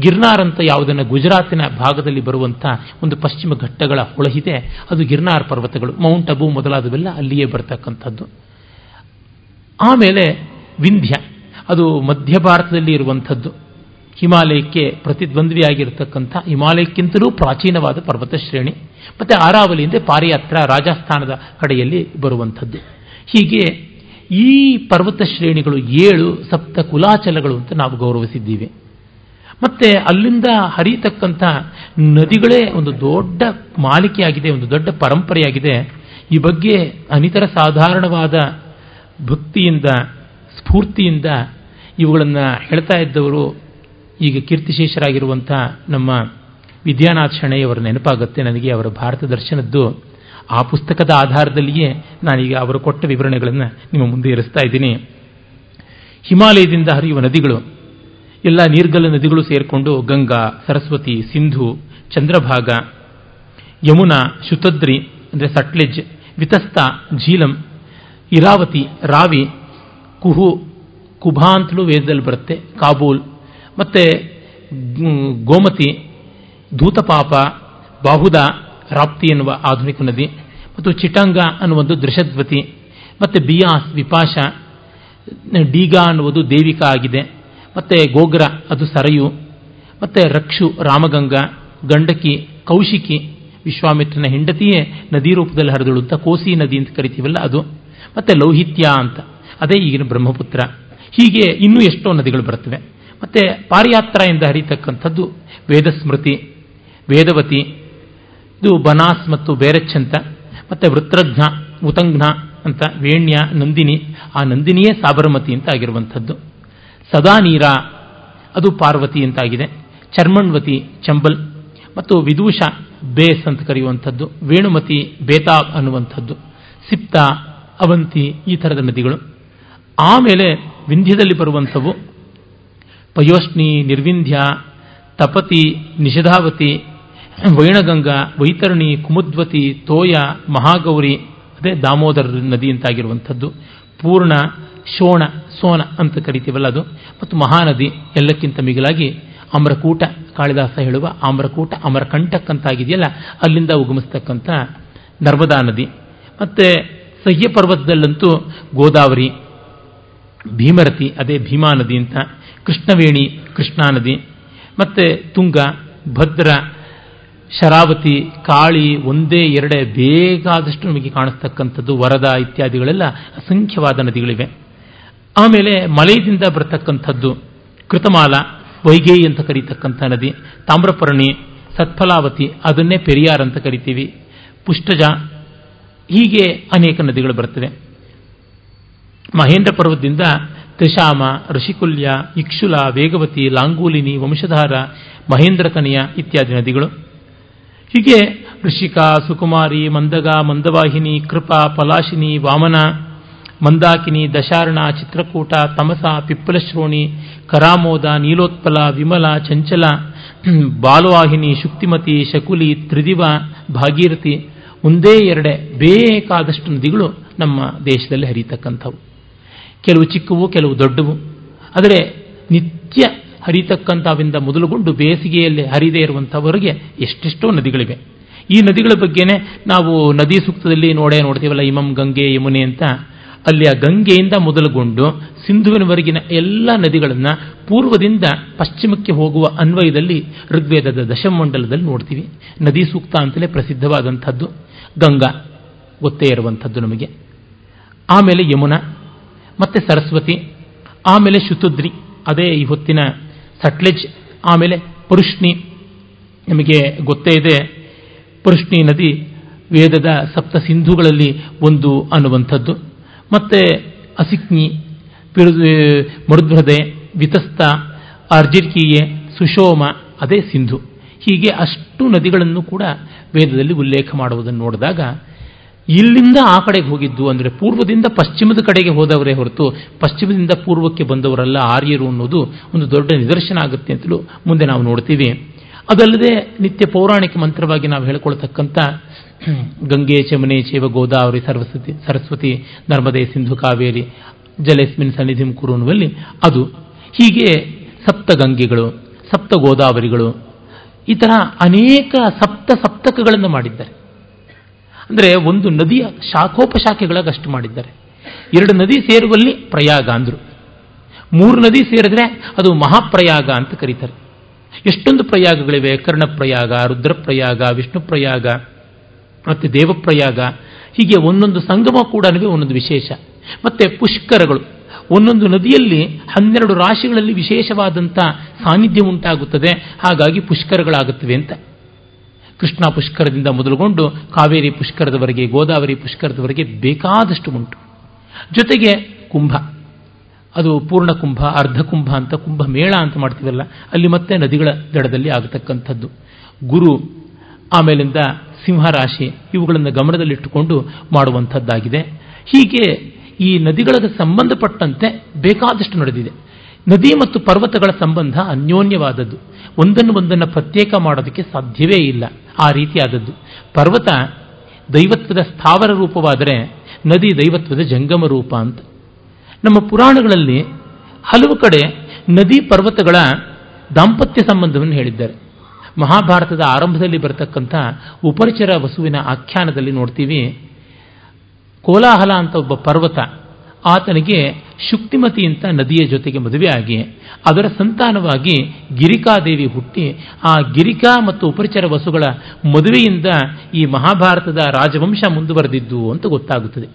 ಗಿರ್ನಾರ್ ಅಂತ ಯಾವುದನ್ನು ಗುಜರಾತಿನ ಭಾಗದಲ್ಲಿ ಬರುವಂಥ ಒಂದು ಪಶ್ಚಿಮ ಘಟ್ಟಗಳ ಹೊಳಹಿದೆ ಅದು ಗಿರ್ನಾರ್ ಪರ್ವತಗಳು, ಮೌಂಟ್ ಅಬು ಮೊದಲಾದವೆಲ್ಲ ಅಲ್ಲಿಯೇ ಬರ್ತಕ್ಕಂಥದ್ದು. ಆಮೇಲೆ ವಿಂಧ್ಯ. ಅದು ಮಧ್ಯ ಭಾರತದಲ್ಲಿ ಇರುವಂಥದ್ದು. ಹಿಮಾಲಯಕ್ಕೆ ಪ್ರತಿದ್ವಂದ್ವಿಯಾಗಿರ್ತಕ್ಕಂಥ ಹಿಮಾಲಯಕ್ಕಿಂತಲೂ ಪ್ರಾಚೀನವಾದ ಪರ್ವತ ಶ್ರೇಣಿ. ಮತ್ತು ಆರಾವಲಿ ಅಂದರೆ ಪಾರಿಯಾತ್ರ ರಾಜಸ್ಥಾನದ ಕಡೆಯಲ್ಲಿ ಬರುವಂಥದ್ದು. ಹೀಗೆ ಈ ಪರ್ವತ ಶ್ರೇಣಿಗಳು ಏಳು ಸಪ್ತ ಕುಲಾಚಲಗಳು ಅಂತ ನಾವು ಗೌರವಿಸಿದ್ದೀವಿ. ಮತ್ತೆ ಅಲ್ಲಿಂದ ಹರಿಯತಕ್ಕಂಥ ನದಿಗಳೇ ಒಂದು ದೊಡ್ಡ ಮಾಲಿಕೆಯಾಗಿದೆ, ಒಂದು ದೊಡ್ಡ ಪರಂಪರೆಯಾಗಿದೆ. ಈ ಬಗ್ಗೆ ಅನಿತರ ಸಾಧಾರಣವಾದ ಭಕ್ತಿಯಿಂದ, ಸ್ಫೂರ್ತಿಯಿಂದ ಇವುಗಳನ್ನು ಹೇಳ್ತಾ ಇದ್ದವರು ಈಗ ಕೀರ್ತಿಶೇಷರಾಗಿರುವಂಥ ನಮ್ಮ ವಿದ್ಯಾನಾಥ್ ಶಣೆಯವರ ನೆನಪಾಗುತ್ತೆ ನನಗೆ ಅವರ ಭಾರತ ದರ್ಶನದ್ದು. ಆ ಪುಸ್ತಕದ ಆಧಾರದಲ್ಲಿಯೇ ನಾನೀಗ ಅವರು ಕೊಟ್ಟ ವಿವರಣೆಗಳನ್ನು ನಿಮ್ಮ ಮುಂದೆ ಇರಿಸ್ತಾ ಇದ್ದೀನಿ. ಹಿಮಾಲಯದಿಂದ ಹರಿಯುವ ನದಿಗಳು, ಎಲ್ಲ ನೀರ್ಗಲ್ಲ ನದಿಗಳು ಸೇರಿಕೊಂಡು ಗಂಗಾ, ಸರಸ್ವತಿ, ಸಿಂಧು, ಚಂದ್ರಭಾಗ, ಯಮುನಾ ಶುತದ್ರಿ ಅಂದರೆ ಸಟ್ಲೆಜ್, ವಿತಸ್ತ, ಝೀಲಂ ಇರಾವತಿ, ರಾವಿ, ಕುಹು ಕುಭಾ ಅಂತಲೂ ವೇದದಲ್ಲಿ ಬರುತ್ತೆ, ಕಾಬೂಲ್. ಮತ್ತು ಗೋಮತಿ, ಧೂತಪಾಪ, ಬಾಹುದ, ರಾಪ್ತಿ ಎನ್ನುವ ಆಧುನಿಕ ನದಿ, ಮತ್ತು ಚಿಟಂಗ ಅನ್ನುವುದು ದೃಶದ್ವತಿ, ಮತ್ತು ಬಿಯಾಸ್, ವಿಪಾಶ, ಡೀಗಾ ಅನ್ನುವುದು ದೇವಿಕಾ ಆಗಿದೆ, ಮತ್ತು ಗೋಗ್ರ, ಅದು ಸರಯು, ಮತ್ತು ರಕ್ಷು, ರಾಮಗಂಗಾ, ಗಂಡಕಿ, ಕೌಶಿಕಿ, ವಿಶ್ವಾಮಿತ್ರನ ಹೆಂಡತಿಯೇ ನದಿ ರೂಪದಲ್ಲಿ ಹರಿದಳು ಅಂತ ಕೋಸಿ ನದಿ ಅಂತ ಕರಿತೀವಲ್ಲ ಅದು. ಮತ್ತು ಲೌಹಿತ್ಯ ಅಂತ. ಅದೇ ಈಗಿನ ಬ್ರಹ್ಮಪುತ್ರ. ಹೀಗೆ ಇನ್ನೂ ಎಷ್ಟೋ ನದಿಗಳು ಬರ್ತವೆ ಮತ್ತೆ ಪಾರಿಯಾತ್ರ ಎಂದು ಹರಿತಕ್ಕಂಥದ್ದು ವೇದಸ್ಮೃತಿ, ವೇದವತಿ, ಇದು ಬನಾಸ್ ಮತ್ತು ಬೇರಚ್ ಅಂತ. ಮತ್ತೆ ವೃತ್ರಘ್ನ ಉತಂಘ್ನ ಅಂತ, ವೇಣ್ಯ, ನಂದಿನಿ, ಆ ನಂದಿನಿಯೇ ಸಾಬರಮತಿ ಅಂತ ಆಗಿರುವಂಥದ್ದು. ಸದಾ ನೀರ ಅದು ಪಾರ್ವತಿ ಅಂತಾಗಿದೆ. ಚರ್ಮಣ್ವತಿ, ಚಂಬಲ್. ಮತ್ತು ವಿದೂಷ, ಬೇಸ್ ಅಂತ ಕರೆಯುವಂಥದ್ದು. ವೇಣುಮತಿ, ಬೇತಾಬ್ ಅನ್ನುವಂಥದ್ದು. ಸಿಪ್ತ ಅವಂತಿ ಈ ಥರದ ನದಿಗಳು. ಆಮೇಲೆ ವಿಂಧ್ಯದಲ್ಲಿ ಬರುವಂಥವು ಪಯೋಷ್ಣಿ, ನಿರ್ವಿಂಧ್ಯ, ತಪತಿ, ನಿಷಧಾವತಿ, ವೈಣಗಂಗಾ, ವೈತರಣಿ, ಕುಮುದ್ವತಿ, ತೋಯ, ಮಹಾಗೌರಿ, ಅದೇ ದಾಮೋದರ ನದಿ ಅಂತಾಗಿರುವಂಥದ್ದು. ಪೂರ್ಣ, ಶೋಣ, ಸೋನ ಅಂತ ಕರಿತೀವಲ್ಲ ಅದು. ಮತ್ತು ಮಹಾನದಿ ಎಲ್ಲಕ್ಕಿಂತ ಮಿಗಿಲಾಗಿ ಅಮರಕೂಟ, ಕಾಳಿದಾಸ ಹೇಳುವ ಅಮರಕೂಟ, ಅಮರಕಂಟಕ್ ಅಂತಾಗಿದೆಯಲ್ಲ, ಅಲ್ಲಿಂದ ಉಗಮಿಸ್ತಕ್ಕಂಥ ನರ್ಮದಾ ನದಿ. ಮತ್ತೆ ಸಹ್ಯ ಪರ್ವತದಲ್ಲಂತೂ ಗೋದಾವರಿ, ಭೀಮರತಿ, ಅದೇ ಭೀಮಾ ನದಿ ಅಂತ, ಕೃಷ್ಣವೇಣಿ, ಕೃಷ್ಣಾ ನದಿ, ಮತ್ತೆ ತುಂಗ, ಭದ್ರ, ಶರಾವತಿ, ಕಾಳಿ ಒಂದೇ ಎರಡೇ ಬೇಕಾದಷ್ಟು ನಮಗೆ ಕಾಣಿಸ್ತಕ್ಕಂಥದ್ದು ವರದ ಇತ್ಯಾದಿಗಳೆಲ್ಲ ಅಸಂಖ್ಯವಾದ ನದಿಗಳಿವೆ. ಆಮೇಲೆ ಮಲಯದಿಂದ ಬರತಕ್ಕಂಥದ್ದು ಕೃತಮಾಲ, ವೈಗೇಯಿ ಅಂತ ಕರೀತಕ್ಕಂಥ ನದಿ, ತಾಮ್ರಪರ್ಣಿ, ಸತ್ಫಲಾವತಿ, ಅದನ್ನೇ ಪೆರಿಯಾರ್ ಅಂತ ಕರಿತೀವಿ. ಪುಷ್ಟಜ ಹೀಗೆ ಅನೇಕ ನದಿಗಳು ಬರ್ತವೆ ಮಹೇಂದ್ರ ಪರ್ವತದಿಂದ ತ್ರಿಶಾಮ, ಋಷಿಕುಲ್ಯ, ಇಕ್ಷುಲ, ವೇಗವತಿ, ಲಾಂಗೂಲಿನಿ, ವಂಶಧಾರ ಮಹೇಂದ್ರಕನಿಯ ಇತ್ಯಾದಿ ನದಿಗಳು. ಹೀಗೆ ಋಷಿಕಾ, ಸುಕುಮಾರಿ, ಮಂದಗ, ಮಂದವಾಹಿನಿ, ಕೃಪಾ, ಪಲಾಶಿನಿ, ವಾಮನ, ಮಂದಾಕಿನಿ, ದಶಾರಣ, ಚಿತ್ರಕೂಟ, ತಮಸ, ಪಿಪ್ಪಲಶ್ರೋಣಿ, ಕರಾಮೋದ, ನೀಲೋತ್ಪಲ, ವಿಮಲ, ಚಂಚಲ, ಬಾಲವಾಹಿನಿ, ಶುಕ್ತಿಮತಿ, ಶಕುಲಿ, ತ್ರಿದಿವ, ಭಾಗೀರಥಿ ಒಂದೇ ಎರಡೇ ಬೇಕಾದಷ್ಟು ನದಿಗಳು ನಮ್ಮ ದೇಶದಲ್ಲಿ ಹರಿತಕ್ಕಂಥವು ಕೆಲವು ಚಿಕ್ಕವು, ಕೆಲವು ದೊಡ್ಡವು. ಆದರೆ ನಿತ್ಯ ಹರಿತಕ್ಕಂಥವಿಂದ ಮೊದಲುಗೊಂಡು ಬೇಸಿಗೆಯಲ್ಲಿ ಹರಿದೇ ಇರುವಂಥವರಿಗೆ ಎಷ್ಟೆಷ್ಟೋ ನದಿಗಳಿವೆ. ಈ ನದಿಗಳ ಬಗ್ಗೆನೇ ನಾವು ನದಿ ಸೂಕ್ತದಲ್ಲಿ ನೋಡೇ ನೋಡ್ತೀವಲ್ಲ, ಇಮಂ ಗಂಗೆ ಯಮುನೆ ಅಂತ. ಅಲ್ಲಿ ಆ ಗಂಗೆಯಿಂದ ಮೊದಲುಗೊಂಡು ಸಿಂಧುವಿನವರೆಗಿನ ಎಲ್ಲ ನದಿಗಳನ್ನು ಪೂರ್ವದಿಂದ ಪಶ್ಚಿಮಕ್ಕೆ ಹೋಗುವ ಅನ್ವಯದಲ್ಲಿ ಋಗ್ವೇದದ ದಶಮಂಡಲದಲ್ಲಿ ನೋಡ್ತೀವಿ. ನದಿ ಸೂಕ್ತ ಅಂತಲೇ ಪ್ರಸಿದ್ಧವಾದಂಥದ್ದು. ಗಂಗಾ ಗೊತ್ತೇ ಇರುವಂಥದ್ದು ನಮಗೆ. ಆಮೇಲೆ ಯಮುನಾ, ಮತ್ತೆ ಸರಸ್ವತಿ, ಆಮೇಲೆ ಶುತುದ್ರಿ, ಅದೇ ಈ ಹೊತ್ತಿನ ಸಟ್ಲೆಜ್, ಆಮೇಲೆ ಪರುಷ್ಣಿ, ನಮಗೆ ಗೊತ್ತೇ ಇದೆ. ಪರುಷ್ಣಿ ನದಿ ವೇದದ ಸಪ್ತ ಸಿಂಧುಗಳಲ್ಲಿ ಒಂದು ಅನ್ನುವಂಥದ್ದು. ಮತ್ತೆ ಅಸಿಕ್ನಿ ಮರುಧ್ರದೆ ವಿತಸ್ತ, ಅರ್ಜಿರ್ಕೀಯೆ, ಸುಶೋಮ, ಅದೇ ಸಿಂಧು. ಹೀಗೆ ಅಷ್ಟು ನದಿಗಳನ್ನು ಕೂಡ ವೇದದಲ್ಲಿ ಉಲ್ಲೇಖ ಮಾಡುವುದನ್ನು ನೋಡಿದಾಗ, ಇಲ್ಲಿಂದ ಆ ಕಡೆಗೆ ಹೋಗಿದ್ದು ಅಂದರೆ ಪೂರ್ವದಿಂದ ಪಶ್ಚಿಮದ ಕಡೆಗೆ ಹೋದವರೇ ಹೊರತು ಪಶ್ಚಿಮದಿಂದ ಪೂರ್ವಕ್ಕೆ ಬಂದವರಲ್ಲ ಆರ್ಯರು ಅನ್ನೋದು ಒಂದು ದೊಡ್ಡ ನಿದರ್ಶನ ಆಗುತ್ತೆ ಅಂತಲೂ ಮುಂದೆ ನಾವು ನೋಡ್ತೀವಿ. ಅದಲ್ಲದೆ ನಿತ್ಯ ಪೌರಾಣಿಕ ಮಂತ್ರವಾಗಿ ನಾವು ಹೇಳ್ಕೊಳ್ತಕ್ಕಂಥ ಗಂಗೆ ಚಮನೆ ಚೇವ ಗೋದಾವರಿ ಸರಸ್ವತಿ ಸರಸ್ವತಿ ನರ್ಮದೆ ಸಿಂಧು ಕಾವೇರಿ ಜಲೇಸ್ಮಿನ್ ಸನ್ನಿಧಿಂ ಕುರುನುವಲ್ಲಿ ಅದು ಹೀಗೆ ಸಪ್ತ ಗಂಗೆಗಳು, ಸಪ್ತ ಗೋದಾವರಿಗಳು ಈ ತರಹ ಅನೇಕ ಸಪ್ತ ಸಪ್ತಕಗಳನ್ನು ಮಾಡಿದ್ದಾರೆ. ಅಂದರೆ ಒಂದು ನದಿಯ ಶಾಖೋಪಶಾಖೆಗಳಾಗಷ್ಟು ಮಾಡಿದ್ದಾರೆ. ಎರಡು ನದಿ ಸೇರುವಲ್ಲಿ ಪ್ರಯಾಗ ಅಂದರು. ಮೂರು ನದಿ ಸೇರಿದ್ರೆ ಅದು ಮಹಾಪ್ರಯಾಗ ಅಂತ ಕರೀತಾರೆ. ಎಷ್ಟೊಂದು ಪ್ರಯಾಗಗಳಿವೆ? ಕರ್ಣಪ್ರಯಾಗ, ರುದ್ರಪ್ರಯಾಗ ವಿಷ್ಣು ಪ್ರಯಾಗ ಮತ್ತು ದೇವಪ್ರಯಾಗ. ಹೀಗೆ ಒಂದೊಂದು ಸಂಗಮ ಕೂಡ ಒಂದೊಂದು ವಿಶೇಷ. ಮತ್ತೆ ಪುಷ್ಕರಗಳು. ಒಂದೊಂದು ನದಿಯಲ್ಲಿ ಹನ್ನೆರಡು ರಾಶಿಗಳಲ್ಲಿ ವಿಶೇಷವಾದಂಥ ಸಾನ್ನಿಧ್ಯ ಉಂಟಾಗುತ್ತದೆ. ಹಾಗಾಗಿ ಪುಷ್ಕರಗಳಾಗುತ್ತವೆ ಅಂತ. ಕೃಷ್ಣ ಪುಷ್ಕರದಿಂದ ಮೊದಲುಗೊಂಡು ಕಾವೇರಿ ಪುಷ್ಕರದವರೆಗೆ, ಗೋದಾವರಿ ಪುಷ್ಕರದವರೆಗೆ ಬೇಕಾದಷ್ಟು ಉಂಟು. ಜೊತೆಗೆ ಕುಂಭ. ಅದು ಪೂರ್ಣ ಕುಂಭ, ಅರ್ಧ ಕುಂಭ ಅಂತ ಕುಂಭ ಮೇಳ ಅಂತ ಮಾಡ್ತೀವಲ್ಲ, ಅಲ್ಲಿ ಮತ್ತೆ ನದಿಗಳ ದಡದಲ್ಲಿ ಆಗತಕ್ಕಂಥದ್ದು. ಗುರು ಆಮೇಲಿಂದ ಸಿಂಹರಾಶಿ ಇವುಗಳನ್ನು ಗಮನದಲ್ಲಿಟ್ಟುಕೊಂಡು ಮಾಡುವಂಥದ್ದಾಗಿದೆ. ಹೀಗೆ ಈ ನದಿಗಳಿಗೆ ಸಂಬಂಧಪಟ್ಟಂತೆ ಬೇಕಾದಷ್ಟು ನಡೆದಿದೆ. ನದಿ ಮತ್ತು ಪರ್ವತಗಳ ಸಂಬಂಧ ಅನ್ಯೋನ್ಯವಾದದ್ದು. ಒಂದನ್ನು ಒಂದನ್ನು ಪ್ರತ್ಯೇಕ ಮಾಡೋದಕ್ಕೆ ಸಾಧ್ಯವೇ ಇಲ್ಲ. ಆ ರೀತಿಯಾದದ್ದು. ಪರ್ವತ ದೈವತ್ವದ ಸ್ಥಾವರ ರೂಪವಾದರೆ ನದಿ ದೈವತ್ವದ ಜಂಗಮ ರೂಪ ಅಂತ. ನಮ್ಮ ಪುರಾಣಗಳಲ್ಲಿ ಹಲವು ಕಡೆ ನದಿ ಪರ್ವತಗಳ ದಾಂಪತ್ಯ ಸಂಬಂಧವನ್ನು ಹೇಳಿದ್ದಾರೆ. ಮಹಾಭಾರತದ ಆರಂಭದಲ್ಲಿ ಬರತಕ್ಕಂಥ ಉಪರಿಚರ ವಸುವಿನ ಆಖ್ಯಾನದಲ್ಲಿ ನೋಡ್ತೀವಿ. ಕೋಲಾಹಲ ಅಂತ ಒಬ್ಬ ಪರ್ವತ ಆತನಿಗೆ ಶುಕ್ತಿಮತಿ ಅಂತ ನದಿಯ ಜೊತೆಗೆ ಮದುವೆಯಾಗಿ ಅದರ ಸಂತಾನವಾಗಿ ಗಿರಿಕಾದೇವಿ ಹುಟ್ಟಿ ಆ ಗಿರಿಕಾ ಮತ್ತು ಉಪರಿಚರ ವಸುಗಳ ಮದುವೆಯಿಂದ ಈ ಮಹಾಭಾರತದ ರಾಜವಂಶ ಮುಂದುವರೆದಿದ್ದು ಅಂತ ಗೊತ್ತಾಗುತ್ತದೆ.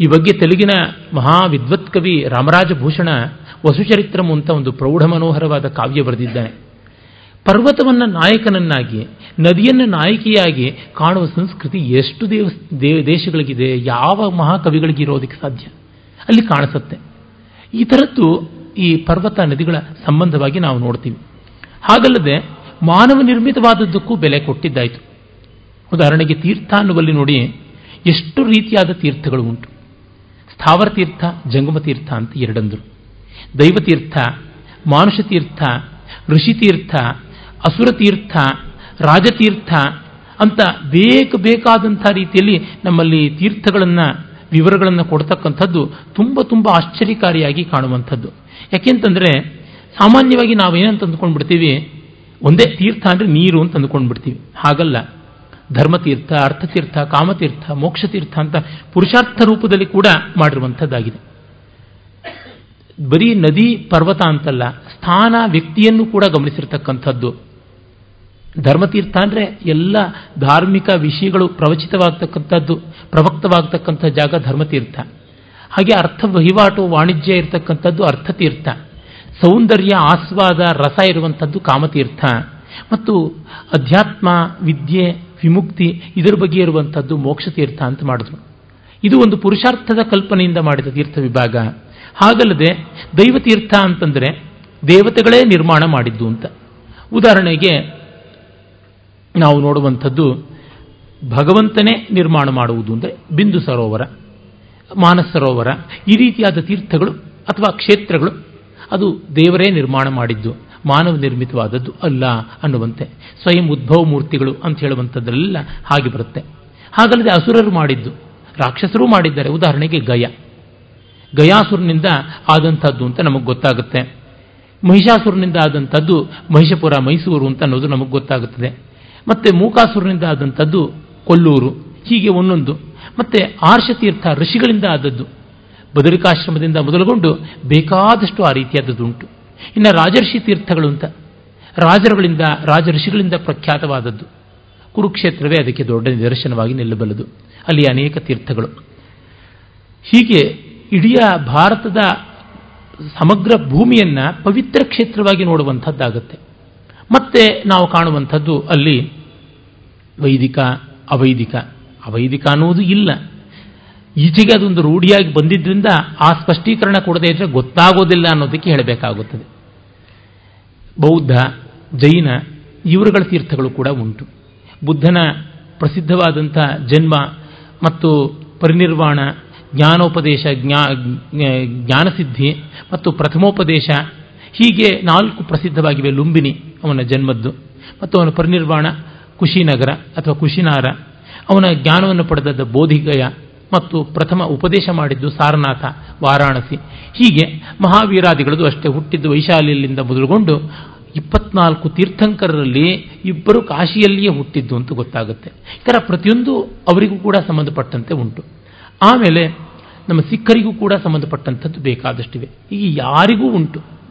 ಈ ಬಗ್ಗೆ ತೆಲುಗಿನ ಮಹಾ ವಿದ್ವತ್ ಕವಿ ರಾಮರಾಜಭೂಷಣ ವಸುಚರಿತ್ರಂ ಅಂತ ಒಂದು ಪ್ರೌಢ ಮನೋಹರವಾದ ಕಾವ್ಯ ಬರೆದಿದ್ದಾನೆ. ಪರ್ವತವನ್ನು ನಾಯಕನನ್ನಾಗಿ, ನದಿಯನ್ನು ನಾಯಕಿಯಾಗಿ ಕಾಣುವ ಸಂಸ್ಕೃತಿ ಎಷ್ಟು ದೇವ ದೇಶಗಳಿಗಿದೆ, ಯಾವ ಮಹಾಕವಿಗಳಿಗೆ ಇರೋದಕ್ಕೆ ಸಾಧ್ಯ? ಅಲ್ಲಿ ಕಾಣಿಸುತ್ತೆ. ಈ ಥರದ್ದು ಈ ಪರ್ವತ ನದಿಗಳ ಸಂಬಂಧವಾಗಿ ನಾವು ನೋಡ್ತೀವಿ. ಹಾಗಲ್ಲದೆ ಮಾನವ ನಿರ್ಮಿತವಾದದ್ದಕ್ಕೂ ಬೆಲೆ ಕೊಟ್ಟಿದ್ದಾಯಿತು. ಉದಾಹರಣೆಗೆ ತೀರ್ಥ ಅನ್ನುವಲ್ಲಿ ನೋಡಿ ಎಷ್ಟು ರೀತಿಯಾದ ತೀರ್ಥಗಳು ಉಂಟು. ಸ್ಥಾವರ ತೀರ್ಥ, ಜಂಗಮ ತೀರ್ಥ ಅಂತ ಎರಡಂದರು. ದೈವತೀರ್ಥ ಮಾನುಷ ತೀರ್ಥ ಋಷಿತೀರ್ಥ ಅಸುರತೀರ್ಥ, ರಾಜತೀರ್ಥ ಅಂತ ಬೇಕು ಬೇಕಾದಂಥ ರೀತಿಯಲ್ಲಿ ನಮ್ಮಲ್ಲಿ ತೀರ್ಥಗಳನ್ನು, ವಿವರಗಳನ್ನು ಕೊಡ್ತಕ್ಕಂಥದ್ದು ತುಂಬ ತುಂಬ ಆಶ್ಚರ್ಯಕಾರಿಯಾಗಿ ಕಾಣುವಂಥದ್ದು. ಯಾಕೆಂತಂದರೆ ಸಾಮಾನ್ಯವಾಗಿ ನಾವು ಏನಂತ ಅಂದ್ಕೊಂಡ್ಬಿಡ್ತೀವಿ, ಒಂದೇ ತೀರ್ಥ ಅಂದರೆ ನೀರು ಅಂತ ಅಂದ್ಕೊಂಡ್ಬಿಡ್ತೀವಿ. ಹಾಗಲ್ಲ. ಧರ್ಮತೀರ್ಥ, ಅರ್ಥತೀರ್ಥ, ಕಾಮತೀರ್ಥ, ಮೋಕ್ಷತೀರ್ಥ ಅಂತ ಪುರುಷಾರ್ಥ ರೂಪದಲ್ಲಿ ಕೂಡ ಮಾಡಿರುವಂಥದ್ದಾಗಿದೆ. ಬರೀ ನದಿ, ಪರ್ವತ ಅಂತಲ್ಲ, ಸ್ಥಾನ, ವ್ಯಕ್ತಿಯನ್ನು ಕೂಡ ಗಮನಿಸಿರ್ತಕ್ಕಂಥದ್ದು. ಧರ್ಮತೀರ್ಥ ಅಂದರೆ ಎಲ್ಲ ಧಾರ್ಮಿಕ ವಿಷಯಗಳು ಪ್ರವಚಿತವಾಗ್ತಕ್ಕಂಥದ್ದು, ಪ್ರವಕ್ತವಾಗ್ತಕ್ಕಂಥ ಜಾಗ ಧರ್ಮತೀರ್ಥ. ಹಾಗೆ ಅರ್ಥ ವಹಿವಾಟು ವಾಣಿಜ್ಯ ಇರತಕ್ಕಂಥದ್ದು ಅರ್ಥತೀರ್ಥ. ಸೌಂದರ್ಯ, ಆಸ್ವಾದ, ರಸ ಇರುವಂಥದ್ದು ಕಾಮತೀರ್ಥ. ಮತ್ತು ಅಧ್ಯಾತ್ಮ, ವಿದ್ಯೆ, ವಿಮುಕ್ತಿ ಇದರ ಬಗ್ಗೆ ಇರುವಂಥದ್ದು ಮೋಕ್ಷತೀರ್ಥ ಅಂತ ಮಾಡಿದ್ರು. ಇದು ಒಂದು ಪುರುಷಾರ್ಥದ ಕಲ್ಪನೆಯಿಂದ ಮಾಡಿದ ತೀರ್ಥ ವಿಭಾಗ. ಹಾಗಲ್ಲದೆ ದೈವತೀರ್ಥ ಅಂತಂದರೆ ದೇವತೆಗಳೇ ನಿರ್ಮಾಣ ಮಾಡಿದ್ದು ಅಂತ. ಉದಾಹರಣೆಗೆ ನಾವು ನೋಡುವಂಥದ್ದು ಭಗವಂತನೇ ನಿರ್ಮಾಣ ಮಾಡುವುದು ಅಂದರೆ ಬಿಂದು ಸರೋವರ, ಮಾನಸ ಸರೋವರ, ಈ ರೀತಿಯಾದ ತೀರ್ಥಗಳು ಅಥವಾ ಕ್ಷೇತ್ರಗಳು ಅದು ದೇವರೇ ನಿರ್ಮಾಣ ಮಾಡಿದ್ದು, ಮಾನವ ನಿರ್ಮಿತವಾದದ್ದು ಅಲ್ಲ ಅನ್ನುವಂತೆ ಸ್ವಯಂ ಉದ್ಭವ ಮೂರ್ತಿಗಳು ಅಂತ ಹೇಳುವಂಥದ್ದೆಲ್ಲ ಹಾಗೆ ಬರುತ್ತೆ. ಹಾಗಲ್ಲದೆ ಅಸುರರು ಮಾಡಿದ್ದು, ರಾಕ್ಷಸರು ಮಾಡಿದ್ದಾರೆ. ಉದಾಹರಣೆಗೆ ಗಯ. ಗಯಾಸುರನಿಂದ ಆದಂಥದ್ದು ಅಂತ ನಮಗೆ ಗೊತ್ತಾಗುತ್ತೆ. ಮಹಿಷಾಸುರನಿಂದ ಆದಂಥದ್ದು ಮಹಿಷಪುರ, ಮೈಸೂರು ಅಂತ ಅನ್ನೋದು ನಮಗೆ ಗೊತ್ತಾಗುತ್ತದೆ. ಮತ್ತೆ ಮೂಕಾಸುರನಿಂದ ಆದಂಥದ್ದು ಕೊಲ್ಲೂರು, ಹೀಗೆ ಒಂದೊಂದು. ಮತ್ತೆ ಆರ್ಷತೀರ್ಥ ಋಷಿಗಳಿಂದ ಆದದ್ದು. ಬದರಿಕಾಶ್ರಮದಿಂದ ಮೊದಲುಗೊಂಡು ಬೇಕಾದಷ್ಟು ಆ ರೀತಿಯಾದದ್ದುಂಟು. ಇನ್ನು ರಾಜರ್ಷಿ ತೀರ್ಥಗಳು ಅಂತ. ರಾಜರುಗಳಿಂದ, ರಾಜ ಋಷಿಗಳಿಂದ ಪ್ರಖ್ಯಾತವಾದದ್ದು. ಕುರುಕ್ಷೇತ್ರವೇ ಅದಕ್ಕೆ ದೊಡ್ಡ ನಿದರ್ಶನವಾಗಿ ನಿಲ್ಲಬಲ್ಲದು. ಅಲ್ಲಿ ಅನೇಕ ತೀರ್ಥಗಳು. ಹೀಗೆ ಇಡೀ ಭಾರತದ ಸಮಗ್ರ ಭೂಮಿಯನ್ನು ಪವಿತ್ರ ಕ್ಷೇತ್ರವಾಗಿ ನೋಡುವಂಥದ್ದಾಗತ್ತೆ. ಮತ್ತೆ ನಾವು ಕಾಣುವಂಥದ್ದು ಅಲ್ಲಿ ವೈದಿಕ, ಅವೈದಿಕ. ಅವೈದಿಕ ಅನ್ನುವುದು ಇಲ್ಲ. ಈಚೆಗೆ ಅದೊಂದು ರೂಢಿಯಾಗಿ ಬಂದಿದ್ದರಿಂದ ಆ ಸ್ಪಷ್ಟೀಕರಣ ಕೊಡದೇ ಇದ್ರೆ ಗೊತ್ತಾಗೋದಿಲ್ಲ ಅನ್ನೋದಕ್ಕೆ ಹೇಳಬೇಕಾಗುತ್ತದೆ. ಬೌದ್ಧ, ಜೈನ, ಇವರುಗಳ ತೀರ್ಥಗಳು ಕೂಡ ಉಂಟು. ಬುದ್ಧನ ಪ್ರಸಿದ್ಧವಾದಂಥ ಜನ್ಮ ಮತ್ತು ಪರಿನಿರ್ವಾಣ, ಜ್ಞಾನೋಪದೇಶ, ಜ್ಞಾ ಜ್ಞಾನಸಿದ್ಧಿ ಮತ್ತು ಪ್ರಥಮೋಪದೇಶ ಹೀಗೆ ನಾಲ್ಕು ಪ್ರಸಿದ್ಧವಾಗಿವೆ ಲುಂಬಿನಿ. ಅವನ ಜನ್ಮದ್ದು. ಮತ್ತು ಅವನ ಪರಿನಿರ್ವಾಣ, ಕುಶಿನಗರ ಅಥವಾ ಕುಶಿನಾರ. ಅವನ ಜ್ಞಾನವನ್ನು ಪಡೆದದ್ದು ಬೋಧಿಗಯ ಮತ್ತು ಪ್ರಥಮ ಉಪದೇಶ ಮಾಡಿದ್ದು ಸಾರನಾಥ, ವಾರಾಣಸಿ. ಹೀಗೆ ಮಹಾವೀರಾದಿಗಳದು ಅಷ್ಟೇ. ಹುಟ್ಟಿದ್ದು ವೈಶಾಲಿಯಲ್ಲಿಂದ ಮೊದಲುಗೊಂಡು ಇಪ್ಪತ್ನಾಲ್ಕು ತೀರ್ಥಂಕರರಲ್ಲಿ ಇಬ್ಬರು ಕಾಶಿಯಲ್ಲಿಯೇ ಹುಟ್ಟಿದ್ದು ಅಂತ ಗೊತ್ತಾಗುತ್ತೆ. ಈ ಪ್ರತಿಯೊಂದು ಅವರಿಗೂ ಕೂಡ ಸಂಬಂಧಪಟ್ಟಂತೆ ಉಂಟು. ಆಮೇಲೆ ನಮ್ಮ ಸಿಖ್ಖರಿಗೂ ಕೂಡ ಸಂಬಂಧಪಟ್ಟಂಥದ್ದು ಬೇಕಾದಷ್ಟಿವೆ. ಈಗ ಯಾರಿಗೂ ಉಂಟು.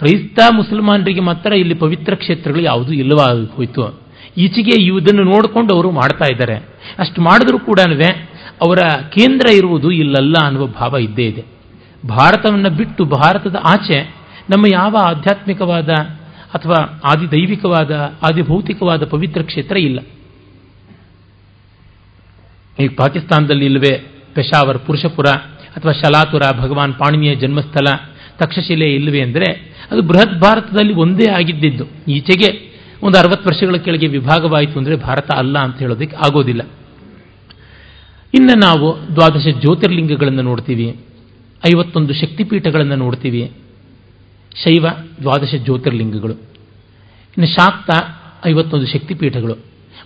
ಕ್ರೈಸ್ತ ಮುಸಲ್ಮಾನರಿಗೆ ಮಾತ್ರ ಇಲ್ಲಿ ಪವಿತ್ರ ಕ್ಷೇತ್ರಗಳು ಯಾವುದೂ ಇಲ್ಲವಾ ಹೋಯಿತು. ಈಚೆಗೆ ಇದನ್ನು ನೋಡಿಕೊಂಡು ಅವರು ಮಾಡ್ತಾ ಇದ್ದಾರೆ. ಅಷ್ಟು ಮಾಡಿದ್ರೂ ಕೂಡ ಅವರ ಕೇಂದ್ರ ಇರುವುದು ಇಲ್ಲಲ್ಲ ಅನ್ನುವ ಭಾವ ಇದ್ದೇ ಇದೆ. ಭಾರತವನ್ನು ಬಿಟ್ಟು ಭಾರತದ ಆಚೆ ನಮ್ಮ ಯಾವ ಆಧ್ಯಾತ್ಮಿಕವಾದ ಅಥವಾ ಆದಿದೈವಿಕವಾದ, ಆದಿಭೌತಿಕವಾದ ಪವಿತ್ರ ಕ್ಷೇತ್ರ ಇಲ್ಲ. ಈಗ ಪಾಕಿಸ್ತಾನದಲ್ಲಿ ಇಲ್ಲವೇ ಪೆಶಾವರ್ ಪುರುಷಪುರ ಅಥವಾ ಶಲಾತುರ ಭಗವಾನ್ ಪಾಣಿನಿಯ ಜನ್ಮಸ್ಥಳ ತಕ್ಷಶಿಲೆ ಇಲ್ಲವೇ ಅಂದರೆ ಅದು ಬೃಹತ್ ಭಾರತದಲ್ಲಿ ಒಂದೇ ಆಗಿದ್ದಿದ್ದು. ಈಚೆಗೆ ಒಂದು ಅರವತ್ತು ವರ್ಷಗಳ ಕೆಳಗೆ ವಿಭಾಗವಾಯಿತು ಅಂದರೆ ಭಾರತ ಅಲ್ಲ ಅಂತ ಹೇಳೋದಕ್ಕೆ ಆಗೋದಿಲ್ಲ. ಇನ್ನು ನಾವು ದ್ವಾದಶ ಜ್ಯೋತಿರ್ಲಿಂಗಗಳನ್ನು ನೋಡ್ತೀವಿ. ಐವತ್ತೊಂದು ಶಕ್ತಿಪೀಠಗಳನ್ನು ನೋಡ್ತೀವಿ. ಶೈವ, ದ್ವಾದಶ ಜ್ಯೋತಿರ್ಲಿಂಗಗಳು. ಇನ್ನು ಶಾಕ್ತ, ಐವತ್ತೊಂದು ಶಕ್ತಿಪೀಠಗಳು.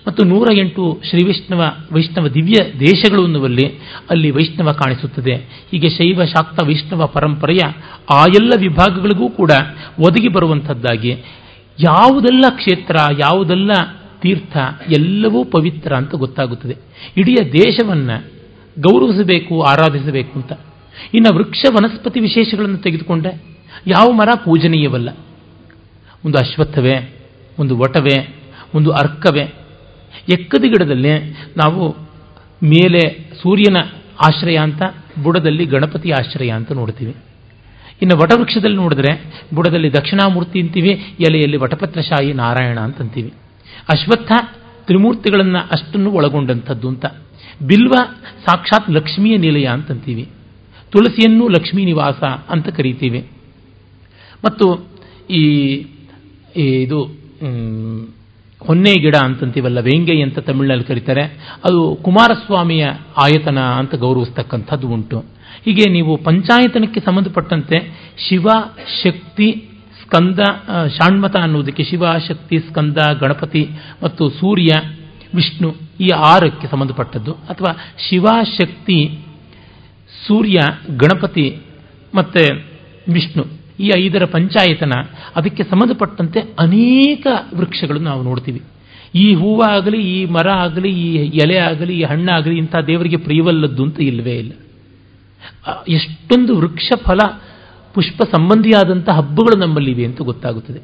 ಮತ್ತು ನೂರ ಎಂಟು ಶ್ರೀ ವೈಷ್ಣವ ವೈಷ್ಣವ ದಿವ್ಯ ದೇಶಗಳು ಅನ್ನುವಲ್ಲಿ ಅಲ್ಲಿ ವೈಷ್ಣವ ಕಾಣಿಸುತ್ತದೆ. ಹೀಗೆ ಶೈವ, ಶಾಕ್ತ, ವೈಷ್ಣವ ಪರಂಪರೆಯ ಆ ಎಲ್ಲ ವಿಭಾಗಗಳಿಗೂ ಕೂಡ ಒದಗಿ ಬರುವಂಥದ್ದಾಗಿ ಯಾವುದೆಲ್ಲ ಕ್ಷೇತ್ರ, ಯಾವುದೆಲ್ಲ ತೀರ್ಥ ಎಲ್ಲವೂ ಪವಿತ್ರ ಅಂತ ಗೊತ್ತಾಗುತ್ತದೆ. ಇಡೀ ದೇಶವನ್ನು ಗೌರವಿಸಬೇಕು, ಆರಾಧಿಸಬೇಕು ಅಂತ. ಇನ್ನು ವೃಕ್ಷ ವನಸ್ಪತಿ ವಿಶೇಷಗಳನ್ನು ತೆಗೆದುಕೊಂಡೆ. ಯಾವ ಮರ ಪೂಜನೀಯವಲ್ಲ. ಒಂದು ಅಶ್ವತ್ಥವೇ, ಒಂದು ವಟವೇ, ಒಂದು ಅರ್ಕವೇ ಎಕ್ಕದ ಗಿಡದಲ್ಲಿ ನಾವು ಮೇಲೆ ಸೂರ್ಯನ ಆಶ್ರಯ ಅಂತ, ಬುಡದಲ್ಲಿ ಗಣಪತಿ ಆಶ್ರಯ ಅಂತ ನೋಡ್ತೀವಿ. ಇನ್ನು ವಟವೃಕ್ಷದಲ್ಲಿ ನೋಡಿದ್ರೆ, ಬುಡದಲ್ಲಿ ದಕ್ಷಿಣಾಮೂರ್ತಿ ಅಂತೀವಿ, ಎಲೆಯಲ್ಲಿ ವಟಪತ್ರಶಾಹಿ ನಾರಾಯಣ ಅಂತಂತೀವಿ ಅಶ್ವತ್ಥ ತ್ರಿಮೂರ್ತಿಗಳನ್ನು ಅಷ್ಟನ್ನು ಒಳಗೊಂಡಂಥದ್ದು ಅಂತ. ಬಿಲ್ವ ಸಾಕ್ಷಾತ್ ಲಕ್ಷ್ಮಿಯ ನಿಲಯ ಅಂತಂತೀವಿ ತುಳಸಿಯನ್ನು ಲಕ್ಷ್ಮೀ ನಿವಾಸ ಅಂತ ಕರೀತೀವಿ. ಮತ್ತು ಈ ಇದು ಹೊನ್ನೆ ಗಿಡ ಅಂತಂತೀವಲ್ಲ ವೇಂಗೈ ಅಂತ ತಮಿಳಿನಲ್ಲಿ ಕರೀತಾರೆ. ಅದು ಕುಮಾರಸ್ವಾಮಿಯ ಆಯತನ ಅಂತ ಗೌರವಿಸ್ತಕ್ಕಂಥದ್ದು ಉಂಟು. ಹೀಗೆ ನೀವು ಪಂಚಾಯತನಕ್ಕೆ ಸಂಬಂಧಪಟ್ಟಂತೆ ಶಿವ ಶಕ್ತಿ ಸ್ಕಂದ ಶಾಣ್ಮತ ಅನ್ನುವುದಕ್ಕೆ ಶಿವ ಶಕ್ತಿ ಸ್ಕಂದ, ಗಣಪತಿ ಮತ್ತು ಸೂರ್ಯ, ವಿಷ್ಣು ಈ ಆರಕ್ಕೆ ಸಂಬಂಧಪಟ್ಟದ್ದು. ಅಥವಾ ಶಿವ ಶಕ್ತಿ, ಸೂರ್ಯ, ಗಣಪತಿ ಮತ್ತು ವಿಷ್ಣು ಈ ಐದರ ಪಂಚಾಯತನ ಅದಕ್ಕೆ ಸಂಬಂಧಪಟ್ಟಂತೆ ಅನೇಕ ವೃಕ್ಷಗಳನ್ನು ನಾವು ನೋಡ್ತೀವಿ. ಈ ಹೂವಾಗಲಿ ಈ ಮರ ಆಗಲಿ, ಈ ಎಲೆ ಆಗಲಿ, ಈ ಹಣ್ಣಾಗಲಿ ಇಂಥ ದೇವರಿಗೆ ಪ್ರಿಯವಲ್ಲದ್ದು ಅಂತ ಇಲ್ಲವೇ ಇಲ್ಲ. ಎಷ್ಟೊಂದು ವೃಕ್ಷ ಫಲ, ಪುಷ್ಪ ಸಂಬಂಧಿಯಾದಂಥ ಹಬ್ಬಗಳು ನಮ್ಮಲ್ಲಿವೆ ಅಂತ ಗೊತ್ತಾಗುತ್ತದೆ.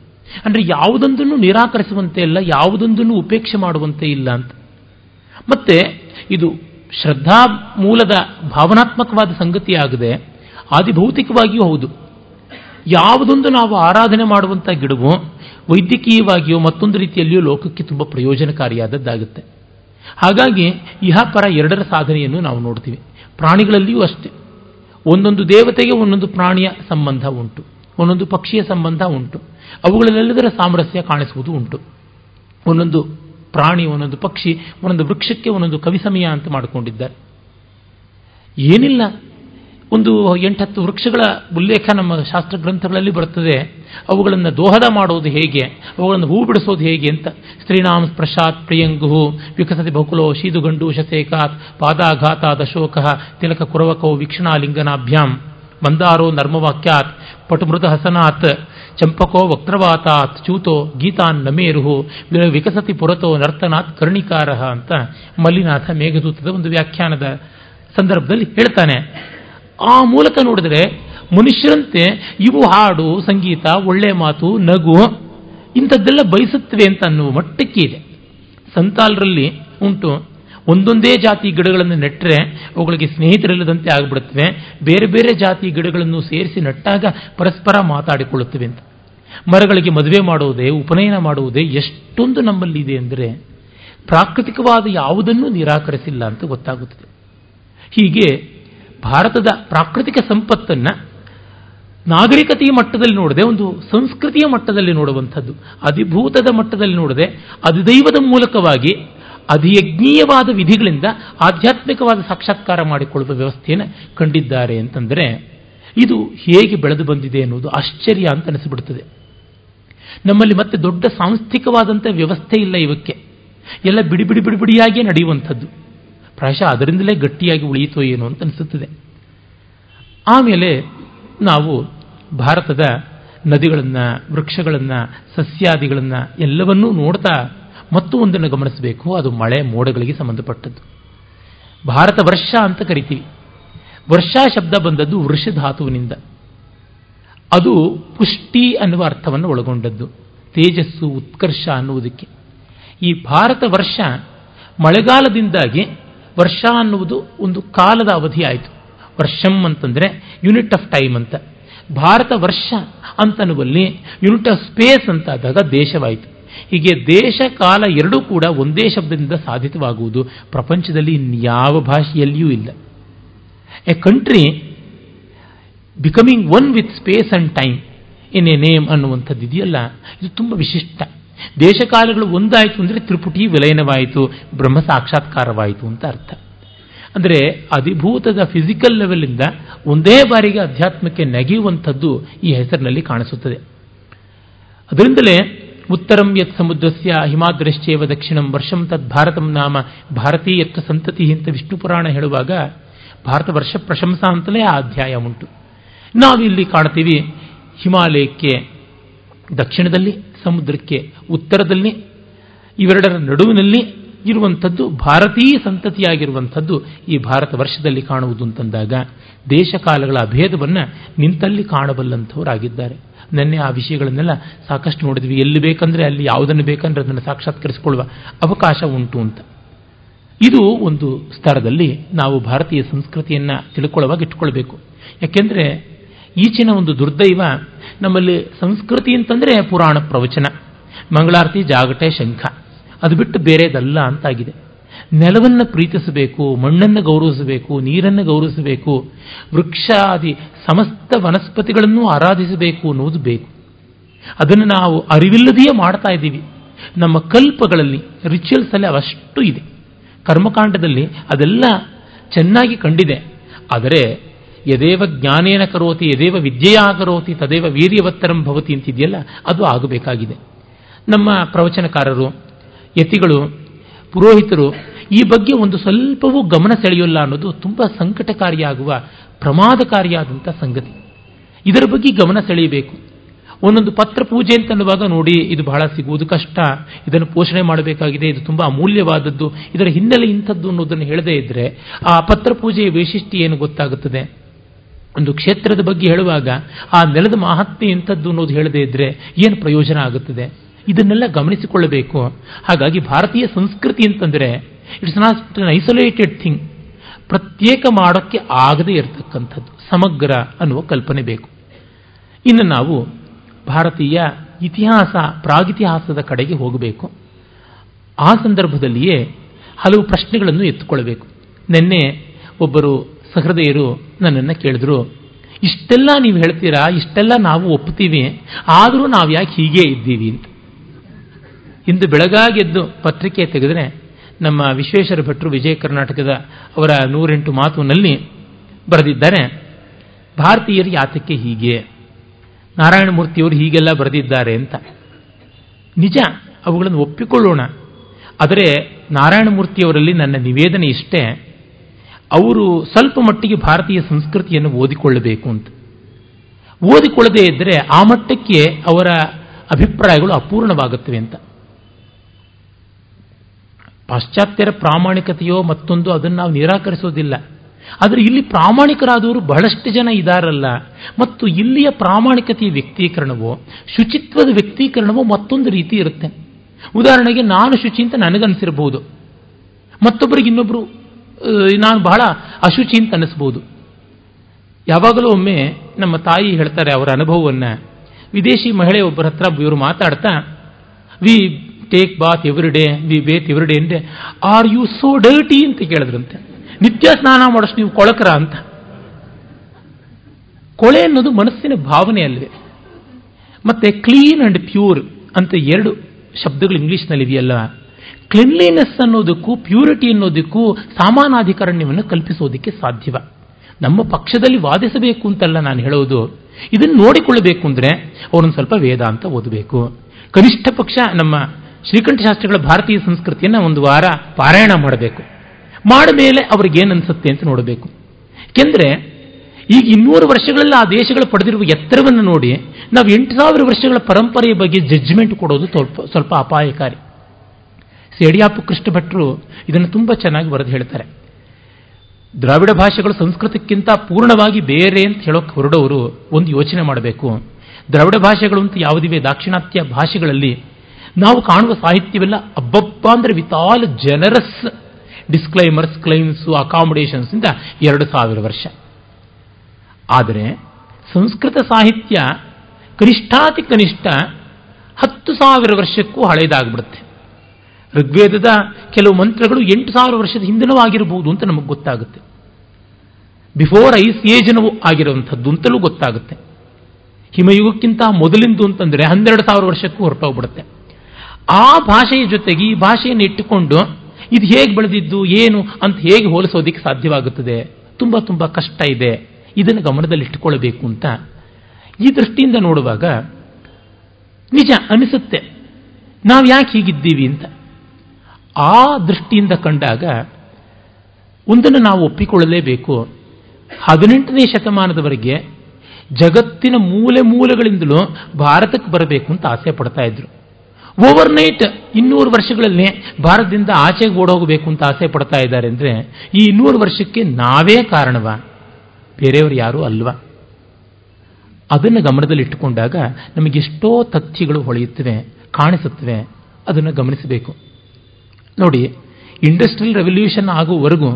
ಅಂದರೆ ಯಾವುದೊಂದನ್ನು ನಿರಾಕರಿಸುವಂತೆ ಇಲ್ಲ, ಯಾವುದೊಂದನ್ನು ಉಪೇಕ್ಷೆ ಮಾಡುವಂತೆ ಇಲ್ಲ ಅಂತ. ಮತ್ತೆ ಇದು ಶ್ರದ್ಧಾ ಮೂಲದ ಭಾವನಾತ್ಮಕವಾದ ಸಂಗತಿಯಾಗದೆ ಆದಿಭೌತಿಕವಾಗಿಯೂ ಹೌದು. ಯಾವುದೊಂದು ನಾವು ಆರಾಧನೆ ಮಾಡುವಂಥ ಗಿಡವೋ, ವೈದ್ಯಕೀಯವಾಗಿಯೋ ಮತ್ತೊಂದು ರೀತಿಯಲ್ಲಿಯೂ ಲೋಕಕ್ಕೆ ತುಂಬ ಪ್ರಯೋಜನಕಾರಿಯಾದದ್ದಾಗುತ್ತೆ. ಹಾಗಾಗಿ ಇಹಪರ ಎರಡರ ಸಾಧನೆಯನ್ನು ನಾವು ನೋಡ್ತೀವಿ. ಪ್ರಾಣಿಗಳಲ್ಲಿಯೂ ಅಷ್ಟೇ. ಒಂದೊಂದು ದೇವತೆಗೆ ಒಂದೊಂದು ಪ್ರಾಣಿಯ ಸಂಬಂಧ ಉಂಟು. ಒಂದೊಂದು ಪಕ್ಷಿಯ ಸಂಬಂಧ ಉಂಟು. ಅವುಗಳಲ್ಲೆಲ್ಲದರ ಸಾಮರಸ್ಯ ಕಾಣಿಸುವುದು ಉಂಟು. ಒಂದೊಂದು ಪ್ರಾಣಿ, ಒಂದೊಂದು ಪಕ್ಷಿ, ಒಂದೊಂದು ವೃಕ್ಷಕ್ಕೆ ಒಂದೊಂದು ಕವಿಸಮಯ ಅಂತ ಮಾಡಿಕೊಂಡಿದ್ದಾರೆ. ಏನಿಲ್ಲ. ಒಂದು ಎಂಟತ್ತು ವೃಕ್ಷಗಳ ಉಲ್ಲೇಖ ನಮ್ಮ ಶಾಸ್ತ್ರ ಗ್ರಂಥಗಳಲ್ಲಿ ಬರುತ್ತದೆ. ಅವುಗಳನ್ನು ದೋಹದ ಮಾಡೋದು ಹೇಗೆ? ಅವುಗಳನ್ನು ಹೂ ಬಿಡಿಸೋದು ಹೇಗೆ ಅಂತ. ಸ್ತ್ರೀನಾಂ ಸ್ಪರ್ಶಾತ್ ಪ್ರಿಯಂಗು ವಿಕಸತಿ ಬಹುಕುಲೋ ಶೀದುಗಂಡು ಶತೇಕಾತ್ ಪಾದಾಘಾತ ದಶೋಕ ತಿಲಕ ಕುರವಕೋ ವೀಕ್ಷಣಾಲಿಂಗನಾಭ್ಯಾಂ ಮಂದಾರೋ ನರ್ಮವಾಕ್ಯಾತ್ ಪಟುಮೃತ ಹಸನಾತ್ ಚಂಪಕೋ ವಕ್ರವಾತಾತ್ ಚೂತೋ ಗೀತಾನ್ ನಮೇರುಹು ವಿಕಸತಿ ಪುರತೋ ನರ್ತನಾತ್ ಕರ್ಣಿಕಾರ ಅಂತ ಮಲ್ಲಿನಾಥ ಮೇಘದೂತದ ಒಂದು ವ್ಯಾಖ್ಯಾನದ ಸಂದರ್ಭದಲ್ಲಿ ಹೇಳ್ತಾನೆ. ಆ ಮೂಲಕ ನೋಡಿದ್ರೆ ಮನುಷ್ಯರಂತೆ ಇವು ಹಾಡು, ಸಂಗೀತ, ಒಳ್ಳೆ ಮಾತು, ನಗು, ಇಂಥದ್ದೆಲ್ಲ ಬಯಸುತ್ತವೆ ಅಂತ ಅನ್ನುವ ಮಟ್ಟಕ್ಕೆ ಇದೆ. ಸಂತಾಲರಲ್ಲಿ ಉಂಟು. ಒಂದೊಂದೇ ಜಾತಿ ಗಿಡಗಳನ್ನು ನೆಟ್ಟರೆ ಅವುಗಳಿಗೆ ಸ್ನೇಹಿತರಿಲ್ಲದಂತೆ ಆಗಿಬಿಡುತ್ತವೆ. ಬೇರೆ ಬೇರೆ ಜಾತಿ ಗಿಡಗಳನ್ನು ಸೇರಿಸಿ ನೆಟ್ಟಾಗ ಪರಸ್ಪರ ಮಾತಾಡಿಕೊಳ್ಳುತ್ತವೆ ಅಂತ. ಮರಗಳಿಗೆ ಮದುವೆ ಮಾಡುವುದೇ ಉಪನಯನ ಮಾಡುವುದೇ ಎಷ್ಟೊಂದು ನಮ್ಮಲ್ಲಿ ಇದೆ ಅಂದರೆ ಪ್ರಾಕೃತಿಕವಾದ ಯಾವುದನ್ನೂ ನಿರಾಕರಿಸಿಲ್ಲ ಅಂತ ಗೊತ್ತಾಗುತ್ತದೆ. ಹೀಗೆ ಭಾರತದ ಪ್ರಾಕೃತಿಕ ಸಂಪತ್ತನ್ನು ನಾಗರಿಕತೆಯ ಮಟ್ಟದಲ್ಲಿ ನೋಡದೆ, ಒಂದು ಸಂಸ್ಕೃತಿಯ ಮಟ್ಟದಲ್ಲಿ ನೋಡುವಂಥದ್ದು, ಅಧಿಭೂತದ ಮಟ್ಟದಲ್ಲಿ ನೋಡದೆ, ಅಧಿದೈವದ ಮೂಲಕವಾಗಿ ಅಧಿಯಜ್ಞೀಯವಾದ ವಿಧಿಗಳಿಂದ ಆಧ್ಯಾತ್ಮಿಕವಾದ ಸಾಕ್ಷಾತ್ಕಾರ ಮಾಡಿಕೊಳ್ಳುವ ವ್ಯವಸ್ಥೆಯನ್ನು ಕಂಡಿದ್ದಾರೆ ಅಂತಂದರೆ, ಇದು ಹೇಗೆ ಬೆಳೆದು ಬಂದಿದೆ ಅನ್ನೋದು ಆಶ್ಚರ್ಯ ಅಂತ ಅನಿಸ್ಬಿಡ್ತದೆ. ನಮ್ಮಲ್ಲಿ ಮತ್ತೆ ದೊಡ್ಡ ಸಾಂಸ್ಥಿಕವಾದಂಥ ವ್ಯವಸ್ಥೆ ಇಲ್ಲ ಇವಕ್ಕೆ. ಎಲ್ಲ ಬಿಡಿ ಬಿಡಿ ಬಿಡಿ ಬಿಡಿಯಾಗಿಯೇ ನಡೆಯುವಂಥದ್ದು. ಪ್ರಾಯಶಃ ಅದರಿಂದಲೇ ಗಟ್ಟಿಯಾಗಿ ಉಳಿಯಿತೋ ಏನೋ ಅಂತ ಅನಿಸುತ್ತದೆ. ಆಮೇಲೆ ನಾವು ಭಾರತದ ನದಿಗಳನ್ನು, ವೃಕ್ಷಗಳನ್ನು, ಸಸ್ಯಾದಿಗಳನ್ನು ಎಲ್ಲವನ್ನೂ ನೋಡ್ತಾ ಮತ್ತು ಒಂದನ್ನು ಗಮನಿಸಬೇಕು, ಅದು ಮಳೆ ಮೋಡಗಳಿಗೆ ಸಂಬಂಧಪಟ್ಟದ್ದು. ಭಾರತ ವರ್ಷ ಅಂತ ಕರಿತೀವಿ. ವರ್ಷ ಶಬ್ದ ಬಂದದ್ದು ವೃಷಧಾತುವಿನಿಂದ ಅದು ಪುಷ್ಟಿ ಅನ್ನುವ ಅರ್ಥವನ್ನು ಒಳಗೊಂಡದ್ದು, ತೇಜಸ್ಸು, ಉತ್ಕರ್ಷ ಅನ್ನುವುದಕ್ಕೆ. ಈ ಭಾರತ ವರ್ಷ ಮಳೆಗಾಲದಿಂದಾಗಿ ವರ್ಷ ಅನ್ನುವುದು ಒಂದು ಕಾಲದ ಅವಧಿ ಆಯಿತು. ವರ್ಷಂ ಅಂತಂದರೆ ಯೂನಿಟ್ ಆಫ್ ಟೈಮ್ ಅಂತ. ಭಾರತ ವರ್ಷ ಅಂತನುವಲ್ಲಿ ಯೂನಿಟ್ ಆಫ್ ಸ್ಪೇಸ್ ಅಂತಾದಾಗ ದೇಶವಾಯಿತು. ಹೀಗೆ ದೇಶ ಕಾಲ ಎರಡೂ ಕೂಡ ಒಂದೇ ಶಬ್ದದಿಂದ ಸಾಧಿತವಾಗುವುದು ಪ್ರಪಂಚದಲ್ಲಿ ಇನ್ಯಾವ ಭಾಷೆಯಲ್ಲಿಯೂ ಇಲ್ಲ. A country becoming one with space and time in a name ಅನ್ನುವಂಥದ್ದು ಇದೆಯಲ್ಲ ಇದು ತುಂಬ ವಿಶಿಷ್ಟ. ದೇಶಕಾಲಗಳು ಒಂದಾಯಿತು ಅಂದರೆ ತ್ರಿಪುಟಿ ವಿಲಯನವಾಯಿತು, ಬ್ರಹ್ಮ ಸಾಕ್ಷಾತ್ಕಾರವಾಯಿತು ಅಂತ ಅರ್ಥ. ಅಂದರೆ ಅಧಿಭೂತದ ಫಿಸಿಕಲ್ ಲೆವೆಲಿಂದ ಒಂದೇ ಬಾರಿಗೆ ಅಧ್ಯಾತ್ಮಕ್ಕೆ ನೆಗೆಯುವಂಥದ್ದು ಈ ಹೆಸರಿನಲ್ಲಿ ಕಾಣಿಸುತ್ತದೆ. ಅದರಿಂದಲೇ ಉತ್ತರಂ ಯತ್ ಸಮುದ್ರಸ್ಯ ಹಿಮಾದ್ರಶ್ಚೇವ ದಕ್ಷಿಣಂ ವರ್ಷಂ ತದ್ ಭಾರತಂ ನಾಮ ಭಾರತೀಯತ್ವ ಸಂತತಿ ಅಂತ ವಿಷ್ಣು ಪುರಾಣ ಹೇಳುವಾಗ ಭಾರತ ವರ್ಷ ಪ್ರಶಂಸಾ ಅಂತಲೇ ಆ ಅಧ್ಯಾಯ ಉಂಟು. ನಾವಿಲ್ಲಿ ಕಾಣ್ತೀವಿ ಹಿಮಾಲಯಕ್ಕೆ ದಕ್ಷಿಣದಲ್ಲಿ ಸಮುದ್ರಕ್ಕೆ ಉತ್ತರದಲ್ಲಿ, ಇವೆರಡರ ನಡುವಿನಲ್ಲಿ ಇರುವಂಥದ್ದು ಭಾರತೀಯ ಸಂತತಿಯಾಗಿರುವಂಥದ್ದು ಈ ಭಾರತ ವರ್ಷದಲ್ಲಿ ಕಾಣುವುದು ಅಂತಂದಾಗ ದೇಶಕಾಲಗಳ ಅಭೇದವನ್ನು ನಿಂತಲ್ಲಿ ಕಾಣಬಲ್ಲಂಥವರಾಗಿದ್ದಾರೆ. ನಿನ್ನೆ ಆ ವಿಷಯಗಳನ್ನೆಲ್ಲ ಸಾಕಷ್ಟು ನೋಡಿದ್ವಿ. ಎಲ್ಲಿ ಬೇಕಂದ್ರೆ ಅಲ್ಲಿ ಯಾವುದನ್ನು ಬೇಕಂದ್ರೆ ಅದನ್ನು ಸಾಕ್ಷಾತ್ಕರಿಸಿಕೊಳ್ಳುವ ಅವಕಾಶ ಉಂಟು ಅಂತ. ಇದು ಒಂದು ಸ್ತರದಲ್ಲಿ ನಾವು ಭಾರತೀಯ ಸಂಸ್ಕೃತಿಯನ್ನು ತಿಳ್ಕೊಳ್ಳುವಾಗ ಇಟ್ಕೊಳ್ಬೇಕು ಯಾಕೆಂದರೆ ಈಚಿನ ಒಂದು ದುರ್ದೈವ ನಮ್ಮಲ್ಲಿ ಸಂಸ್ಕೃತಿ ಅಂತಂದರೆ ಪುರಾಣ ಪ್ರವಚನ, ಮಂಗಳಾರತಿ, ಜಾಗಟೆ, ಶಂಖ. ಅದು ಬಿಟ್ಟು ಬೇರೆದಲ್ಲ ಅಂತಾಗಿದೆ. ನೆಲವನ್ನು ಪ್ರೀತಿಸಬೇಕು, ಮಣ್ಣನ್ನು ಗೌರವಿಸಬೇಕು, ನೀರನ್ನು ಗೌರವಿಸಬೇಕು, ವೃಕ್ಷಾದಿ ಸಮಸ್ತ ವನಸ್ಪತಿಗಳನ್ನು ಆರಾಧಿಸಬೇಕು ಅನ್ನೋದು ಬೇಕು. ಅದನ್ನು ನಾವು ಅರಿವಿಲ್ಲದೆಯೇ ಮಾಡ್ತಾ ಇದ್ದೀವಿ. ನಮ್ಮ ಕಲ್ಪಗಳಲ್ಲಿ ರಿಚುವಲ್ಸ್ ಅಲ್ಲಿ ಅವಷ್ಟು ಇದೆ. ಕರ್ಮಕಾಂಡದಲ್ಲಿ ಅದೆಲ್ಲ ಚೆನ್ನಾಗಿ ಕಂಡಿದೆ. ಆದರೆ ಯದೇವ ಜ್ಞಾನೇನ ಕರೋತಿ, ಯದೇವ ವಿದ್ಯೆಯ ಕರೋತಿ, ತದೇವ ವೀರ್ಯವತ್ತರಂ ಭವತಿ ಅಂತಿದೆಯಲ್ಲ, ಅದು ಆಗಬೇಕಾಗಿದೆ. ನಮ್ಮ ಪ್ರವಚನಕಾರರು, ಯತಿಗಳು, ಪುರೋಹಿತರು, ಈ ಬಗ್ಗೆ ಒಂದು ಸ್ವಲ್ಪವೂ ಗಮನ ಸೆಳೆಯೋಲ್ಲ ಅನ್ನೋದು ತುಂಬ ಸಂಕಟಕಾರಿಯಾಗುವ ಪ್ರಮಾದಕಾರಿಯಾದಂಥ ಸಂಗತಿ. ಇದರ ಬಗ್ಗೆ ಗಮನ ಸೆಳೆಯಬೇಕು. ಒಂದೊಂದು ಪತ್ರ ಪೂಜೆ ಅಂತನ್ನುವಾಗ ನೋಡಿ, ಇದು ಬಹಳ ಸಿಗುವುದು ಕಷ್ಟ. ಇದನ್ನು ಪೋಷಣೆ ಮಾಡಬೇಕಾಗಿದೆ, ಇದು ತುಂಬ ಅಮೂಲ್ಯವಾದದ್ದು. ಇದರ ಹಿನ್ನೆಲೆ ಇಂಥದ್ದು ಅನ್ನೋದನ್ನು ಹೇಳದೇ ಇದ್ದರೆ ಆ ಪತ್ರ ಪೂಜೆಯ ವೈಶಿಷ್ಟ್ಯ ಏನು ಗೊತ್ತಾಗುತ್ತದೆ? ಒಂದು ಕ್ಷೇತ್ರದ ಬಗ್ಗೆ ಹೇಳುವಾಗ ಆ ನೆಲದ ಮಹತ್ವ ಎಂಥದ್ದು ಅನ್ನೋದು ಹೇಳದೇ ಇದ್ದರೆ ಏನು ಪ್ರಯೋಜನ ಆಗುತ್ತದೆ? ಇದನ್ನೆಲ್ಲ ಗಮನಿಸಿಕೊಳ್ಳಬೇಕು. ಹಾಗಾಗಿ ಭಾರತೀಯ ಸಂಸ್ಕೃತಿ ಅಂತಂದರೆ it's not an isolated thing ಪ್ರತ್ಯೇಕ ಮಾಡೋಕ್ಕೆ ಆಗದೇ ಇರತಕ್ಕಂಥದ್ದು, ಸಮಗ್ರ ಅನ್ನುವ ಕಲ್ಪನೆ ಬೇಕು. ಇನ್ನು ನಾವು ಭಾರತೀಯ ಇತಿಹಾಸ, ಪ್ರಾಗಿತಿಹಾಸದ ಕಡೆಗೆ ಹೋಗಬೇಕು. ಆ ಸಂದರ್ಭದಲ್ಲಿಯೇ ಹಲವು ಪ್ರಶ್ನೆಗಳನ್ನು ಎತ್ತುಕೊಳ್ಳಬೇಕು. ನಿನ್ನೆ ಒಬ್ಬರು ಸಹೃದಯರು ನನ್ನನ್ನು ಕೇಳಿದ್ರು, ಇಷ್ಟೆಲ್ಲ ನೀವು ಹೇಳ್ತೀರಾ? ಇಷ್ಟೆಲ್ಲ ನಾವು ಒಪ್ತೀವಿ ಆದರೂ ನಾವು ಯಾಕೆ ಹೀಗೆ ಇದ್ದೀವಿ? ಅಂತ. ಇಂದು ಬೆಳಗಾಗೆದ್ದು ಪತ್ರಿಕೆ ತೆಗೆದರೆ ನಮ್ಮ ವಿಶ್ವೇಶ್ವರ ಭಟ್ರು ವಿಜಯ ಕರ್ನಾಟಕದ ಅವರ ನೂರೆಂಟು ಮಾತುನಲ್ಲಿ ಬರೆದಿದ್ದಾರೆ, ಭಾರತೀಯರು ಯಾತಕ್ಕೆ ಹೀಗೆ? ನಾರಾಯಣಮೂರ್ತಿಯವರು ಹೀಗೆಲ್ಲ ಬರೆದಿದ್ದಾರೆ ಅಂತ. ನಿಜ, ಅವುಗಳನ್ನು ಒಪ್ಪಿಕೊಳ್ಳೋಣ. ಆದರೆ ನಾರಾಯಣಮೂರ್ತಿಯವರಲ್ಲಿ ನನ್ನ ನಿವೇದನೆ ಇಷ್ಟೇ. ಅವರು ಸ್ವಲ್ಪ ಮಟ್ಟಿಗೆ ಭಾರತೀಯ ಸಂಸ್ಕೃತಿಯನ್ನು ಓದಿಕೊಳ್ಳಬೇಕು ಅಂತ. ಓದಿಕೊಳ್ಳದೇ ಇದ್ದರೆ ಆ ಮಟ್ಟಕ್ಕೆ ಅವರ ಅಭಿಪ್ರಾಯಗಳು ಅಪೂರ್ಣವಾಗುತ್ತವೆ ಅಂತ. ಪಾಶ್ಚಾತ್ಯರ ಪ್ರಾಮಾಣಿಕತೆಯೋ ಮತ್ತೊಂದು ಅದನ್ನು ನಾವು ನಿರಾಕರಿಸೋದಿಲ್ಲ. ಆದರೆ ಇಲ್ಲಿ ಪ್ರಾಮಾಣಿಕರಾದವರು ಬಹಳಷ್ಟು ಜನ ಇದಾರಲ್ಲ. ಮತ್ತು ಇಲ್ಲಿಯ ಪ್ರಾಮಾಣಿಕತೆಯ ವ್ಯಕ್ತೀಕರಣವೋ, ಶುಚಿತ್ವದ ವ್ಯಕ್ತೀಕರಣವೋ ಮತ್ತೊಂದು ರೀತಿ ಇರುತ್ತೆ. ಉದಾಹರಣೆಗೆ ನಾನು ಶುಚಿ ಅಂತ ನನಗನ್ಸಿರಬಹುದು ಮತ್ತೊಬ್ಬರಿಗೆ ಇನ್ನೊಬ್ಬರು ನಾನು ಬಹಳ ಅಶುಚಿ ಅಂತ ಅನ್ನಿಸ್ಬೋದು. ಯಾವಾಗಲೂ ಒಮ್ಮೆ ನಮ್ಮ ತಾಯಿ ಹೇಳ್ತಾರೆ ಅವರ ಅನುಭವವನ್ನು. ವಿದೇಶಿ ಮಹಿಳೆ ಒಬ್ಬರ ಹತ್ರ ಇವರು ಮಾತಾಡ್ತಾ we take bath every day we bathe every day ಅಂದರೆ ಆರ್ ಯು ಸೋ ಡರ್ಟಿ ಅಂತ ಕೇಳಿದ್ರಂತೆ. ನಿತ್ಯ ಸ್ನಾನ ಮಾಡೋಷ್ಟು ನೀವು ಕೊಳಕರ ಅಂತ. ಕೊಳೆ ಅನ್ನೋದು ಮನಸ್ಸಿನ ಭಾವನೆ ಅಲ್ವೇ ಮತ್ತೆ ಕ್ಲೀನ್ ಅಂಡ್ ಪ್ಯೂರ್ ಅಂತ ಎರಡು ಶಬ್ದಗಳು ಇಂಗ್ಲಿಷ್ನಲ್ಲಿ ಇದೆಯಲ್ಲ ಕ್ಲಿನ್ಲಿನೆಸ್ ಅನ್ನೋದಕ್ಕೂ ಪ್ಯೂರಿಟಿ ಅನ್ನೋದಕ್ಕೂ ಸಾಮಾನಾಧಿಕರಣ್ಯವನ್ನು ಕಲ್ಪಿಸೋದಕ್ಕೆ ಸಾಧ್ಯವ. ನಮ್ಮ ಪಕ್ಷದಲ್ಲಿ ವಾದಿಸಬೇಕು ಅಂತಲ್ಲ ನಾನು ಹೇಳೋದು. ಇದನ್ನು ನೋಡಿಕೊಳ್ಳಬೇಕು ಅಂದರೆ ಅವರೊಂದು ಸ್ವಲ್ಪ ವೇದಾಂತ ಓದಬೇಕು. ಕನಿಷ್ಠ ಪಕ್ಷ ನಮ್ಮ ಶ್ರೀಕಂಠಶಾಸ್ತ್ರಿಗಳ ಭಾರತೀಯ ಸಂಸ್ಕೃತಿಯನ್ನು ಒಂದು ವಾರ ಪಾರಾಯಣ ಮಾಡಬೇಕು. ಮಾಡಮೇಲೆ ಮೇಲೆ ಅವ್ರಿಗೇನು ಅನಿಸುತ್ತೆ ಅಂತ ನೋಡಬೇಕು. ಏಕೆಂದರೆ ಈಗ ಇನ್ನೂರು ವರ್ಷಗಳಲ್ಲಿ ಆ ದೇಶಗಳು ಪಡೆದಿರುವ ಎತ್ತರವನ್ನು ನೋಡಿ, ನಾವು ಎಂಟು ಸಾವಿರ ವರ್ಷಗಳ ಪರಂಪರೆಯ ಬಗ್ಗೆ ಜಡ್ಜ್ಮೆಂಟ್ ಕೊಡೋದು ಸ್ವಲ್ಪ ಸ್ವಲ್ಪ ಅಪಾಯಕಾರಿ. ಸೇಡಿಯಾಪು ಕೃಷ್ಣ ಭಟ್ರು ಇದನ್ನು ತುಂಬ ಚೆನ್ನಾಗಿ ಬರೆದು ಹೇಳ್ತಾರೆ. ದ್ರಾವಿಡ ಭಾಷೆಗಳು ಸಂಸ್ಕೃತಕ್ಕಿಂತ ಪೂರ್ಣವಾಗಿ ಬೇರೆ ಅಂತ ಹೇಳೋಕೆ ಹೊರಡೋರು ಒಂದು ಯೋಚನೆ ಮಾಡಬೇಕು. ದ್ರಾವಿಡ ಭಾಷೆಗಳು ಅಂತ ಯಾವುದಿವೆ? ದಾಕ್ಷಿಣಾತ್ಯ ಭಾಷೆಗಳಲ್ಲಿ ನಾವು ಕಾಣುವ ಸಾಹಿತ್ಯವೆಲ್ಲ ಅಬ್ಬಬ್ಬ ಅಂದರೆ ವಿತಾಲ್ ಜನರಸ್ ಡಿಸ್ಕ್ಲೈಮರ್ಸ್ ಕ್ಲೈಮ್ಸು ಅಕಾಮಡೇಷನ್ಸ್ ಇಂದ ಎರಡು ಸಾವಿರ ವರ್ಷ. ಆದರೆ ಸಂಸ್ಕೃತ ಸಾಹಿತ್ಯ ಕನಿಷ್ಠಾತಿ ಕನಿಷ್ಠ ಹತ್ತು ಸಾವಿರ ವರ್ಷಕ್ಕೂ ಹಳೆಯದಾಗ್ಬಿಡುತ್ತೆ ಋಗ್ವೇದದ ಕೆಲವು ಮಂತ್ರಗಳು ಎಂಟು ಸಾವಿರ ವರ್ಷದ ಹಿಂದಿನೂ ಆಗಿರಬಹುದು ಅಂತ ನಮಗೆ ಗೊತ್ತಾಗುತ್ತೆ. ಬಿಫೋರ್ ಐಸ್ ಏಜ್ನವು ಆಗಿರುವಂಥದ್ದು ಅಂತಲೂ ಗೊತ್ತಾಗುತ್ತೆ. ಹಿಮಯುಗಕ್ಕಿಂತ ಮೊದಲಿಂದು ಅಂತಂದರೆ ಹನ್ನೆರಡು ಸಾವಿರ ವರ್ಷಕ್ಕೂ ಹೊರಟೋಗ್ಬಿಡುತ್ತೆ. ಆ ಭಾಷೆಯ ಜೊತೆಗೆ ಈ ಭಾಷೆಯನ್ನು ಇಟ್ಟುಕೊಂಡು ಇದು ಹೇಗೆ ಬೆಳೆದಿದ್ದು, ಏನು ಅಂತ ಹೇಗೆ ಹೋಲಿಸೋದಿಕ್ಕೆ ಸಾಧ್ಯವಾಗುತ್ತದೆ? ತುಂಬ ತುಂಬ ಕಷ್ಟ ಇದೆ. ಇದನ್ನು ಗಮನದಲ್ಲಿಟ್ಟುಕೊಳ್ಳಬೇಕು ಅಂತ. ಈ ದೃಷ್ಟಿಯಿಂದ ನೋಡುವಾಗ ನಿಜ ಅನಿಸುತ್ತೆ. ನಾವು ಯಾಕೆ ಹೀಗಿದ್ದೀವಿ ಅಂತ. ಆ ದೃಷ್ಟಿಯಿಂದ ಕಂಡಾಗ ಒಂದನ್ನು ನಾವು ಒಪ್ಪಿಕೊಳ್ಳಲೇಬೇಕು. ಹದಿನೆಂಟನೇ ಶತಮಾನದವರೆಗೆ ಜಗತ್ತಿನ ಮೂಲೆ ಮೂಲೆಗಳಿಂದಲೂ ಭಾರತಕ್ಕೆ ಬರಬೇಕು ಅಂತ ಆಸೆ ಪಡ್ತಾ ಇದ್ರು. ಓವರ್ ನೈಟ್ ಇನ್ನೂರು ವರ್ಷಗಳಲ್ಲಿ ಭಾರತದಿಂದ ಆಚೆಗೆ ಓಡೋಗಬೇಕು ಅಂತ ಆಸೆ ಪಡ್ತಾ ಇದ್ದಾರೆ ಅಂದರೆ ಈ ಇನ್ನೂರು ವರ್ಷಕ್ಕೆ ನಾವೇ ಕಾರಣವ. ಬೇರೆಯವರು ಯಾರೂ ಅಲ್ವಾ. ಅದನ್ನು ಗಮನದಲ್ಲಿಟ್ಟುಕೊಂಡಾಗ ನಮಗೆಷ್ಟೋ ತಥ್ಯಗಳು ಹೊಳೆಯುತ್ತವೆ, ಕಾಣಿಸುತ್ತವೆ. ಅದನ್ನು ಗಮನಿಸಬೇಕು. ನೋಡಿ ಇಂಡಸ್ಟ್ರಿಯಲ್ ರೆವಲ್ಯೂಷನ್ ಆಗುವವರೆಗೂ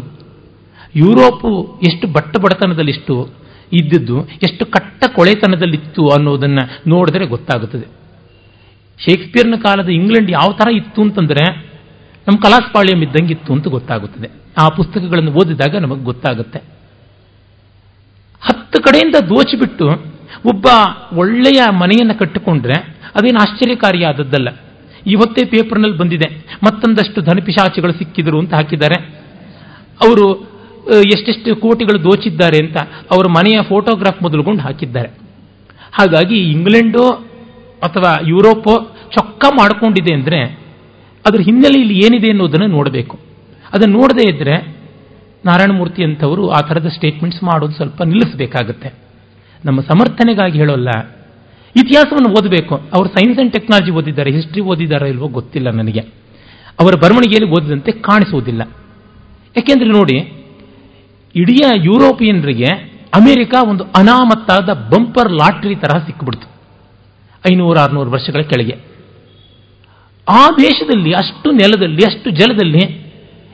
ಯುರೋಪು ಎಷ್ಟು ಬಟ್ಟ ಬಡತನದಲ್ಲಿಷ್ಟು ಇದ್ದದ್ದು ಎಷ್ಟು ಕಟ್ಟ ಕೊಳೆತನದಲ್ಲಿತ್ತು ಅನ್ನೋದನ್ನು ನೋಡಿದ್ರೆ ಗೊತ್ತಾಗುತ್ತದೆ. ಶೇಕ್ಸ್ಪಿಯರ್ನ ಕಾಲದ ಇಂಗ್ಲೆಂಡ್ ಯಾವ ಥರ ಇತ್ತು ಅಂತಂದರೆ ನಮ್ಮ ಕಲಾಸ್ಪಾಳ್ಯಂ ಇದ್ದಂಗಿತ್ತು ಅಂತ ಗೊತ್ತಾಗುತ್ತದೆ. ಆ ಪುಸ್ತಕಗಳನ್ನು ಓದಿದಾಗ ನಮಗೆ ಗೊತ್ತಾಗುತ್ತೆ. ಹತ್ತು ಕಡೆಯಿಂದ ದೋಚಿಬಿಟ್ಟು ಒಬ್ಬ ಒಳ್ಳೆಯ ಮನೆಯನ್ನು ಕಟ್ಟಿಕೊಂಡ್ರೆ ಅದೇನು ಆಶ್ಚರ್ಯಕಾರಿಯಾದದ್ದಲ್ಲ. ಇವತ್ತೇ ಪೇಪರ್ನಲ್ಲಿ ಬಂದಿದೆ. ಮತ್ತೊಂದಷ್ಟು ಧನಪಿಶಾಚಿಗಳು ಸಿಕ್ಕಿದ್ರು ಅಂತ ಹಾಕಿದ್ದಾರೆ. ಅವರು ಎಷ್ಟೆಷ್ಟು ಕೋಟಿಗಳು ದೋಚಿದ್ದಾರೆ ಅಂತ ಅವರ ಮನೆಯ ಫೋಟೋಗ್ರಾಫ್ ಮೊದಲುಗೊಂಡು ಹಾಕಿದ್ದಾರೆ. ಹಾಗಾಗಿ ಇಂಗ್ಲೆಂಡು ಅಥವಾ ಯುರೋಪೋ ಚೊಕ್ಕ ಮಾಡಿಕೊಂಡಿದೆ ಅಂದರೆ ಅದರ ಹಿನ್ನೆಲೆಯಲ್ಲಿ ಏನಿದೆ ಅನ್ನೋದನ್ನು ನೋಡಬೇಕು. ಅದನ್ನು ನೋಡದೇ ಇದ್ದರೆ ನಾರಾಯಣಮೂರ್ತಿ ಅಂತವರು ಆ ಥರದ ಸ್ಟೇಟ್ಮೆಂಟ್ಸ್ ಮಾಡೋದು ಸ್ವಲ್ಪ ನಿಲ್ಲಿಸಬೇಕಾಗುತ್ತೆ. ನಮ್ಮ ಸಮರ್ಥನೆಗಾಗಿ ಹೇಳೋಲ್ಲ. ಇತಿಹಾಸವನ್ನು ಓದಬೇಕು. ಅವರು ಸೈನ್ಸ್ ಅಂಡ್ ಟೆಕ್ನಾಲಜಿ ಓದಿದ್ದಾರೆ ಹಿಸ್ಟ್ರಿ ಓದಿದ್ದಾರೆ ಇಲ್ವೋ ಗೊತ್ತಿಲ್ಲ ನನಗೆ. ಅವರ ಬರವಣಿಗೆಯಲ್ಲಿ ಓದಿದಂತೆ ಕಾಣಿಸುವುದಿಲ್ಲ. ಯಾಕೆಂದ್ರೆ ನೋಡಿ, ಇಡೀ ಯುರೋಪಿಯನ್ರಿಗೆ ಅಮೆರಿಕ ಒಂದು ಅನಾಮತ್ತಾದ ಬಂಪರ್ ಲಾಟ್ರಿ ತರಹ ಸಿಕ್ಕಿಬಿಡ್ತು ಐನೂರು, ಆರುನೂರು ವರ್ಷಗಳ ಕೆಳಗೆ. ಆ ದೇಶದಲ್ಲಿ, ಅಷ್ಟು ನೆಲದಲ್ಲಿ, ಅಷ್ಟು ಜಲದಲ್ಲಿ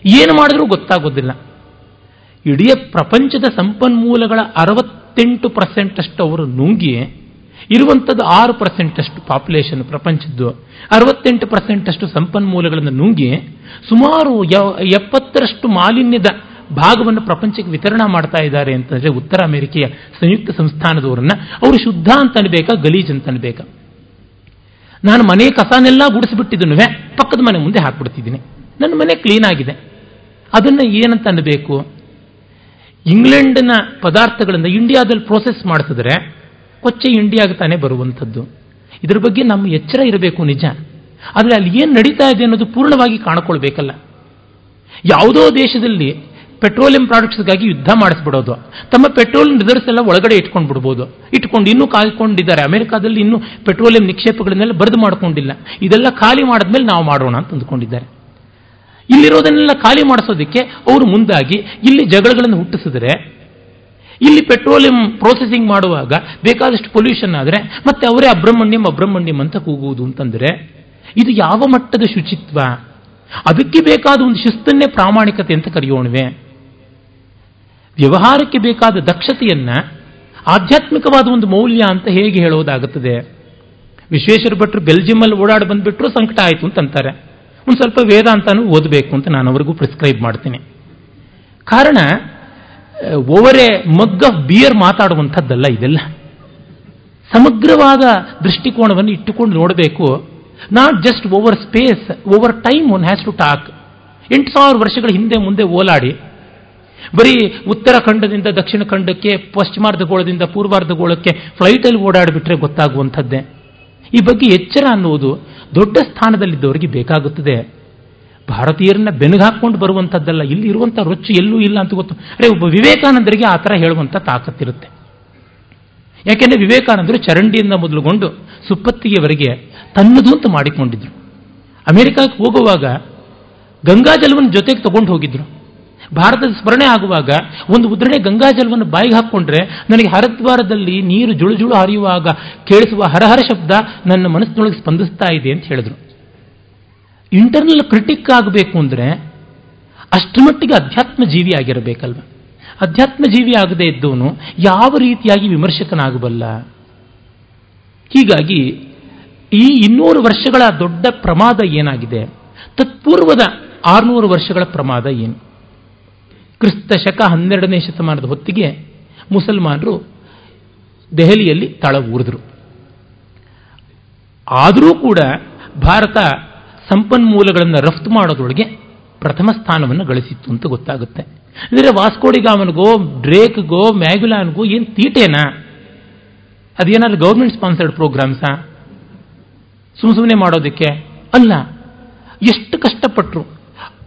ಏನು ಮಾಡಿದ್ರೂ ಗೊತ್ತಾಗೋದಿಲ್ಲ. ಇಡೀ ಪ್ರಪಂಚದ ಸಂಪನ್ಮೂಲಗಳ ಅರವತ್ತೆಂಟು ಪರ್ಸೆಂಟ್ ಅಷ್ಟು ಅವರು ನುಂಗಿ ಇರುವಂಥದ್ದು ಆರು ಪರ್ಸೆಂಟಷ್ಟು ಪಾಪ್ಯುಲೇಷನ್ ಪ್ರಪಂಚದ್ದು. ಅರವತ್ತೆಂಟು ಪರ್ಸೆಂಟ್ ಅಷ್ಟು ಸಂಪನ್ಮೂಲಗಳನ್ನು ನುಂಗಿ ಸುಮಾರು ಎಪ್ಪತ್ತರಷ್ಟು ಮಾಲಿನ್ಯದ ಭಾಗವನ್ನು ಪ್ರಪಂಚಕ್ಕೆ ವಿತರಣೆ ಮಾಡ್ತಾ ಇದ್ದಾರೆ ಅಂತಂದರೆ ಉತ್ತರ ಅಮೆರಿಕೆಯ ಸಂಯುಕ್ತ ಸಂಸ್ಥಾನದವರನ್ನ ಅವರು ಶುದ್ಧ ಅಂತ ಅನ್ಬೇಕಾ, ಗಲೀಜ್ ಅಂತ ಅನ್ಬೇಕಾ? ನಾನು ಮನೆ ಕಸನೆಲ್ಲ ಗುಡಿಸಿಬಿಟ್ಟಿದ್ದನು ಪಕ್ಕದ ಮನೆ ಮುಂದೆ ಹಾಕ್ಬಿಡ್ತಿದ್ದೀನಿ. ನನ್ನ ಮನೆ ಕ್ಲೀನ್ ಆಗಿದೆ. ಅದನ್ನು ಏನಂತ ಅನ್ನಬೇಕು ಇಂಗ್ಲೆಂಡಿನ ಪದಾರ್ಥಗಳನ್ನು ಇಂಡಿಯಾದಲ್ಲಿ ಪ್ರೋಸೆಸ್ ಮಾಡಿಸಿದ್ರೆ ಕೊಚ್ಚೆ ಇಂಡಿಯಾಗೆ ತಾನೇ ಬರುವಂಥದ್ದು. ಇದರ ಬಗ್ಗೆ ನಮ್ಮ ಎಚ್ಚರ ಇರಬೇಕು ನಿಜ. ಆದರೆ ಅಲ್ಲಿ ಏನು ನಡೀತಾ ಇದೆ ಅನ್ನೋದು ಪೂರ್ಣವಾಗಿ ಕಾಣಿಕೊಳ್ಬೇಕಲ್ಲ. ಯಾವುದೋ ದೇಶದಲ್ಲಿ ಪೆಟ್ರೋಲಿಯಂ ಪ್ರಾಡಕ್ಟ್ಸ್ಗಾಗಿ ಯುದ್ಧ ಮಾಡಿಸ್ಬಿಡೋದು. ತಮ್ಮ ಪೆಟ್ರೋಲ್ ರಿಸರ್ವ್ಸ್ ಎಲ್ಲ ಒಳಗಡೆ ಇಟ್ಕೊಂಡು ಬಿಡ್ಬೋದು ಇಟ್ಕೊಂಡು ಇನ್ನೂ ಕಾಯ್ಕೊಂಡಿದ್ದಾರೆ. ಅಮೆರಿಕಾದಲ್ಲಿ ಇನ್ನೂ ಪೆಟ್ರೋಲಿಯಂ ನಿಕ್ಷೇಪಗಳನ್ನೆಲ್ಲ ಬರೆದು ಮಾಡ್ಕೊಂಡಿಲ್ಲ. ಇದೆಲ್ಲ ಖಾಲಿ ಮಾಡಿದ್ಮೇಲೆ ನಾವು ಮಾಡೋಣ ಅಂತ ಅಂದ್ಕೊಂಡಿದ್ದಾರೆ. ಇಲ್ಲಿರೋದನ್ನೆಲ್ಲ ಖಾಲಿ ಮಾಡಿಸೋದಕ್ಕೆ ಅವರು ಮುಂದಾಗಿ ಇಲ್ಲಿ ಜಗಳಗಳನ್ನು ಹುಟ್ಟಿಸಿದ್ರೆ ಇಲ್ಲಿ ಪೆಟ್ರೋಲಿಯಂ ಪ್ರೋಸೆಸಿಂಗ್ ಮಾಡುವಾಗ ಬೇಕಾದಷ್ಟು ಪೊಲ್ಯೂಷನ್ ಆದರೆ ಮತ್ತೆ ಅವರೇ ಅಬ್ರಹ್ಮಣ್ಯಂ ಅಬ್ರಹ್ಮಣ್ಯಂ ಅಂತ ಕೂಗುವುದು ಅಂತಂದರೆ ಇದು ಯಾವ ಮಟ್ಟದ ಶುಚಿತ್ವ? ಅದಕ್ಕೆ ಬೇಕಾದ ಒಂದು ಶಿಸ್ತನ್ನೇ ಪ್ರಾಮಾಣಿಕತೆ ಅಂತ ಕರೆಯೋಣವೆ. ವ್ಯವಹಾರಕ್ಕೆ ಬೇಕಾದ ದಕ್ಷತೆಯನ್ನ, ಆಧ್ಯಾತ್ಮಿಕವಾದ ಒಂದು ಮೌಲ್ಯ ಅಂತ ಹೇಗೆ ಹೇಳೋದಾಗುತ್ತದೆ? ವಿಶ್ವೇಶ್ವರ ಭಟ್ರು ಬೆಲ್ಜಿಯಮಲ್ಲಿ ಓಡಾಡಿ ಬಂದ್ಬಿಟ್ರು ಸಂಕಟ ಆಯಿತು ಅಂತಂತಾರೆ ಒಂದು ಸ್ವಲ್ಪ ವೇದಾಂತನೂ ಓದಬೇಕು ಅಂತ ನಾನು ಅವರಿಗೂ ಪ್ರಿಸ್ಕ್ರೈಬ್ ಮಾಡ್ತೀನಿ. ಕಾರಣ ಓವರ್ ಮಗ್ಗ ಬಿಯರ್ ಮಾತಾಡುವಂಥದ್ದಲ್ಲ ಇದೆಲ್ಲ. ಸಮಗ್ರವಾದ ದೃಷ್ಟಿಕೋನವನ್ನು ಇಟ್ಟುಕೊಂಡು ನೋಡಬೇಕು. Not just over space over time one has to talk ಎಂಟು ಸಾವಿರ ವರ್ಷಗಳ ಹಿಂದೆ ಮುಂದೆ ಓಲಾಡಿ. ಬರೀ ಉತ್ತರ ಖಂಡದಿಂದ ದಕ್ಷಿಣ ಖಂಡಕ್ಕೆ ಪಶ್ಚಿಮಾರ್ಧಗೋಳದಿಂದ ಪೂರ್ವಾರ್ಧಗೋಳಕ್ಕೆ ಫ್ಲೈಟಲ್ಲಿ ಓಡಾಡಿಬಿಟ್ರೆ ಗೊತ್ತಾಗುವಂಥದ್ದೇ. ಈ ಬಗ್ಗೆ ಎಚ್ಚರ ಅನ್ನುವುದು ದೊಡ್ಡ ಸ್ಥಾನದಲ್ಲಿದ್ದವರಿಗೆ ಬೇಕಾಗುತ್ತದೆ. ಭಾರತೀಯರನ್ನ ಬೆನಗಾಕೊಂಡು ಬರುವಂಥದ್ದಲ್ಲ ಇಲ್ಲಿ ಇರುವಂಥ ರೊಚ್ಚು ಎಲ್ಲೂ ಇಲ್ಲ ಅಂತ ಗೊತ್ತು. ಅರೆ, ಒಬ್ಬ ವಿವೇಕಾನಂದರಿಗೆ ಆ ಥರ ಹೇಳುವಂಥ ತಾಕತ್ತಿರುತ್ತೆ. ಯಾಕೆಂದರೆ ವಿವೇಕಾನಂದರು ಚರಂಡಿಯಿಂದ ಮೊದಲುಗೊಂಡು ಸುಪ್ಪತ್ತಿಗೆವರೆಗೆ ತನ್ನದು ಅಂತ ಮಾಡಿಕೊಂಡಿದ್ರು. ಅಮೆರಿಕಕ್ಕೆ ಹೋಗುವಾಗ ಗಂಗಾಜಲವನ್ನು ಜೊತೆಗೆ ತಗೊಂಡು ಹೋಗಿದ್ರು. ಭಾರತದ ಸ್ಮರಣೆ ಆಗುವಾಗ ಒಂದು ಉದ್ರಣೆ ಗಂಗಾಜಲವನ್ನು ಬಾಯಿಗೆ ಹಾಕ್ಕೊಂಡ್ರೆ ನನಗೆ ಹರದ್ವಾರದಲ್ಲಿ ನೀರು ಜುಳು ಜುಳು ಹರಿಯುವಾಗ ಕೇಳಿಸುವ ಹರಹರ ಶಬ್ದ ನನ್ನ ಮನಸ್ಸಿನೊಳಗೆ ಸ್ಪಂದಿಸ್ತಾ ಇದೆ ಅಂತ ಹೇಳಿದ್ರು. ಇಂಟರ್ನಲ್ ಕ್ರಿಟಿಕ್ ಆಗಬೇಕು ಅಂದರೆ ಅಷ್ಟರ ಮಟ್ಟಿಗೆ ಅಧ್ಯಾತ್ಮ ಜೀವಿ ಆಗಿರಬೇಕಲ್ವ? ಅಧ್ಯಾತ್ಮ ಜೀವಿ ಆಗದೇ ಇದ್ದವನು ಯಾವ ರೀತಿಯಾಗಿ ವಿಮರ್ಶಕನಾಗಬಲ್ಲ? ಹೀಗಾಗಿ ಈ ಇನ್ನೂರು ವರ್ಷಗಳ ದೊಡ್ಡ ಪ್ರಮಾದ ಏನಾಗಿದೆ? ತತ್ಪೂರ್ವದ ಆರುನೂರು ವರ್ಷಗಳ ಪ್ರಮಾದ ಏನು? ಕ್ರಿಸ್ತ ಶಕ ಹನ್ನೆರಡನೇ ಶತಮಾನದ ಹೊತ್ತಿಗೆ ಮುಸಲ್ಮಾನರು ದೆಹಲಿಯಲ್ಲಿ ತಳ ಊರಿದ್ರು. ಆದರೂ ಕೂಡ ಭಾರತ ಸಂಪನ್ಮೂಲಗಳನ್ನು ರಫ್ತು ಮಾಡೋದ್ರೊಳಗೆ ಪ್ರಥಮ ಸ್ಥಾನವನ್ನು ಗಳಿಸಿತ್ತು ಅಂತ ಗೊತ್ತಾಗುತ್ತೆ. ಅಂದರೆ ವಾಸ್ಕೋಡಿಗಾಮನ್ಗೋ, ಡ್ರೇಕ್ಗೋ, ಮ್ಯಾಗ್ಯುಲಾನ್ಗೋ ಏನು ತೀಟೇನಾ? ಅದೇನಾದ್ರು ಗೌರ್ಮೆಂಟ್ ಸ್ಪಾನ್ಸರ್ಡ್ ಪ್ರೋಗ್ರಾಮ್ಸಾ ಸುಮ್ಮ ಸುಮ್ಮನೆ ಮಾಡೋದಕ್ಕೆ? ಅಲ್ಲ. ಎಷ್ಟು ಕಷ್ಟಪಟ್ಟರು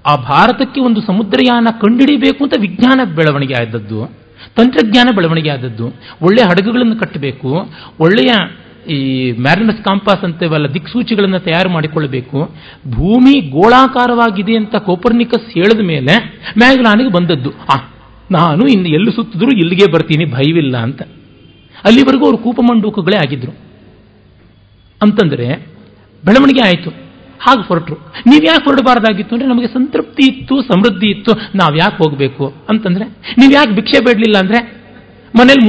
ಆ ಭಾರತಕ್ಕೆ ಒಂದು ಸಮುದ್ರಯಾನ ಕಂಡುಹಿಡಿಬೇಕು ಅಂತ ವಿಜ್ಞಾನ ಬೆಳವಣಿಗೆ ಆದದ್ದು, ತಂತ್ರಜ್ಞಾನ ಬೆಳವಣಿಗೆ ಆದದ್ದು ಒಳ್ಳೆಯ ಹಡಗುಗಳನ್ನು ಕಟ್ಟಬೇಕು, ಒಳ್ಳೆಯ ಈ ಮ್ಯಾರಿನಸ್ ಕಾಂಪಾಸ್ ಅಂತೇವಲ್ಲ ದಿಕ್ಸೂಚಿಗಳನ್ನು ತಯಾರು ಮಾಡಿಕೊಳ್ಳಬೇಕು. ಭೂಮಿ ಗೋಳಾಕಾರವಾಗಿದೆ ಅಂತ ಕೋಪರ್ನಿಕಸ್ ಹೇಳಿದ ಮೇಲೆ ಮ್ಯಾಗ್ಲಾನಿಗೆ ಬಂದದ್ದು. ಆ, ನಾನು ಇನ್ನು ಎಲ್ಲಿ ಸುತ್ತಿದ್ರು ಇಲ್ಲಿಗೆ ಬರ್ತೀನಿ, ಭಯವಿಲ್ಲ ಅಂತ. ಅಲ್ಲಿವರೆಗೂ ಅವರು ಕೂಪಮಂಡೂಕಗಳೇ ಆಗಿದ್ರು. ಅಂತಂದರೆ ಬೆಳವಣಿಗೆ ಆಯಿತು. ಹಾಗೆ ಹೊರಟರು. ನೀವು ಯಾಕೆ ಹೊರಡಬಾರ್ದಾಗಿತ್ತು ಅಂದರೆ ನಮಗೆ ಸಂತೃಪ್ತಿ ಇತ್ತು, ಸಮೃದ್ಧಿ ಇತ್ತು. ನಾವು ಯಾಕೆ ಹೋಗಬೇಕು? ಅಂತಂದರೆ ನೀವು ಯಾಕೆ ಭಿಕ್ಷೆ ಬೇಡಲಿಲ್ಲ ಅಂದರೆ ಮನೇಲಿ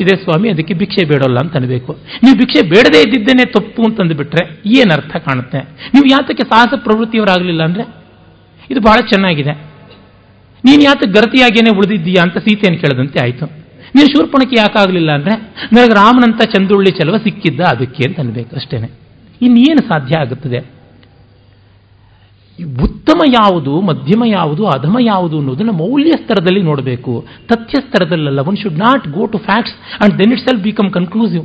ಇದೆ ಸ್ವಾಮಿ, ಅದಕ್ಕೆ ಭಿಕ್ಷೆ ಬೇಡೋಲ್ಲ ಅಂತ ಅನ್ಬೇಕು. ನೀವು ಭಿಕ್ಷೆ ಬೇಡದೇ ಇದ್ದಿದ್ದೇನೆ ತಪ್ಪು ಅಂತಂದುಬಿಟ್ರೆ ಏನು ಅರ್ಥ ಕಾಣುತ್ತೆ? ನೀವು ಯಾತಕ್ಕೆ ಸಾಹಸ ಪ್ರವೃತ್ತಿಯವರಾಗಲಿಲ್ಲ ಅಂದರೆ? ಇದು ಬಹಳ ಚೆನ್ನಾಗಿದೆ. ನೀನು ಯಾತಕ್ಕೆ ಗರತಿಯಾಗೇನೆ ಉಳಿದಿದ್ದೀಯಾ ಅಂತ ಸೀತೆಯನ್ನು ಕೇಳದಂತೆ ಆಯಿತು. ನೀನು ಶೂರ್ಪಣಕ್ಕೆ ಯಾಕಾಗಲಿಲ್ಲ ಅಂದರೆ? ನನಗೆ ರಾಮನಂತ ಚಂದುಳ್ಳಿ ಚಲವ ಸಿಕ್ಕಿದ್ದ ಅದಕ್ಕೆ ಅಂತ ಅನ್ಬೇಕು ಅಷ್ಟೇನೆ. ಇನ್ನೇನು ಸಾಧ್ಯ ಆಗುತ್ತದೆ? ಉತ್ತಮ ಯಾವುದು, ಮಧ್ಯಮ ಯಾವುದು, ಅಧಮ ಯಾವುದು ಅನ್ನೋದನ್ನು ಮೌಲ್ಯ ಸ್ತರದಲ್ಲಿ ನೋಡಬೇಕು. ತಥ್ಯ ಸ್ತರದಲ್ಲಲ್ಲ one should not go to facts and then it shall become conclusive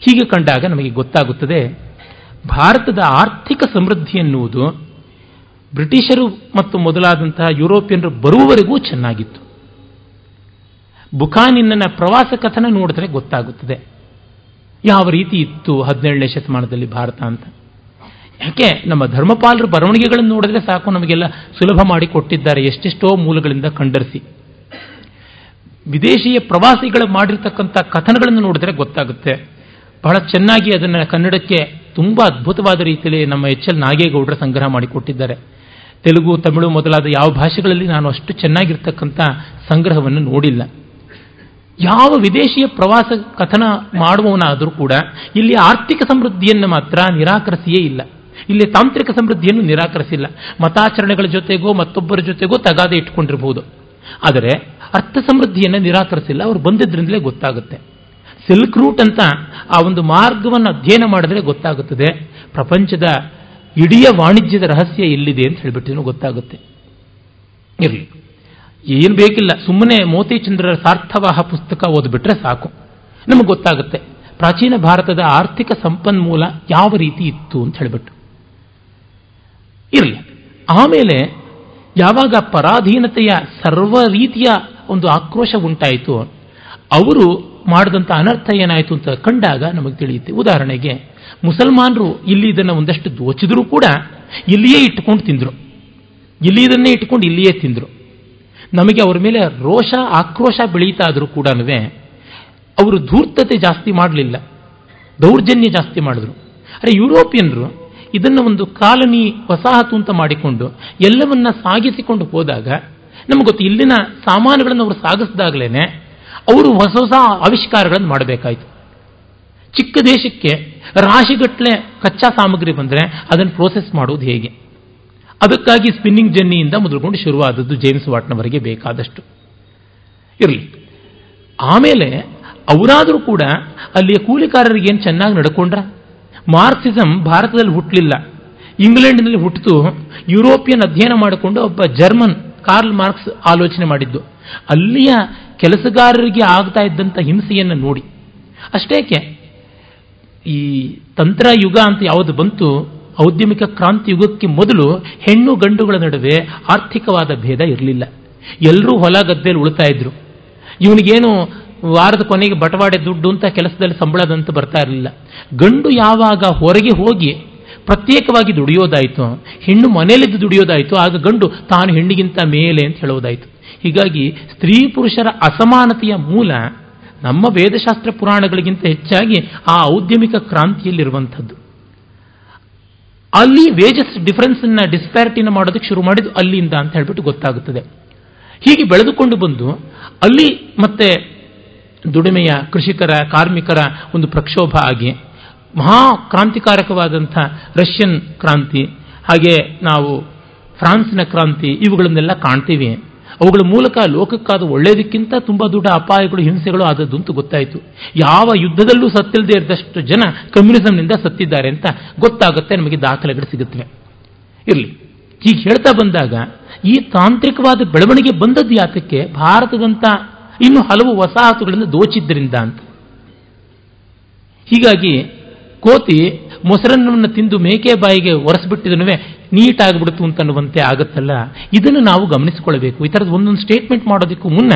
ಹೀಗೆ ಕಂಡಾಗ ನಮಗೆ ಗೊತ್ತಾಗುತ್ತದೆ, ಭಾರತದ ಆರ್ಥಿಕ ಸಮೃದ್ಧಿ ಎನ್ನುವುದು ಬ್ರಿಟಿಷರು ಮತ್ತು ಮೊದಲಾದಂತಹ ಯುರೋಪಿಯನ್ರು ಬರುವವರೆಗೂ ಚೆನ್ನಾಗಿತ್ತು. ಬುಖಾನಿನ್ನ ಪ್ರವಾಸ ಕಥನ ನೋಡಿದ್ರೆ ಗೊತ್ತಾಗುತ್ತದೆ. ಯಾವ ರೀತಿ ಇತ್ತು ಹದಿನೇಳನೇ ಶತಮಾನದಲ್ಲಿ ಭಾರತ ಅಂತ. ಯಾಕೆ? ನಮ್ಮ ಧರ್ಮಪಾಲರ ಬರವಣಿಗೆಗಳನ್ನು ನೋಡಿದ್ರೆ ಸಾಕು, ನಮಗೆಲ್ಲ ಸುಲಭ ಮಾಡಿ ಕೊಟ್ಟಿದ್ದಾರೆ. ಎಷ್ಟೆಷ್ಟೋ ಮೂಲಗಳಿಂದ ಕಂಡರಿಸಿ. ವಿದೇಶಿಯ ಪ್ರವಾಸಿಗಳು ಮಾಡಿರ್ತಕ್ಕಂಥ ಕಥನಗಳನ್ನು ನೋಡಿದ್ರೆ ಗೊತ್ತಾಗುತ್ತೆ. ಬಹಳ ಚೆನ್ನಾಗಿ ಅದನ್ನು ಕನ್ನಡಕ್ಕೆ ತುಂಬ ಅದ್ಭುತವಾದ ರೀತಿಯಲ್ಲಿ ನಮ್ಮ ಎಚ್ ಎಲ್ ನಾಗೇಗೌಡರ ಸಂಗ್ರಹ ಮಾಡಿಕೊಟ್ಟಿದ್ದಾರೆ ತೆಲುಗು, ತಮಿಳು ಮೊದಲಾದ ಯಾವ ಭಾಷೆಗಳಲ್ಲಿ ನಾನು ಅಷ್ಟು ಚೆನ್ನಾಗಿರ್ತಕ್ಕಂಥ ಸಂಗ್ರಹವನ್ನು ನೋಡಿಲ್ಲ. ಯಾವ ವಿದೇಶಿಯ ಪ್ರವಾಸ ಕಥನ ಮಾಡುವವನಾದರೂ ಕೂಡ ಇಲ್ಲಿ ಆರ್ಥಿಕ ಸಮೃದ್ಧಿಯನ್ನು ಮಾತ್ರ ನಿರಾಕರಿಸಿಯೇ ಇಲ್ಲ. ಇಲ್ಲಿ ತಾಂತ್ರಿಕ ಸಮೃದ್ಧಿಯನ್ನು ನಿರಾಕರಿಸಿಲ್ಲ. ಮತಾಚರಣೆಗಳ ಜೊತೆಗೋ, ಮತ್ತೊಬ್ಬರ ಜೊತೆಗೋ ತಗಾದೆ ಇಟ್ಕೊಂಡಿರಬಹುದು ಆದರೆ ಅರ್ಥ ಸಮೃದ್ಧಿಯನ್ನು ನಿರಾಕರಿಸಿಲ್ಲ. ಅವರು ಬಂದಿದ್ದರಿಂದಲೇ ಗೊತ್ತಾಗುತ್ತೆ. ಸಿಲ್ಕ್ ರೂಟ್ ಅಂತ ಆ ಒಂದು ಮಾರ್ಗವನ್ನು ಅಧ್ಯಯನ ಮಾಡಿದ್ರೆ ಗೊತ್ತಾಗುತ್ತದೆ. ಪ್ರಪಂಚದ ಇಡೀ ವಾಣಿಜ್ಯದ ರಹಸ್ಯ ಎಲ್ಲಿದೆ ಅಂತ ಹೇಳಿಬಿಟ್ಟು ಗೊತ್ತಾಗುತ್ತೆ. ಇರಲಿ. ಏನು ಬೇಕಿಲ್ಲ. ಸುಮ್ಮನೆ ಮೋತಿಚಂದ್ರರ ಸಾರ್ಥವಾಹ ಪುಸ್ತಕ ಓದ್ಬಿಟ್ರೆ ಸಾಕು. ನಮಗೆ ಗೊತ್ತಾಗುತ್ತೆ. ಪ್ರಾಚೀನ ಭಾರತದ ಆರ್ಥಿಕ ಸಂಪನ್ಮೂಲ ಯಾವ ರೀತಿ ಇತ್ತು ಅಂತ ಹೇಳಿಬಿಟ್ಟು. ಇರಲಿ. ಆಮೇಲೆ ಯಾವಾಗ ಪರಾಧೀನತೆಯ ಸರ್ವ ರೀತಿಯ ಒಂದು ಆಕ್ರೋಶ ಉಂಟಾಯಿತು, ಅವರು ಮಾಡಿದಂಥ ಅನರ್ಥ ಏನಾಯಿತು ಅಂತ ಕಂಡಾಗ ನಮಗೆ ತಿಳಿಯುತ್ತೆ. ಉದಾಹರಣೆಗೆ, ಮುಸಲ್ಮಾನರು ಇಲ್ಲಿ ಇದನ್ನು ಒಂದಷ್ಟು ದೋಚಿದ್ರು ಕೂಡ ಇಲ್ಲಿಯೇ ಇಟ್ಟುಕೊಂಡು ತಿಂದರು. ಇಲ್ಲಿ ಇದನ್ನೇ ಇಟ್ಕೊಂಡು ಇಲ್ಲಿಯೇ ತಿಂದರು. ನಮಗೆ ಅವರ ಮೇಲೆ ರೋಷ, ಆಕ್ರೋಶ ಬೆಳೀತಾ ಆದರೂ ಕೂಡ ಅವರು ಧೂರ್ತತೆ ಜಾಸ್ತಿ ಮಾಡಲಿಲ್ಲ. ದೌರ್ಜನ್ಯ ಜಾಸ್ತಿ ಮಾಡಿದ್ರು. ಅರೆ ಯುರೋಪಿಯನ್ರು ಇದನ್ನು ಒಂದು ಕಾಲನಿ ವಸಾಹತು ಅಂತ ಮಾಡಿಕೊಂಡು ಎಲ್ಲವನ್ನ ಸಾಗಿಸಿಕೊಂಡು ಹೋದಾಗ, ನಮಗೆ ಗೊತ್ತು ಇಲ್ಲಿನ ಸಾಮಾನುಗಳನ್ನು ಅವರು ಸಾಗಿಸಿದಾಗಲೇನೆ ಅವರು ಹೊಸ ಹೊಸ ಆವಿಷ್ಕಾರಗಳನ್ನು ಮಾಡಬೇಕಾಯಿತು. ಚಿಕ್ಕ ದೇಶಕ್ಕೆ ರಾಶಿಗಟ್ಟಲೆ ಕಚ್ಚಾ ಸಾಮಗ್ರಿ ಬಂದರೆ ಅದನ್ನು ಪ್ರೋಸೆಸ್ ಮಾಡೋದು ಹೇಗೆ? ಅದಕ್ಕಾಗಿ ಸ್ಪಿನ್ನಿಂಗ್ ಜರ್ನಿಯಿಂದ ಮೊದಲುಕೊಂಡು ಶುರುವಾದದ್ದು ಜೇಮ್ಸ್ ವಾಟ್ನವರಿಗೆ ಬೇಕಾದಷ್ಟು. ಇರಲಿ. ಆಮೇಲೆ ಅವರಾದರೂ ಕೂಡ ಅಲ್ಲಿಯ ಕೂಲಿಕಾರರಿಗೆ ಏನು ಚೆನ್ನಾಗಿ ನಡ್ಕೊಂಡ್ರ? ಮಾರ್ಕ್ಸಿಸಂ ಭಾರತದಲ್ಲಿ ಹುಟ್ಟಲಿಲ್ಲ ಇಂಗ್ಲೆಂಡ್ನಲ್ಲಿ ಹುಟ್ಟಿತು. ಯುರೋಪಿಯನ್ ಅಧ್ಯಯನ ಮಾಡಿಕೊಂಡು ಒಬ್ಬ ಜರ್ಮನ್ ಕಾರ್ಲ್ ಮಾರ್ಕ್ಸ್ ಆಲೋಚನೆ ಮಾಡಿದ್ದು. ಅಲ್ಲಿಯ ಕೆಲಸಗಾರರಿಗೆ ಆಗ್ತಾ ಇದ್ದಂಥ ಹಿಂಸೆಯನ್ನು ನೋಡಿ. ಅಷ್ಟೇಕೆ? ಈ ತಂತ್ರ ಯುಗ ಅಂತ ಯಾವುದು ಬಂತು? ಔದ್ಯಮಿಕ ಕ್ರಾಂತಿ ಯುಗಕ್ಕೆ ಮೊದಲು ಹೆಣ್ಣು ಗಂಡುಗಳ ನಡುವೆ ಆರ್ಥಿಕವಾದ ಭೇದ ಇರಲಿಲ್ಲ. ಎಲ್ಲರೂ ಹೊಲ ಗದ್ದೆಯಲ್ಲಿ ಉಳ್ತಾ ಇದ್ರು. ಇವನಿಗೇನು ವಾರದ ಕೊನೆಗೆ ಬಟವಾಡೆ ದುಡ್ಡು ಅಂತ ಕೆಲಸದಲ್ಲಿ ಸಂಬಳದಂತ ಬರ್ತಾ ಇರಲಿಲ್ಲ. ಗಂಡು ಯಾವಾಗ ಹೊರಗೆ ಹೋಗಿ ಪ್ರತ್ಯೇಕವಾಗಿ ದುಡಿಯೋದಾಯಿತು, ಹೆಣ್ಣು ಮನೆಯಲ್ಲಿದ್ದು ದುಡಿಯೋದಾಯಿತು, ಆಗ ಗಂಡು ತಾನು ಹೆಣ್ಣಿಗಿಂತ ಮೇಲೆ ಅಂತ ಹೇಳೋದಾಯಿತು. ಹೀಗಾಗಿ ಸ್ತ್ರೀ ಪುರುಷರ ಅಸಮಾನತೆಯ ಮೂಲ ನಮ್ಮ ವೇದಶಾಸ್ತ್ರ ಪುರಾಣಗಳಿಗಿಂತ ಹೆಚ್ಚಾಗಿ ಆ ಔದ್ಯಮಿಕ ಕ್ರಾಂತಿಯಲ್ಲಿರುವಂಥದ್ದು. ಅಲ್ಲಿ ವೇಜಸ್ ಡಿಫರೆನ್ಸ್ ಡಿಸ್ಪ್ಯಾರಿಟಿನ ಮಾಡೋದಕ್ಕೆ ಶುರು ಮಾಡಿದ್ದು ಅಲ್ಲಿಂದ ಅಂತ ಹೇಳ್ಬಿಟ್ಟು ಗೊತ್ತಾಗುತ್ತದೆ. ಹೀಗೆ ಬೆಳೆದುಕೊಂಡು ಬಂದು ಅಲ್ಲಿ ಮತ್ತೆ ದುಡಿಮೆಯ ಕೃಷಿಕರ, ಕಾರ್ಮಿಕರ ಒಂದು ಪ್ರಕ್ಷೋಭ ಆಗಿ, ಮಹಾ ಕ್ರಾಂತಿಕಾರಕವಾದಂಥ ರಷ್ಯನ್ ಕ್ರಾಂತಿ, ಹಾಗೆ ನಾವು ಫ್ರಾನ್ಸ್ನ ಕ್ರಾಂತಿ, ಇವುಗಳನ್ನೆಲ್ಲ ಕಾಣ್ತೀವಿ. ಅವುಗಳ ಮೂಲಕ ಲೋಕಕ್ಕಾದ ಒಳ್ಳೆಯದಕ್ಕಿಂತ ತುಂಬ ದೊಡ್ಡ ಅಪಾಯಗಳು, ಹಿಂಸೆಗಳು ಆದದ್ದು ಅಂತ ಗೊತ್ತಾಯಿತು. ಯಾವ ಯುದ್ಧದಲ್ಲೂ ಸತ್ತಿಲ್ಲದೆ ಇದ್ದಷ್ಟು ಜನ ಕಮ್ಯುನಿಸಂನಿಂದ ಸತ್ತಿದ್ದಾರೆ ಅಂತ ಗೊತ್ತಾಗುತ್ತೆ, ನಮಗೆ ದಾಖಲೆಗಳು ಸಿಗುತ್ತವೆ. ಇರಲಿ. ಹೀಗೆ ಹೇಳ್ತಾ ಬಂದಾಗ, ಈ ತಾಂತ್ರಿಕವಾದ ಬೆಳವಣಿಗೆ ಬಂದದ್ದು ಯಾತಕ್ಕೆ ಭಾರತದಂತ ಇನ್ನು ಹಲವು ವಸಾಹತುಗಳಿಂದ ದೋಚಿದ್ದರಿಂದ ಅಂತ. ಹೀಗಾಗಿ ಕೋತಿ ಮೊಸರನ್ನವನ್ನು ತಿಂದು ಮೇಕೆ ಬಾಯಿಗೆ ಒರೆಸ್ಬಿಟ್ಟಿದನು ನೀಟಾಗಿಬಿಡ್ತು ಅಂತನ್ನುವಂತೆ ಆಗುತ್ತಲ್ಲ? ಇದನ್ನು ನಾವು ಗಮನಿಸಿಕೊಳ್ಳಬೇಕು. ಈ ಥರದ ಒಂದೊಂದು ಸ್ಟೇಟ್ಮೆಂಟ್ ಮಾಡೋದಕ್ಕೂ ಮುನ್ನ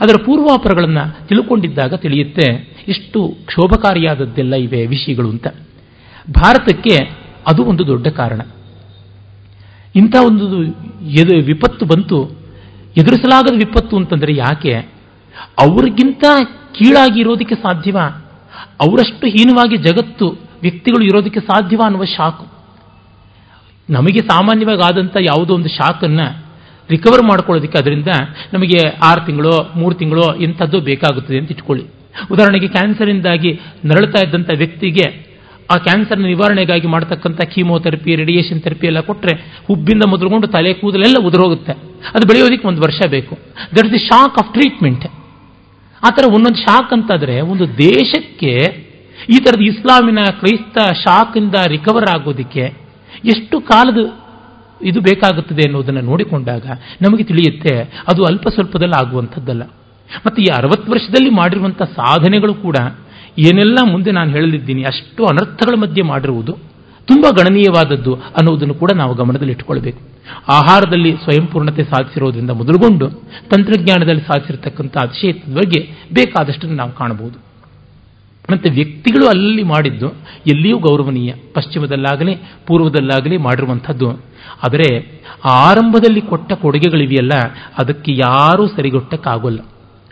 ಅದರ ಪೂರ್ವಾಪರಗಳನ್ನು ತಿಳ್ಕೊಂಡಿದ್ದಾಗ ತಿಳಿಯುತ್ತೆ ಎಷ್ಟು ಕ್ಷೋಭಕಾರಿಯಾದದ್ದೆಲ್ಲ ಇವೆ ವಿಷಯಗಳು ಅಂತ. ಭಾರತಕ್ಕೆ ಅದು ಒಂದು ದೊಡ್ಡ ಕಾರಣ. ಇಂಥ ಒಂದು ವಿಪತ್ತು ಬಂತು, ಎದುರಿಸಲಾಗದ ವಿಪತ್ತು ಅಂತಂದರೆ ಯಾಕೆ? ಅವ್ರಿಗಿಂತ ಕೀಳಾಗಿ ಇರೋದಕ್ಕೆ ಸಾಧ್ಯವ? ಅವರಷ್ಟು ಹೀನವಾಗಿ ಜಗತ್ತು ವ್ಯಕ್ತಿಗಳು ಇರೋದಕ್ಕೆ ಸಾಧ್ಯವ ಅನ್ನುವ ಶಾಕು. ನಮಗೆ ಸಾಮಾನ್ಯವಾಗಿ ಆದಂಥ ಯಾವುದೋ ಒಂದು ಶಾಕನ್ನು ರಿಕವರ್ ಮಾಡ್ಕೊಳ್ಳೋದಕ್ಕೆ ಅದರಿಂದ ನಮಗೆ ಆರು ತಿಂಗಳು, ಮೂರು ತಿಂಗಳು ಇಂಥದ್ದು ಬೇಕಾಗುತ್ತದೆ ಅಂತ ಇಟ್ಕೊಳ್ಳಿ. ಉದಾಹರಣೆಗೆ ಕ್ಯಾನ್ಸರಿಂದಾಗಿ ನರಳುತ್ತಾ ಇದ್ದಂಥ ವ್ಯಕ್ತಿಗೆ ಆ ಕ್ಯಾನ್ಸರ್ನ ನಿವಾರಣೆಗಾಗಿ ಮಾಡ್ತಕ್ಕಂಥ ಕೀಮೋಥೆರಪಿ, ರೇಡಿಯೇಷನ್ ಥೆರಪಿ ಎಲ್ಲ ಕೊಟ್ಟರೆ ಹುಬ್ಬಿಂದ ಮೊದಲುಗೊಂಡು ತಲೆ ಕೂದಲೆಲ್ಲ ಉದುರೋಗುತ್ತೆ. ಅದು ಬೆಳೆಯೋದಕ್ಕೆ ಒಂದು ವರ್ಷ ಬೇಕು. That is the shock of treatment ಆ ಥರ ಒಂದೊಂದು ಶಾಕ್ ಅಂತಾದರೆ ಒಂದು ದೇಶಕ್ಕೆ ಈ ಥರದ ಇಸ್ಲಾಮಿನ ಕ್ರೈಸ್ತ ಶಾಕಿಂದ ರಿಕವರ್ ಆಗೋದಕ್ಕೆ ಎಷ್ಟು ಕಾಲದ ಇದು ಬೇಕಾಗುತ್ತದೆ ಅನ್ನೋದನ್ನು ನೋಡಿಕೊಂಡಾಗ ನಮಗೆ ತಿಳಿಯುತ್ತೆ, ಅದು ಅಲ್ಪ ಸ್ವಲ್ಪದಲ್ಲಿ ಆಗುವಂಥದ್ದಲ್ಲ. ಮತ್ತು ಈ ಅರವತ್ತು ವರ್ಷದಲ್ಲಿ ಮಾಡಿರುವಂಥ ಸಾಧನೆಗಳು ಕೂಡ ಏನೆಲ್ಲ ಮುಂದೆ ನಾನು ಹೇಳಲಿದ್ದೀನಿ, ಅಷ್ಟು ಅನರ್ಥಗಳ ಮಧ್ಯೆ ಮಾಡಿರುವುದು. ತುಂಬ ಗಣನೀಯವಾದದ್ದು ಅನ್ನುವುದನ್ನು ಕೂಡ ನಾವು ಗಮನದಲ್ಲಿ ಇಟ್ಟುಕೊಳ್ಬೇಕು ಆಹಾರದಲ್ಲಿ ಸ್ವಯಂಪೂರ್ಣತೆ ಸಾಧಿಸಿರೋದ್ರಿಂದ ಮೊದಲುಗೊಂಡು ತಂತ್ರಜ್ಞಾನದಲ್ಲಿ ಸಾಧಿಸಿರತಕ್ಕಂಥ ಅತಿಶಯತ್ವದ ಬಗ್ಗೆ ಬೇಕಾದಷ್ಟನ್ನು ನಾವು ಕಾಣಬಹುದು. ಮತ್ತು ವ್ಯಕ್ತಿಗಳು ಅಲ್ಲಿ ಮಾಡಿದ್ದು ಎಲ್ಲಿಯೂ ಗೌರವನೀಯ. ಪಶ್ಚಿಮದಲ್ಲಾಗಲಿ, ಪೂರ್ವದಲ್ಲಾಗಲಿ ಮಾಡಿರುವಂಥದ್ದು. ಆದರೆ ಆರಂಭದಲ್ಲಿ ಕೊಟ್ಟ ಕೊಡುಗೆಗಳಿವೆಯಲ್ಲ, ಅದಕ್ಕೆ ಯಾರೂ ಸರಿಗೊಟ್ಟಕ್ಕಾಗೋಲ್ಲ.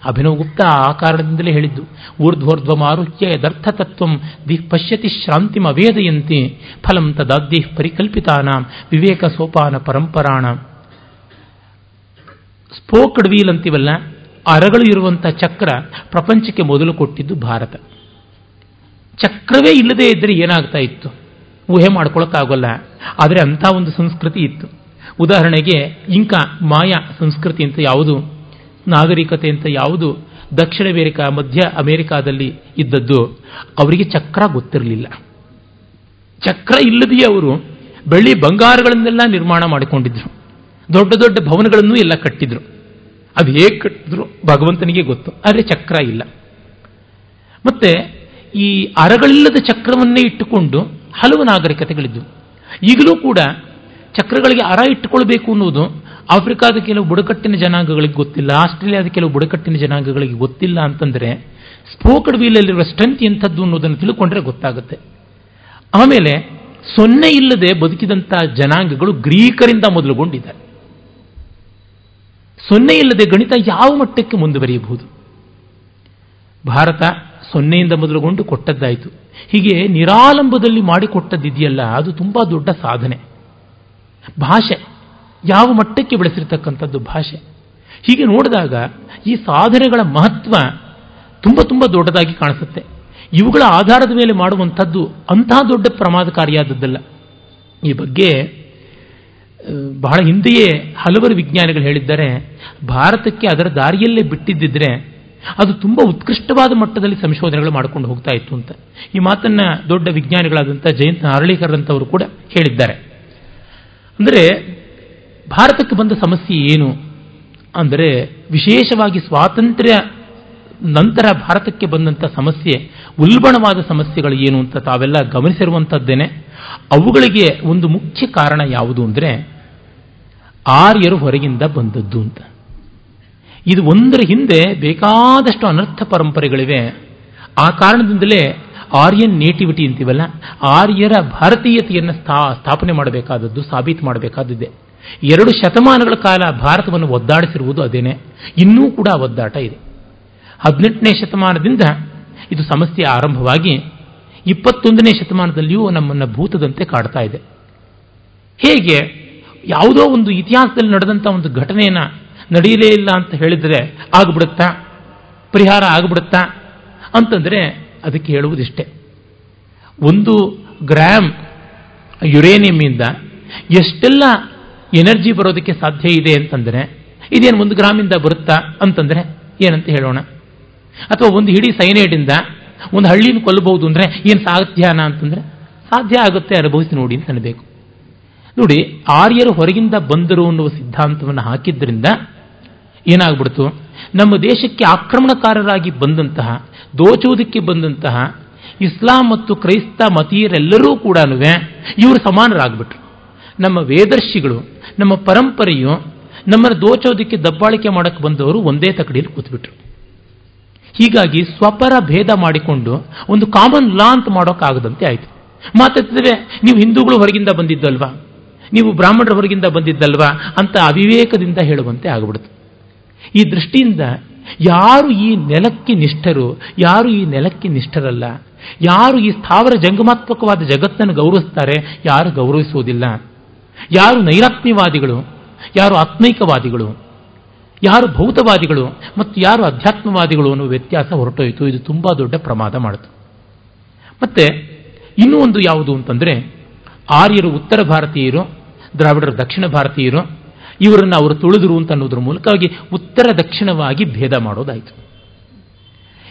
ಅಭಿನವಗುಪ್ತ ಆ ಕಾರಣದಿಂದಲೇ ಹೇಳಿದ್ದು ಊರ್ಧ್ವರ್ಧ್ವ ಮಾರುಹ್ಯ ಯದರ್ಥ ತತ್ವಂ ದಿ ಪಶ್ಯತಿ ಶ್ರಾಂತಿ ಅವೇದಯಂತಿ ಫಲಂ ತದಾದ್ದಿ ಪರಿಕಲ್ಪಿತಾನಾಂ ವಿವೇಕ ಸೋಪಾನ ಪರಂಪರಾಣ. ಸ್ಪೋಕ್ಡ್ ವೀಲ್ ಅಂತೀವಲ್ಲ ಅರಗಳು ಇರುವಂಥ ಚಕ್ರ ಪ್ರಪಂಚಕ್ಕೆ ಮೊದಲು ಕೊಟ್ಟಿದ್ದು ಭಾರತ. ಚಕ್ರವೇ ಇಲ್ಲದೇ ಇದ್ದರೆ ಏನಾಗ್ತಾ ಇತ್ತು? ಊಹೆ ಮಾಡ್ಕೊಳಕ್ಕಾಗಲ್ಲ. ಆದರೆ ಅಂಥ ಒಂದು ಸಂಸ್ಕೃತಿ ಇತ್ತು. ಉದಾಹರಣೆಗೆ, ಇಂಕ ಮಾಯಾ ಸಂಸ್ಕೃತಿ ಅಂತ ಯಾವುದು? ನಾಗರಿಕತೆ ಅಂತ ಯಾವುದು ದಕ್ಷಿಣ ಅಮೆರಿಕ, ಮಧ್ಯ ಅಮೆರಿಕಾದಲ್ಲಿ ಇದ್ದದ್ದು, ಅವರಿಗೆ ಚಕ್ರ ಗೊತ್ತಿರಲಿಲ್ಲ. ಚಕ್ರ ಇಲ್ಲದೆಯೇ ಅವರು ಬೆಳ್ಳಿ ಬಂಗಾರಗಳನ್ನೆಲ್ಲ ನಿರ್ಮಾಣ ಮಾಡಿಕೊಂಡಿದ್ರು. ದೊಡ್ಡ ದೊಡ್ಡ ಭವನಗಳನ್ನು ಎಲ್ಲ ಕಟ್ಟಿದ್ರು. ಅದು ಹೇಗೆ ಕಟ್ಟಿದ್ರು ಭಗವಂತನಿಗೆ ಗೊತ್ತು, ಆದರೆ ಚಕ್ರ ಇಲ್ಲ. ಮತ್ತೆ ಈ ಅರಗಳಿಲ್ಲದ ಚಕ್ರವನ್ನೇ ಇಟ್ಟುಕೊಂಡು ಹಲವು ನಾಗರಿಕತೆಗಳಿದ್ದವು. ಈಗಲೂ ಕೂಡ ಚಕ್ರಗಳಿಗೆ ಅರ ಇಟ್ಟುಕೊಳ್ಬೇಕು ಅನ್ನೋದು ಆಫ್ರಿಕಾದ ಕೆಲವು ಬುಡಕಟ್ಟಿನ ಜನಾಂಗಗಳಿಗೆ ಗೊತ್ತಿಲ್ಲ, ಆಸ್ಟ್ರೇಲಿಯಾದ ಕೆಲವು ಬುಡಕಟ್ಟಿನ ಜನಾಂಗಗಳಿಗೆ ಗೊತ್ತಿಲ್ಲ ಅಂತಂದರೆ ಸ್ಪೋಕಡ್ ವೀಲಲ್ಲಿರುವ ಸ್ಟ್ರೆಂತ್ ಎಂಥದ್ದು ಅನ್ನೋದನ್ನು ತಿಳ್ಕೊಂಡ್ರೆ ಗೊತ್ತಾಗುತ್ತೆ. ಆಮೇಲೆ ಸೊನ್ನೆ ಇಲ್ಲದೆ ಬದುಕಿದಂಥ ಜನಾಂಗಗಳು ಗ್ರೀಕರಿಂದ ಮೊದಲುಗೊಂಡಿದ್ದಾರೆ. ಸೊನ್ನೆ ಇಲ್ಲದೆ ಗಣಿತ ಯಾವ ಮಟ್ಟಕ್ಕೆ ಮುಂದುವರಿಯಬಹುದು? ಭಾರತ ಸೊನ್ನೆಯಿಂದ ಮೊದಲುಗೊಂಡು ಕೊಟ್ಟದ್ದಾಯಿತು. ಹೀಗೆ ನಿರಾಲಂಬದಲ್ಲಿ ಮಾಡಿಕೊಟ್ಟದ್ದಿದೆಯಲ್ಲ, ಅದು ತುಂಬ ದೊಡ್ಡ ಸಾಧನೆ. ಭಾಷೆ. ಯಾವ ಮಟ್ಟಕ್ಕೆ ಬೆಳೆಸಿರ್ತಕ್ಕಂಥದ್ದು ಭಾಷೆ. ಹೀಗೆ ನೋಡಿದಾಗ ಈ ಸಾಧನೆಗಳ ಮಹತ್ವ ತುಂಬ ತುಂಬ ದೊಡ್ಡದಾಗಿ ಕಾಣಿಸುತ್ತೆ. ಇವುಗಳ ಆಧಾರದ ಮೇಲೆ ಮಾಡುವಂಥದ್ದು ಅಂತಹ ದೊಡ್ಡ ಪ್ರಮಾದಕಾರಿಯಾದದ್ದಲ್ಲ. ಈ ಬಗ್ಗೆ ಬಹಳ ಹಿಂದೆಯೇ ಹಲವರು ವಿಜ್ಞಾನಿಗಳು ಹೇಳಿದ್ದಾರೆ, ಭಾರತಕ್ಕೆ ಅದರ ದಾರಿಯಲ್ಲೇ ಬಿಟ್ಟಿದ್ದಿದ್ರೆ ಅದು ತುಂಬ ಉತ್ಕೃಷ್ಟವಾದ ಮಟ್ಟದಲ್ಲಿ ಸಂಶೋಧನೆಗಳು ಮಾಡಿಕೊಂಡು ಹೋಗ್ತಾ ಇತ್ತು ಅಂತ. ಈ ಮಾತನ್ನ ದೊಡ್ಡ ವಿಜ್ಞಾನಿಗಳಾದಂಥ ಜಯಂತ ಅಂತವರು ಕೂಡ ಹೇಳಿದ್ದಾರೆ. ಅಂದರೆ ಭಾರತಕ್ಕೆ ಬಂದ ಸಮಸ್ಯೆ ಏನು ಅಂದರೆ ವಿಶೇಷವಾಗಿ ಸ್ವಾತಂತ್ರ್ಯ ನಂತರ ಭಾರತಕ್ಕೆ ಬಂದಂಥ ಸಮಸ್ಯೆ, ಉಲ್ಬಣವಾದ ಸಮಸ್ಯೆಗಳು ಏನು ಅಂತ ತಾವೆಲ್ಲ ಗಮನಿಸಿರುವಂಥದ್ದೇನೆ. ಅವುಗಳಿಗೆ ಒಂದು ಮುಖ್ಯ ಕಾರಣ ಯಾವುದು ಅಂದರೆ ಆರ್ಯರು ಹೊರಗಿಂದ ಬಂದದ್ದು ಅಂತ. ಇದು ಒಂದರ ಹಿಂದೆ ಬೇಕಾದಷ್ಟು ಅನರ್ಥ ಪರಂಪರೆಗಳಿವೆ. ಆ ಕಾರಣದಿಂದಲೇ ಆರ್ಯನ್ ನೇಟಿವಿಟಿ ಅಂತೀವಲ್ಲ, ಆರ್ಯರ ಭಾರತೀಯತೆಯನ್ನು ಸ್ಥಾ ಸ್ಥಾಪನೆ ಮಾಡಬೇಕಾದದ್ದು, ಸಾಬೀತು ಮಾಡಬೇಕಾದದ್ದೇ. ಎರಡು ಶತಮಾನಗಳ ಕಾಲ ಭಾರತವನ್ನು ಒದ್ದಾಡಿಸಿರುವುದು ಅದೇನೆ. ಇನ್ನೂ ಕೂಡ ಒದ್ದಾಟ ಇದೆ. ಹದಿನೆಂಟನೇ ಶತಮಾನದಿಂದ ಇದು ಸಮಸ್ಯೆ ಆರಂಭವಾಗಿ ಇಪ್ಪತ್ತೊಂದನೇ ಶತಮಾನದಲ್ಲಿಯೂ ನಮ್ಮನ್ನು ಭೂತದಂತೆ ಕಾಡ್ತಾ ಇದೆ. ಹೇಗೆ? ಯಾವುದೋ ಒಂದು ಇತಿಹಾಸದಲ್ಲಿ ನಡೆದಂಥ ಒಂದು ಘಟನೆಯನ್ನು ನಡೆಯಲೇ ಇಲ್ಲ ಅಂತ ಹೇಳಿದರೆ ಆಗ್ಬಿಡುತ್ತಾ? ಪರಿಹಾರ ಆಗ್ಬಿಡುತ್ತಾ? ಅಂತಂದರೆ ಅದಕ್ಕೆ ಹೇಳುವುದಿಷ್ಟೇ. ಒಂದು ಗ್ರಾಮ್ ಯುರೇನಿಯಂನಿಂದ ಎಷ್ಟೆಲ್ಲ ಎನರ್ಜಿ ಬರೋದಕ್ಕೆ ಸಾಧ್ಯ ಇದೆ ಅಂತಂದರೆ, ಇದೇನು ಒಂದು ಗ್ರಾಮಿಂದ ಬರುತ್ತಾ ಅಂತಂದರೆ, ಏನಂತ ಹೇಳೋಣ. ಅಥವಾ ಒಂದು ಹಿಡಿ ಸೈನೈಡಿಂದ ಒಂದು ಹಳ್ಳಿನ ಕೊಲ್ಲಬಹುದು ಅಂದರೆ ಏನು ಸಾಧ್ಯನಾ ಅಂತಂದರೆ, ಸಾಧ್ಯ ಆಗುತ್ತೆ ಅನುಭವಿಸಿ ನೋಡಿ ಅಂತ ಅನ್ಬೇಕು. ನೋಡಿ, ಆರ್ಯರು ಹೊರಗಿಂದ ಬಂದರು ಅನ್ನುವ ಸಿದ್ಧಾಂತವನ್ನು ಹಾಕಿದ್ರಿಂದ ಏನಾಗ್ಬಿಡ್ತು? ನಮ್ಮ ದೇಶಕ್ಕೆ ಆಕ್ರಮಣಕಾರರಾಗಿ ಬಂದಂತಹ, ದೋಚುವುದಕ್ಕೆ ಬಂದಂತಹ ಇಸ್ಲಾಂ ಮತ್ತು ಕ್ರೈಸ್ತ ಮತೀಯರೆಲ್ಲರೂ ಕೂಡ ಇವರು ಸಮಾನರಾಗ್ಬಿಟ್ರು. ನಮ್ಮ ವೇದರ್ಶಿಗಳು, ನಮ್ಮ ಪರಂಪರೆಯು ನಮ್ಮನ್ನು ದೋಚೋದಕ್ಕೆ ದಬ್ಬಾಳಿಕೆ ಮಾಡಕ್ಕೆ ಬಂದವರು ಒಂದೇ ತಕಡಿಯಲ್ಲಿ ಕೂತ್ಬಿಟ್ರು. ಹೀಗಾಗಿ ಸ್ವಪರ ಭೇದ ಮಾಡಿಕೊಂಡು ಒಂದು ಕಾಮನ್ ಲಾ ಅಂತ ಮಾಡೋಕ್ಕಾಗದಂತೆ ಆಯಿತು. ಮಾತಾಡ್ತಿದ್ರೆ ನೀವು ಹಿಂದೂಗಳು ಹೊರಗಿಂದ ಬಂದಿದ್ದಲ್ವಾ? ನೀವು ಬ್ರಾಹ್ಮಣರ ಹೊರಗಿಂದ ಬಂದಿದ್ದಲ್ವಾ? ಅಂತ ಅವಿವೇಕದಿಂದ ಹೇಳುವಂತೆ ಆಗ್ಬಿಡುತ್ತೆ ಈ ದೃಷ್ಟಿಯಿಂದ ಯಾರು ಈ ನೆಲಕ್ಕೆ ನಿಷ್ಠರು, ಯಾರು ಈ ನೆಲಕ್ಕೆ ನಿಷ್ಠರಲ್ಲ? ಯಾರು ಈ ಸ್ಥಾವರ ಜಂಗಮಾತ್ಮಕವಾದ ಜಗತ್ತನ್ನು ಗೌರವಿಸ್ತಾರೆ? ಯಾರು ಗೌರವಿಸುವುದಿಲ್ಲ? ಯಾರು ನೈರಾತ್ಮ್ಯವಾದಿಗಳು, ಯಾರು ಆತ್ಮೈಕವಾದಿಗಳು, ಯಾರು ಭೌತವಾದಿಗಳು ಮತ್ತು ಯಾರು ಅಧ್ಯಾತ್ಮವಾದಿಗಳು ಅನ್ನೋ ವ್ಯತ್ಯಾಸ ಹೊರಟೋಯಿತು. ಇದು ತುಂಬ ದೊಡ್ಡ ಪ್ರಮಾದ ಮಾಡಿತು. ಮತ್ತೆ ಇನ್ನೂ ಒಂದು ಯಾವುದು ಅಂತಂದರೆ ಆರ್ಯರು ಉತ್ತರ ಭಾರತೀಯರು, ದ್ರಾವಿಡರು ದಕ್ಷಿಣ ಭಾರತೀಯರು, ಇವರನ್ನು ಅವರು ತುಳಿದರು ಅಂತ ಅನ್ನೋದ್ರ ಮೂಲಕವಾಗಿ ಉತ್ತರ ದಕ್ಷಿಣವಾಗಿ ಭೇದ ಮಾಡೋದಾಯಿತು.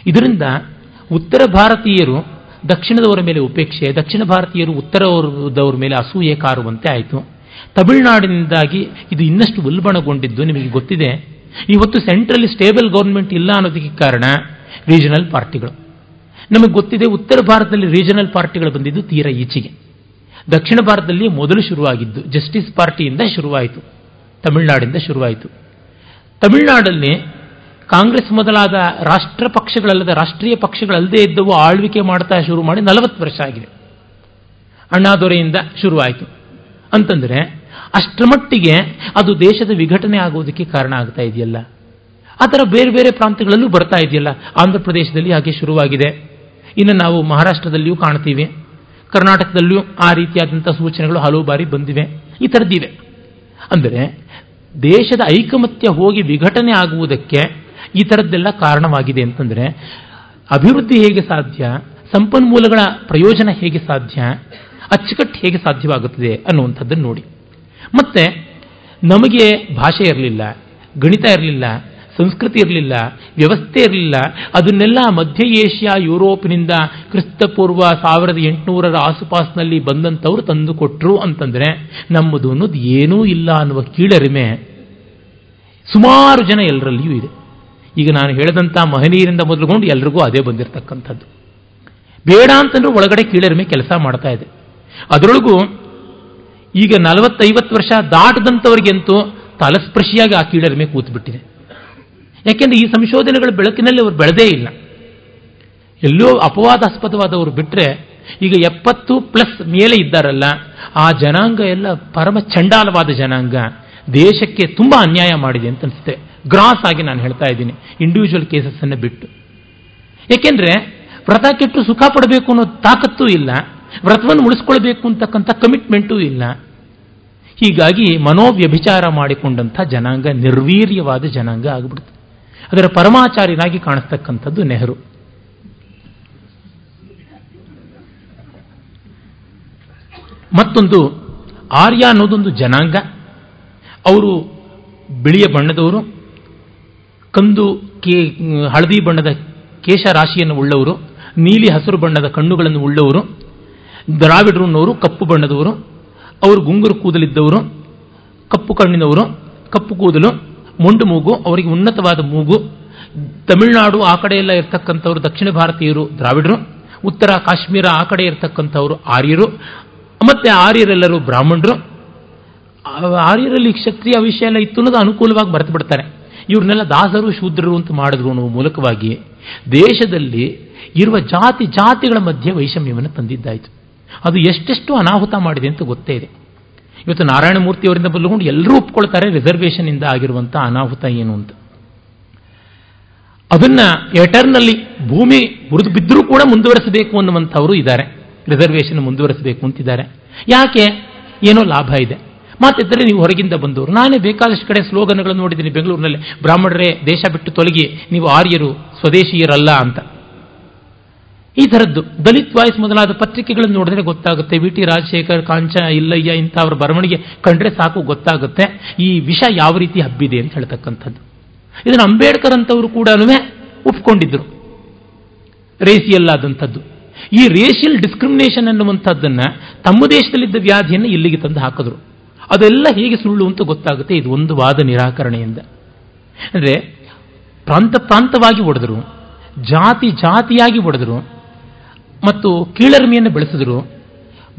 ಇದರಿಂದ ಉತ್ತರ ಭಾರತೀಯರು ದಕ್ಷಿಣದವರ ಮೇಲೆ ಉಪೇಕ್ಷೆ, ದಕ್ಷಿಣ ಭಾರತೀಯರು ಉತ್ತರದವರ ಮೇಲೆ ಅಸೂಯೆ ಕಾರುವಂತೆ ಆಯಿತು. ತಮಿಳುನಾಡಿನಿಂದಾಗಿ ಇದು ಇನ್ನಷ್ಟು ಉಲ್ಬಣಗೊಂಡಿದ್ದು ನಿಮಗೆ ಗೊತ್ತಿದೆ. ಇವತ್ತು ಸೆಂಟ್ರಲ್ಲಿ ಸ್ಟೇಬಲ್ ಗೌರ್ಮೆಂಟ್ ಇಲ್ಲ ಅನ್ನೋದಕ್ಕೆ ಕಾರಣ ರೀಜನಲ್ ಪಾರ್ಟಿಗಳು. ನಮಗೆ ಗೊತ್ತಿದೆ ಉತ್ತರ ಭಾರತದಲ್ಲಿ ರೀಜನಲ್ ಪಾರ್ಟಿಗಳು ಬಂದಿದ್ದು ತೀರ ಈಚೆಗೆ. ದಕ್ಷಿಣ ಭಾರತದಲ್ಲಿ ಮೊದಲು ಶುರುವಾಗಿದ್ದು, ಜಸ್ಟಿಸ್ ಪಾರ್ಟಿಯಿಂದ ಶುರುವಾಯಿತು, ತಮಿಳುನಾಡಿಂದ ಶುರುವಾಯಿತು. ತಮಿಳುನಾಡಲ್ಲಿ ಕಾಂಗ್ರೆಸ್ ಮೊದಲಾದ ರಾಷ್ಟ್ರ ಪಕ್ಷಗಳಲ್ಲದ ರಾಷ್ಟ್ರೀಯ ಪಕ್ಷಗಳಲ್ಲದೆ ಇದ್ದವು ಆಳ್ವಿಕೆ ಮಾಡ್ತಾ ಶುರು ಮಾಡಿ ನಲವತ್ತು ವರ್ಷ ಆಗಿದೆ. ಅಣ್ಣಾದೊರೆಯಿಂದ ಶುರುವಾಯಿತು. ಅಂತಂದರೆ ಅಷ್ಟರ ಮಟ್ಟಿಗೆ ಅದು ದೇಶದ ವಿಘಟನೆ ಆಗುವುದಕ್ಕೆ ಕಾರಣ ಆಗ್ತಾ ಇದೆಯಲ್ಲ. ಆ ಥರ ಬೇರೆ ಬೇರೆ ಪ್ರಾಂತ್ಯಗಳಲ್ಲೂ ಬರ್ತಾ ಇದೆಯಲ್ಲ. ಆಂಧ್ರ ಪ್ರದೇಶದಲ್ಲಿ ಹಾಗೆ ಶುರುವಾಗಿದೆ. ಇನ್ನು ನಾವು ಮಹಾರಾಷ್ಟ್ರದಲ್ಲಿಯೂ ಕಾಣ್ತೀವಿ. ಕರ್ನಾಟಕದಲ್ಲಿಯೂ ಆ ರೀತಿಯಾದಂಥ ಸೂಚನೆಗಳು ಹಲವು ಬಾರಿ ಬಂದಿವೆ. ಈ ಥರದ್ದಿವೆ ಅಂದರೆ ದೇಶದ ಐಕಮತ್ಯ ಹೋಗಿ ವಿಘಟನೆ ಆಗುವುದಕ್ಕೆ ಈ ಥರದ್ದೆಲ್ಲ ಕಾರಣವಾಗಿದೆ ಅಂತಂದರೆ ಅಭಿವೃದ್ಧಿ ಹೇಗೆ ಸಾಧ್ಯ, ಸಂಪನ್ಮೂಲಗಳ ಪ್ರಯೋಜನ ಹೇಗೆ ಸಾಧ್ಯ ಅಚ್ಚುಕಟ್ಟು ಹೇಗೆ ಸಾಧ್ಯವಾಗುತ್ತದೆ ಅನ್ನುವಂಥದ್ದನ್ನು ನೋಡಿ. ಮತ್ತೆ ನಮಗೆ ಭಾಷೆ ಇರಲಿಲ್ಲ, ಗಣಿತ ಇರಲಿಲ್ಲ, ಸಂಸ್ಕೃತಿ ಇರಲಿಲ್ಲ, ವ್ಯವಸ್ಥೆ ಇರಲಿಲ್ಲ, ಅದನ್ನೆಲ್ಲ ಮಧ್ಯ ಏಷ್ಯಾ, ಯುರೋಪಿನಿಂದ ಕ್ರಿಸ್ತಪೂರ್ವ ಸಾವಿರದ ಎಂಟುನೂರರ ಆಸುಪಾಸಿನಲ್ಲಿ ಬಂದಂಥವ್ರು ತಂದು ಕೊಟ್ಟರು ಅಂತಂದರೆ ನಮ್ಮದು ಅನ್ನೋದು ಏನೂ ಇಲ್ಲ ಅನ್ನುವ ಕೀಳರಿಮೆ ಸುಮಾರು ಜನ ಎಲ್ಲರಲ್ಲಿಯೂ ಇದೆ. ಈಗ ನಾನು ಹೇಳಿದಂಥ ಮಹನೀಯರಿಂದ ಮೊದಲುಗೊಂಡು ಎಲ್ರಿಗೂ ಅದೇ ಬಂದಿರತಕ್ಕಂಥದ್ದು. ಬೇಡ ಅಂತಂದ್ರೆ ಒಳಗಡೆ ಕೀಳರಿಮೆ ಕೆಲಸ ಮಾಡ್ತಾ ಇದೆ. ಅದರೊಳಗೂ ಈಗ ನಲವತ್ತೈವತ್ತು ವರ್ಷ ದಾಟದಂಥವ್ರಿಗೆಂತೂ ತಲಸ್ಪರ್ಶಿಯಾಗಿ ಆ ಕೀಳರಿಮೆ ಕೂತ್ಬಿಟ್ಟಿದೆ. ಯಾಕೆಂದ್ರೆ ಈ ಸಂಶೋಧನೆಗಳ ಬೆಳಕಿನಲ್ಲಿ ಅವರು ಬೆಳೆದೇ ಇಲ್ಲ. ಎಲ್ಲೋ ಅಪವಾದಾಸ್ಪದವಾದವರು ಬಿಟ್ಟರೆ ಈಗ ಎಪ್ಪತ್ತು ಪ್ಲಸ್ ಮೇಲೆ ಇದ್ದಾರಲ್ಲ, ಆ ಜನಾಂಗ ಎಲ್ಲ ಪರಮ ಚಂಡಾಲವಾದ ಜನಾಂಗ ದೇಶಕ್ಕೆ ತುಂಬ ಅನ್ಯಾಯ ಮಾಡಿದೆ ಅಂತ ಅನಿಸುತ್ತೆ. ಗ್ರಾಸ್ ಆಗಿ ನಾನು ಹೇಳ್ತಾ ಇದ್ದೀನಿ ಇಂಡಿವಿಜುವಲ್ ಕೇಸಸ್ ಅನ್ನು ಬಿಟ್ಟು. ಏಕೆಂದ್ರೆ ವ್ರತ ಕೆಟ್ಟು ಸುಖ ಪಡಬೇಕು ಅನ್ನೋ ತಾಕತ್ತೂ ಇಲ್ಲ. ವ್ರತವನ್ನು ಉಳಿಸ್ಕೊಳ್ಬೇಕು ಅಂತಕ್ಕಂಥ ಕಮಿಟ್ಮೆಂಟೂ ಇಲ್ಲ. ಹೀಗಾಗಿ ಮನೋವ್ಯಭಿಚಾರ ಮಾಡಿಕೊಂಡಂಥ ಜನಾಂಗ ನಿರ್ವೀರ್ಯವಾದ ಜನಾಂಗ ಆಗಿಬಿಡುತ್ತೆ ಅದರ ಪರಮಾಚಾರ್ಯನಾಗಿ ಕಾಣಿಸ್ತಕ್ಕಂಥದ್ದು ನೆಹರು. ಮತ್ತೊಂದು, ಆರ್ಯ ಅನ್ನೋದೊಂದು ಜನಾಂಗ. ಅವರು ಬಿಳಿಯ ಬಣ್ಣದವರು, ಕಂದು ಕೇ, ಹಳದಿ ಬಣ್ಣದ ಕೇಶ ರಾಶಿಯನ್ನು ಉಳ್ಳವರು, ನೀಲಿ ಹಸಿರು ಬಣ್ಣದ ಕಣ್ಣುಗಳನ್ನು ಉಳ್ಳವರು ದ್ರಾವಿಡರನ್ನವರು, ಕಪ್ಪು ಬಣ್ಣದವರು, ಅವರು ಗುಂಗುರು ಕೂದಲಿದ್ದವರು, ಕಪ್ಪು ಕಣ್ಣಿನವರು, ಕಪ್ಪು ಕೂದಲು, ಮೊಂಡು ಮೂಗು, ಅವರಿಗೆ ಉನ್ನತವಾದ ಮೂಗು. ತಮಿಳುನಾಡು ಆ ಕಡೆ ಎಲ್ಲ ಇರ್ತಕ್ಕಂಥವ್ರು ದಕ್ಷಿಣ ಭಾರತೀಯರು ದ್ರಾವಿಡರು, ಉತ್ತರ ಕಾಶ್ಮೀರ ಆ ಕಡೆ ಇರತಕ್ಕಂಥವ್ರು ಆರ್ಯರು, ಮತ್ತೆ ಆರ್ಯರೆಲ್ಲರೂ ಬ್ರಾಹ್ಮಣರು. ಆರ್ಯರಲ್ಲಿ ಕ್ಷತ್ರಿಯ ವಿಷಯ ಎಲ್ಲ ಇತ್ತು ಅನ್ನೋದು ಅನುಕೂಲವಾಗಿ ಬರೆದು ಬಿಡ್ತಾರೆ. ಇವ್ರನ್ನೆಲ್ಲ ದಾಸರು, ಶೂದ್ರರು ಅಂತ ಮಾಡಿದ್ರು ಅನ್ನೋ ಮೂಲಕವಾಗಿ ದೇಶದಲ್ಲಿ ಇರುವ ಜಾತಿ ಜಾತಿಗಳ ಮಧ್ಯೆ ವೈಷಮ್ಯವನ್ನು ತಂದಿದ್ದಾಯಿತು. ಅದು ಎಷ್ಟೆಷ್ಟು ಅನಾಹುತ ಮಾಡಿದೆ ಅಂತ ಗೊತ್ತೇ ಇದೆ. ಇವತ್ತು ನಾರಾಯಣಮೂರ್ತಿಯವರಿಂದ ಬಲ್ಲುಕೊಂಡು ಎಲ್ಲರೂ ಒಪ್ಕೊಳ್ತಾರೆ ರಿಸರ್ವೇಷನ್ ಇಂದ ಆಗಿರುವಂಥ ಅನಾಹುತ ಏನು ಅಂತ. ಅದನ್ನ ಎಟರ್ನಲ್ಲಿ ಭೂಮಿ ಮುರಿದು ಬಿದ್ದರೂ ಕೂಡ ಮುಂದುವರೆಸಬೇಕು ಅನ್ನುವಂಥವರು ಇದ್ದಾರೆ. ರಿಸರ್ವೇಷನ್ ಮುಂದುವರೆಸಬೇಕು ಅಂತಿದ್ದಾರೆ. ಯಾಕೆ? ಏನೋ ಲಾಭ ಇದೆ. ಮಾತಿದ್ದರೆ ನೀವು ಹೊರಗಿಂದ ಬಂದವರು, ನಾನೇ ಬೇಕಾದಷ್ಟು ಕಡೆ ಸ್ಲೋಗನ್ಗಳನ್ನು ನೋಡಿದ್ದೀನಿ ಬೆಂಗಳೂರಿನಲ್ಲಿ. ಬ್ರಾಹ್ಮಣರೇ, ದೇಶ ಬಿಟ್ಟು ತೊಲಗಿ, ನೀವು ಆರ್ಯರು, ಸ್ವದೇಶಿಯರಲ್ಲ ಅಂತ. ಈ ಥರದ್ದು. ದಲಿತ್ ವಾಯ್ಸ್ ಮೊದಲಾದ ಪತ್ರಿಕೆಗಳನ್ನು ನೋಡಿದ್ರೆ ಗೊತ್ತಾಗುತ್ತೆ. ವಿ ಟಿ ರಾಜಶೇಖರ್ ಕಾಂಚ ಇಲ್ಲಯ್ಯ ಇಂಥವ್ರ ಬರವಣಿಗೆ ಕಂಡ್ರೆ ಸಾಕು, ಗೊತ್ತಾಗುತ್ತೆ. ಈ ವಿಷ ಯಾವ ರೀತಿ ಹಬ್ಬಿದೆ ಅಂತ ಹೇಳ್ತಕ್ಕಂಥದ್ದು. ಇದನ್ನು ಅಂಬೇಡ್ಕರ್ ಅಂತವರು ಕೂಡ ಒಪ್ಕೊಂಡಿದ್ರು. ರೇಸಿಯಲ್ ಆದಂಥದ್ದು ಈ ರೇಷಿಯಲ್ ಡಿಸ್ಕ್ರಿಮಿನೇಷನ್ ಅನ್ನುವಂಥದ್ದನ್ನು ತಮ್ಮ ದೇಶದಲ್ಲಿದ್ದ ವ್ಯಾಧಿಯನ್ನು ಇಲ್ಲಿಗೆ ತಂದು ಹಾಕಿದ್ರು. ಅದೆಲ್ಲ ಹೇಗೆ ಸುಳ್ಳು ಅಂತ ಗೊತ್ತಾಗುತ್ತೆ. ಇದು ಒಂದು ವಾದ ನಿರಾಕರಣೆಯಿಂದ. ಅಂದರೆ ಪ್ರಾಂತ ಪ್ರಾಂತವಾಗಿ ಒಡೆದರು ಜಾತಿ ಜಾತಿಯಾಗಿ ಒಡೆದರು ಮತ್ತು ಕೀಳರಿಮೆಯನ್ನು ಬೆಳೆಸಿದರು.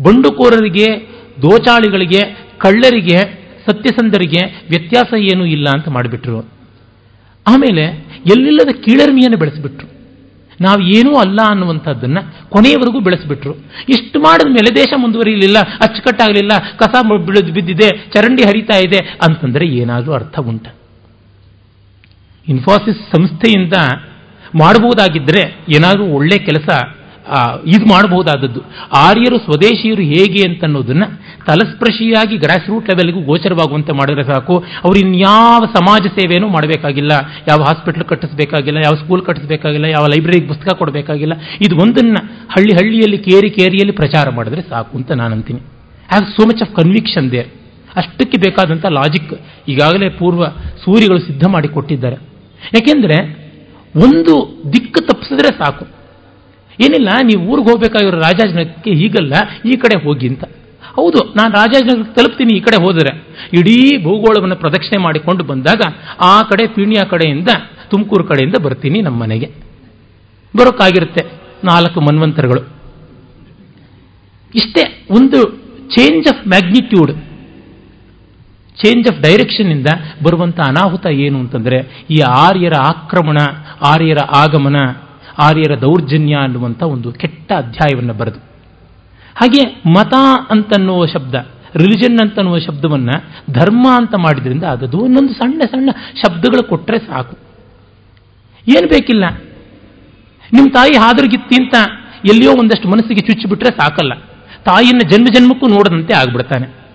ಬಂಡುಕೋರರಿಗೆ, ದೋಚಾಳಿಗಳಿಗೆ, ಕಳ್ಳರಿಗೆ, ಸತ್ಯಸಂಧರಿಗೆ ವ್ಯತ್ಯಾಸ ಏನೂ ಇಲ್ಲ ಅಂತ ಮಾಡಿಬಿಟ್ರು. ಆಮೇಲೆ ಎಲ್ಲಿಲ್ಲದ ಕೀಳರಿಮೆಯನ್ನು ಬೆಳೆಸಿಬಿಟ್ರು. ನಾವು ಏನೂ ಅಲ್ಲ ಅನ್ನುವಂಥದ್ದನ್ನು ಕೊನೆಯವರೆಗೂ ಬೆಳೆಸಿಬಿಟ್ರು. ಇಷ್ಟು ಮಾಡಿದ ಮೇಲೆ ದೇಶ ಮುಂದುವರಿಯಲಿಲ್ಲ, ಅಚ್ಚುಕಟ್ಟಾಗಲಿಲ್ಲ, ಕಸ ಬಿಳಿದು ಬಿದ್ದಿದೆ, ಚರಂಡಿ ಹರಿತಾ ಇದೆ ಅಂತಂದರೆ ಏನಾದರೂ ಅರ್ಥ ಉಂಟ. ಇನ್ಫೋಸಿಸ್ ಸಂಸ್ಥೆಯಿಂದ ಮಾಡಬಹುದಾಗಿದ್ದರೆ ಏನಾದರೂ ಒಳ್ಳೆ ಕೆಲಸ ಇದು ಮಾಡಬಹುದಾದದ್ದು. ಆರ್ಯರು, ಸ್ವದೇಶಿಯರು ಹೇಗೆ ಅಂತನ್ನೋದನ್ನ ತಲಸ್ಪರ್ಶಿಯಾಗಿ ಗ್ರಾಸ್ ರೂಟ್ ಲೆವೆಲ್ಗೂ ಗೋಚರವಾಗುವಂತೆ ಮಾಡಿದ್ರೆ ಸಾಕು. ಅವ್ರು ಇನ್ಯಾವ ಸಮಾಜ ಸೇವೆಯೂ ಮಾಡಬೇಕಾಗಿಲ್ಲ. ಯಾವ ಹಾಸ್ಪಿಟಲ್ ಕಟ್ಟಿಸಬೇಕಾಗಿಲ್ಲ, ಯಾವ ಸ್ಕೂಲ್ ಕಟ್ಟಿಸಬೇಕಾಗಿಲ್ಲ, ಯಾವ ಲೈಬ್ರರಿಗೆ ಪುಸ್ತಕ ಕೊಡಬೇಕಾಗಿಲ್ಲ. ಇದು ಒಂದನ್ನು ಹಳ್ಳಿ ಹಳ್ಳಿಯಲ್ಲಿ ಕೇರಿ ಕೇರಿಯಲ್ಲಿ ಪ್ರಚಾರ ಮಾಡಿದ್ರೆ ಸಾಕು ಅಂತ ನಾನು ಅಂತೀನಿ have so much of conviction there ಅಷ್ಟಕ್ಕೆ ಬೇಕಾದಂಥ ಲಾಜಿಕ್ ಈಗಾಗಲೇ ಪೂರ್ವ ಸೂರ್ಯಗಳು ಸಿದ್ಧ ಮಾಡಿ ಕೊಟ್ಟಿದ್ದಾರೆ ಯಾಕೆಂದರೆ ಒಂದು ದಿಕ್ಕು ತಪ್ಪಿಸಿದ್ರೆ ಸಾಕು. ಏನಿಲ್ಲ, ನೀವು ಊರಿಗೆ ಹೋಗಬೇಕಾಗಿರೋ ರಾಜಾಜನಗರಕ್ಕೆ ಹೀಗಲ್ಲ, ಈ ಕಡೆ ಹೋಗಿ ಅಂತ. ಹೌದು, ನಾನು ರಾಜಾಜನಗರಕ್ಕೆ ತಲುಪ್ತೀನಿ, ಈ ಕಡೆ ಹೋದರೆ. ಇಡೀ ಭೂಗೋಳವನ್ನು ಪ್ರದಕ್ಷಿಣೆ ಮಾಡಿಕೊಂಡು ಬಂದಾಗ, ಆ ಕಡೆ ಪೀಣ್ಯ ಕಡೆಯಿಂದ, ತುಮಕೂರು ಕಡೆಯಿಂದ ಬರ್ತೀನಿ ನಮ್ಮ ಮನೆಗೆ ಬರೋಕ್ಕಾಗಿರುತ್ತೆ ನಾಲ್ಕು ಮನ್ವಂತರಗಳು. ಇಷ್ಟೇ, ಒಂದು change of magnitude change of direction ಇಂದ ಬರುವಂಥ ಅನಾಹುತ ಏನು ಅಂತಂದರೆ, ಈ ಆರ್ಯರ ಆಕ್ರಮಣ, ಆರ್ಯರ ಆಗಮನ ಆರ್ಯರ ದೌರ್ಜನ್ಯ ಅನ್ನುವಂಥ ಒಂದು ಕೆಟ್ಟ ಅಧ್ಯಾಯವನ್ನು ಬರೆದು. ಹಾಗೆ ಮತ ಅಂತನ್ನುವ ಶಬ್ದ ರಿಲಿಜನ್ ಅಂತನ್ನುವ ಶಬ್ದವನ್ನು ಧರ್ಮ ಅಂತ ಮಾಡಿದ್ರಿಂದ ಅದದು ಒಂದೊಂದು ಸಣ್ಣ ಸಣ್ಣ ಶಬ್ದಗಳು ಕೊಟ್ಟರೆ ಸಾಕು. ಏನು ಬೇಕಿಲ್ಲ? ನಿಮ್ಮ ತಾಯಿ ಹಾದರಿಗಿತ್ತಿ ಅಂತ ಎಲ್ಲಿಯೋ ಒಂದಷ್ಟು ಮನಸ್ಸಿಗೆ ಚುಚ್ಚಿಬಿಟ್ರೆ ಸಾಕಲ್ಲ. ತಾಯಿಯನ್ನು ಜನ್ಮ ಜನ್ಮಕ್ಕೂ ನೋಡದಂತೆ ಆಗ್ಬಿಡ್ತಾನೆ.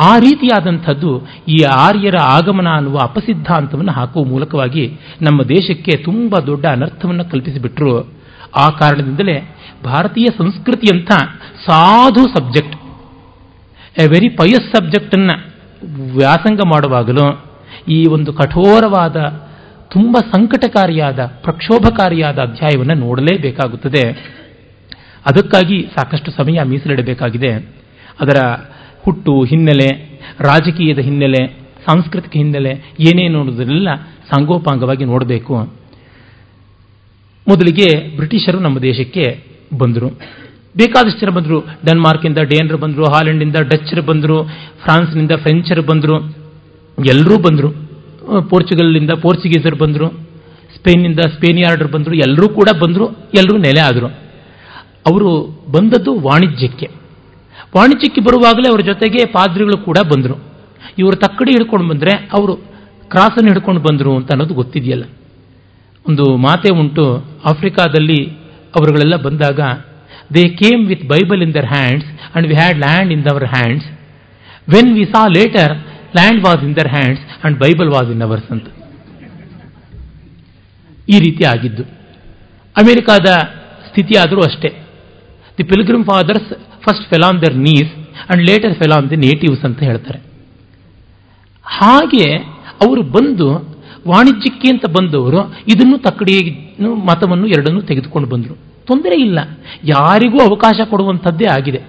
ಆ ರೀತಿಯಾದಂಥದ್ದು ಈ ಆರ್ಯರ ಆಗಮನ ಅನ್ನುವ ಅಪಸಿದ್ಧಾಂತವನ್ನು ಹಾಕುವ ಮೂಲಕವಾಗಿ ನಮ್ಮ ದೇಶಕ್ಕೆ ತುಂಬ ದೊಡ್ಡ ಅನರ್ಥವನ್ನು ಕಲ್ಪಿಸಿಬಿಟ್ರು. ಆ ಕಾರಣದಿಂದಲೇ ಭಾರತೀಯ ಸಂಸ್ಕೃತಿಯಂಥ ಸಾಧು ಸಬ್ಜೆಕ್ಟ್, ಎ ವೆರಿ ಪಯಸ್ ಸಬ್ಜೆಕ್ಟನ್ನು ವ್ಯಾಸಂಗ ಮಾಡುವಾಗಲೂ ಈ ಒಂದು ಕಠೋರವಾದ, ತುಂಬ ಸಂಕಟಕಾರಿಯಾದ, ಪ್ರಕ್ಷೋಭಕಾರಿಯಾದ ಅಧ್ಯಾಯವನ್ನು ನೋಡಲೇಬೇಕಾಗುತ್ತದೆ. ಅದಕ್ಕಾಗಿ ಸಾಕಷ್ಟು ಸಮಯ ಮೀಸಲಿಡಬೇಕಾಗಿದೆ. ಅದರ ಹುಟ್ಟು ಹಿನ್ನೆಲೆ, ರಾಜಕೀಯದ ಹಿನ್ನೆಲೆ, ಸಾಂಸ್ಕೃತಿಕ ಹಿನ್ನೆಲೆ ಏನೇನು ನೋಡೋದ್ರಲ್ಲ ಸಾಂಗೋಪಾಂಗವಾಗಿ ನೋಡಬೇಕು. ಮೊದಲಿಗೆ ಬ್ರಿಟಿಷರು ನಮ್ಮ ದೇಶಕ್ಕೆ ಬಂದರು. ಬೇಕಾದಷ್ಟು ಜನ ಬಂದರು. ಡೆನ್ಮಾರ್ಕಿಂದ ಡೇನ್ರು ಬಂದರು, ಹಾಲೆಂಡಿಂದ ಡಚ್ಚರು ಬಂದರು, ಫ್ರಾನ್ಸ್ನಿಂದ ಫ್ರೆಂಚರು ಬಂದರು. ಎಲ್ಲರೂ ಬಂದರು. ಪೋರ್ಚುಗಲ್ನಿಂದ ಪೋರ್ಚುಗೀಸರು ಬಂದರು. ಸ್ಪೇನ್ನಿಂದ ಸ್ಪೇನಿಯಾರ್ಡ್ರು ಬಂದರು. ಎಲ್ಲರೂ ಕೂಡ ಬಂದರು. ಎಲ್ಲರೂ ನೆಲೆ ಆದರು. ಅವರು ಬಂದದ್ದು ವಾಣಿಜ್ಯಕ್ಕೆ. ವಾಣಿಜ್ಯಕ್ಕೆ ಬರುವಾಗಲೇ ಅವರ ಜೊತೆಗೆ ಪಾದ್ರಿಗಳು ಕೂಡ ಬಂದರು. ಇವರು ತಕ್ಕಡಿ ಹಿಡ್ಕೊಂಡು ಬಂದರೆ ಅವರು ಕ್ರಾಸನ್ನು ಹಿಡ್ಕೊಂಡು ಬಂದರು ಅಂತ ಅನ್ನೋದು ಗೊತ್ತಿದೆಯಲ್ಲ. ಒಂದು ಮಾತೆ ಉಂಟು, ಆಫ್ರಿಕಾದಲ್ಲಿ ಅವರುಗಳೆಲ್ಲ ಬಂದಾಗ they came with Bible in their hands and we had land in our hands when we saw later land was in their hands and Bible was in ours ಅಂತ. ಈ ರೀತಿ ಆಗಿದ್ದು. ಅಮೆರಿಕಾದ ಸ್ಥಿತಿ ಆದರೂ ಅಷ್ಟೇ. The pilgrim fathers first fell on their knees and later fell on the natives ಅಂತ ಹೇಳ್ತಾರೆ. ಹಾಗೆ ಅವರು ಬಂದು ವಾಣಿಜ್ಯಕ್ಕೆ ಅಂತ ಬಂದವರು, ಇದನ್ನು ತಕ್ಕಡಿ ಮತವನ್ನು ಎರಡನ್ನೂ ತೆಗೆದುಕೊಂಡು ಬಂದರು. ತೊಂದರೆ ಇಲ್ಲ. ಯಾರಿಗೂ ಅವಕಾಶ ಕೊಡುವಂಥದ್ದೇ ಆಗಿದೆ.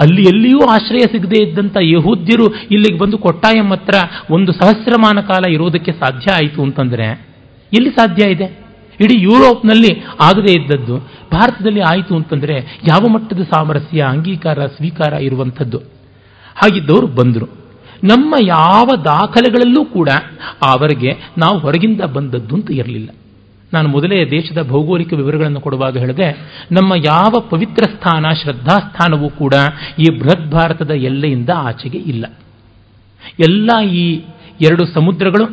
ಅಲ್ಲಿ ಎಲ್ಲಿಯೂ ಆಶ್ರಯ ಸಿಗದೇ ಇದ್ದಂಥ ಯಹೂದ್ಯರು ಇಲ್ಲಿಗೆ ಬಂದು ಕೊಟ್ಟಾಯಂ ಹತ್ರ ಒಂದು ಸಹಸ್ರಮಾನ ಕಾಲ ಇರೋದಕ್ಕೆ ಸಾಧ್ಯ ಆಯಿತು ಅಂತಂದರೆ, ಎಲ್ಲಿ ಸಾಧ್ಯ ಇದೆ? ಇಡೀ ಯುರೋಪ್ನಲ್ಲಿ ಆಗದೇ ಇದ್ದದ್ದು. ಭಾರತದಲ್ಲಿ ಆಯಿತು ಅಂತಂದರೆ ಯಾವ ಮಟ್ಟದ ಸಾಮರಸ್ಯ, ಅಂಗೀಕಾರ, ಸ್ವೀಕಾರ ಇರುವಂಥದ್ದು? ಹಾಗಿದ್ದವರು ಬಂದರು. ನಮ್ಮ ಯಾವ ದಾಖಲೆಗಳಲ್ಲೂ ಕೂಡ ಅವರಿಗೆ ನಾವು ಹೊರಗಿಂದ ಬಂದದ್ದು ಅಂತ ಇರಲಿಲ್ಲ. ನಾನು ಮೊದಲೇ ದೇಶದ ಭೌಗೋಳಿಕ ವಿವರಗಳನ್ನು ಕೊಡುವಾಗ ಹೇಳಿದೆ, ನಮ್ಮ ಯಾವ ಪವಿತ್ರ ಸ್ಥಾನ ಶ್ರದ್ಧಾಸ್ಥಾನವೂ ಕೂಡ ಈ ಬೃಹತ್ ಭಾರತದ ಎಲ್ಲೆಯಿಂದ ಆಚೆಗೆ ಇಲ್ಲ. ಎಲ್ಲ ಈ ಎರಡು ಸಮುದ್ರಗಳು,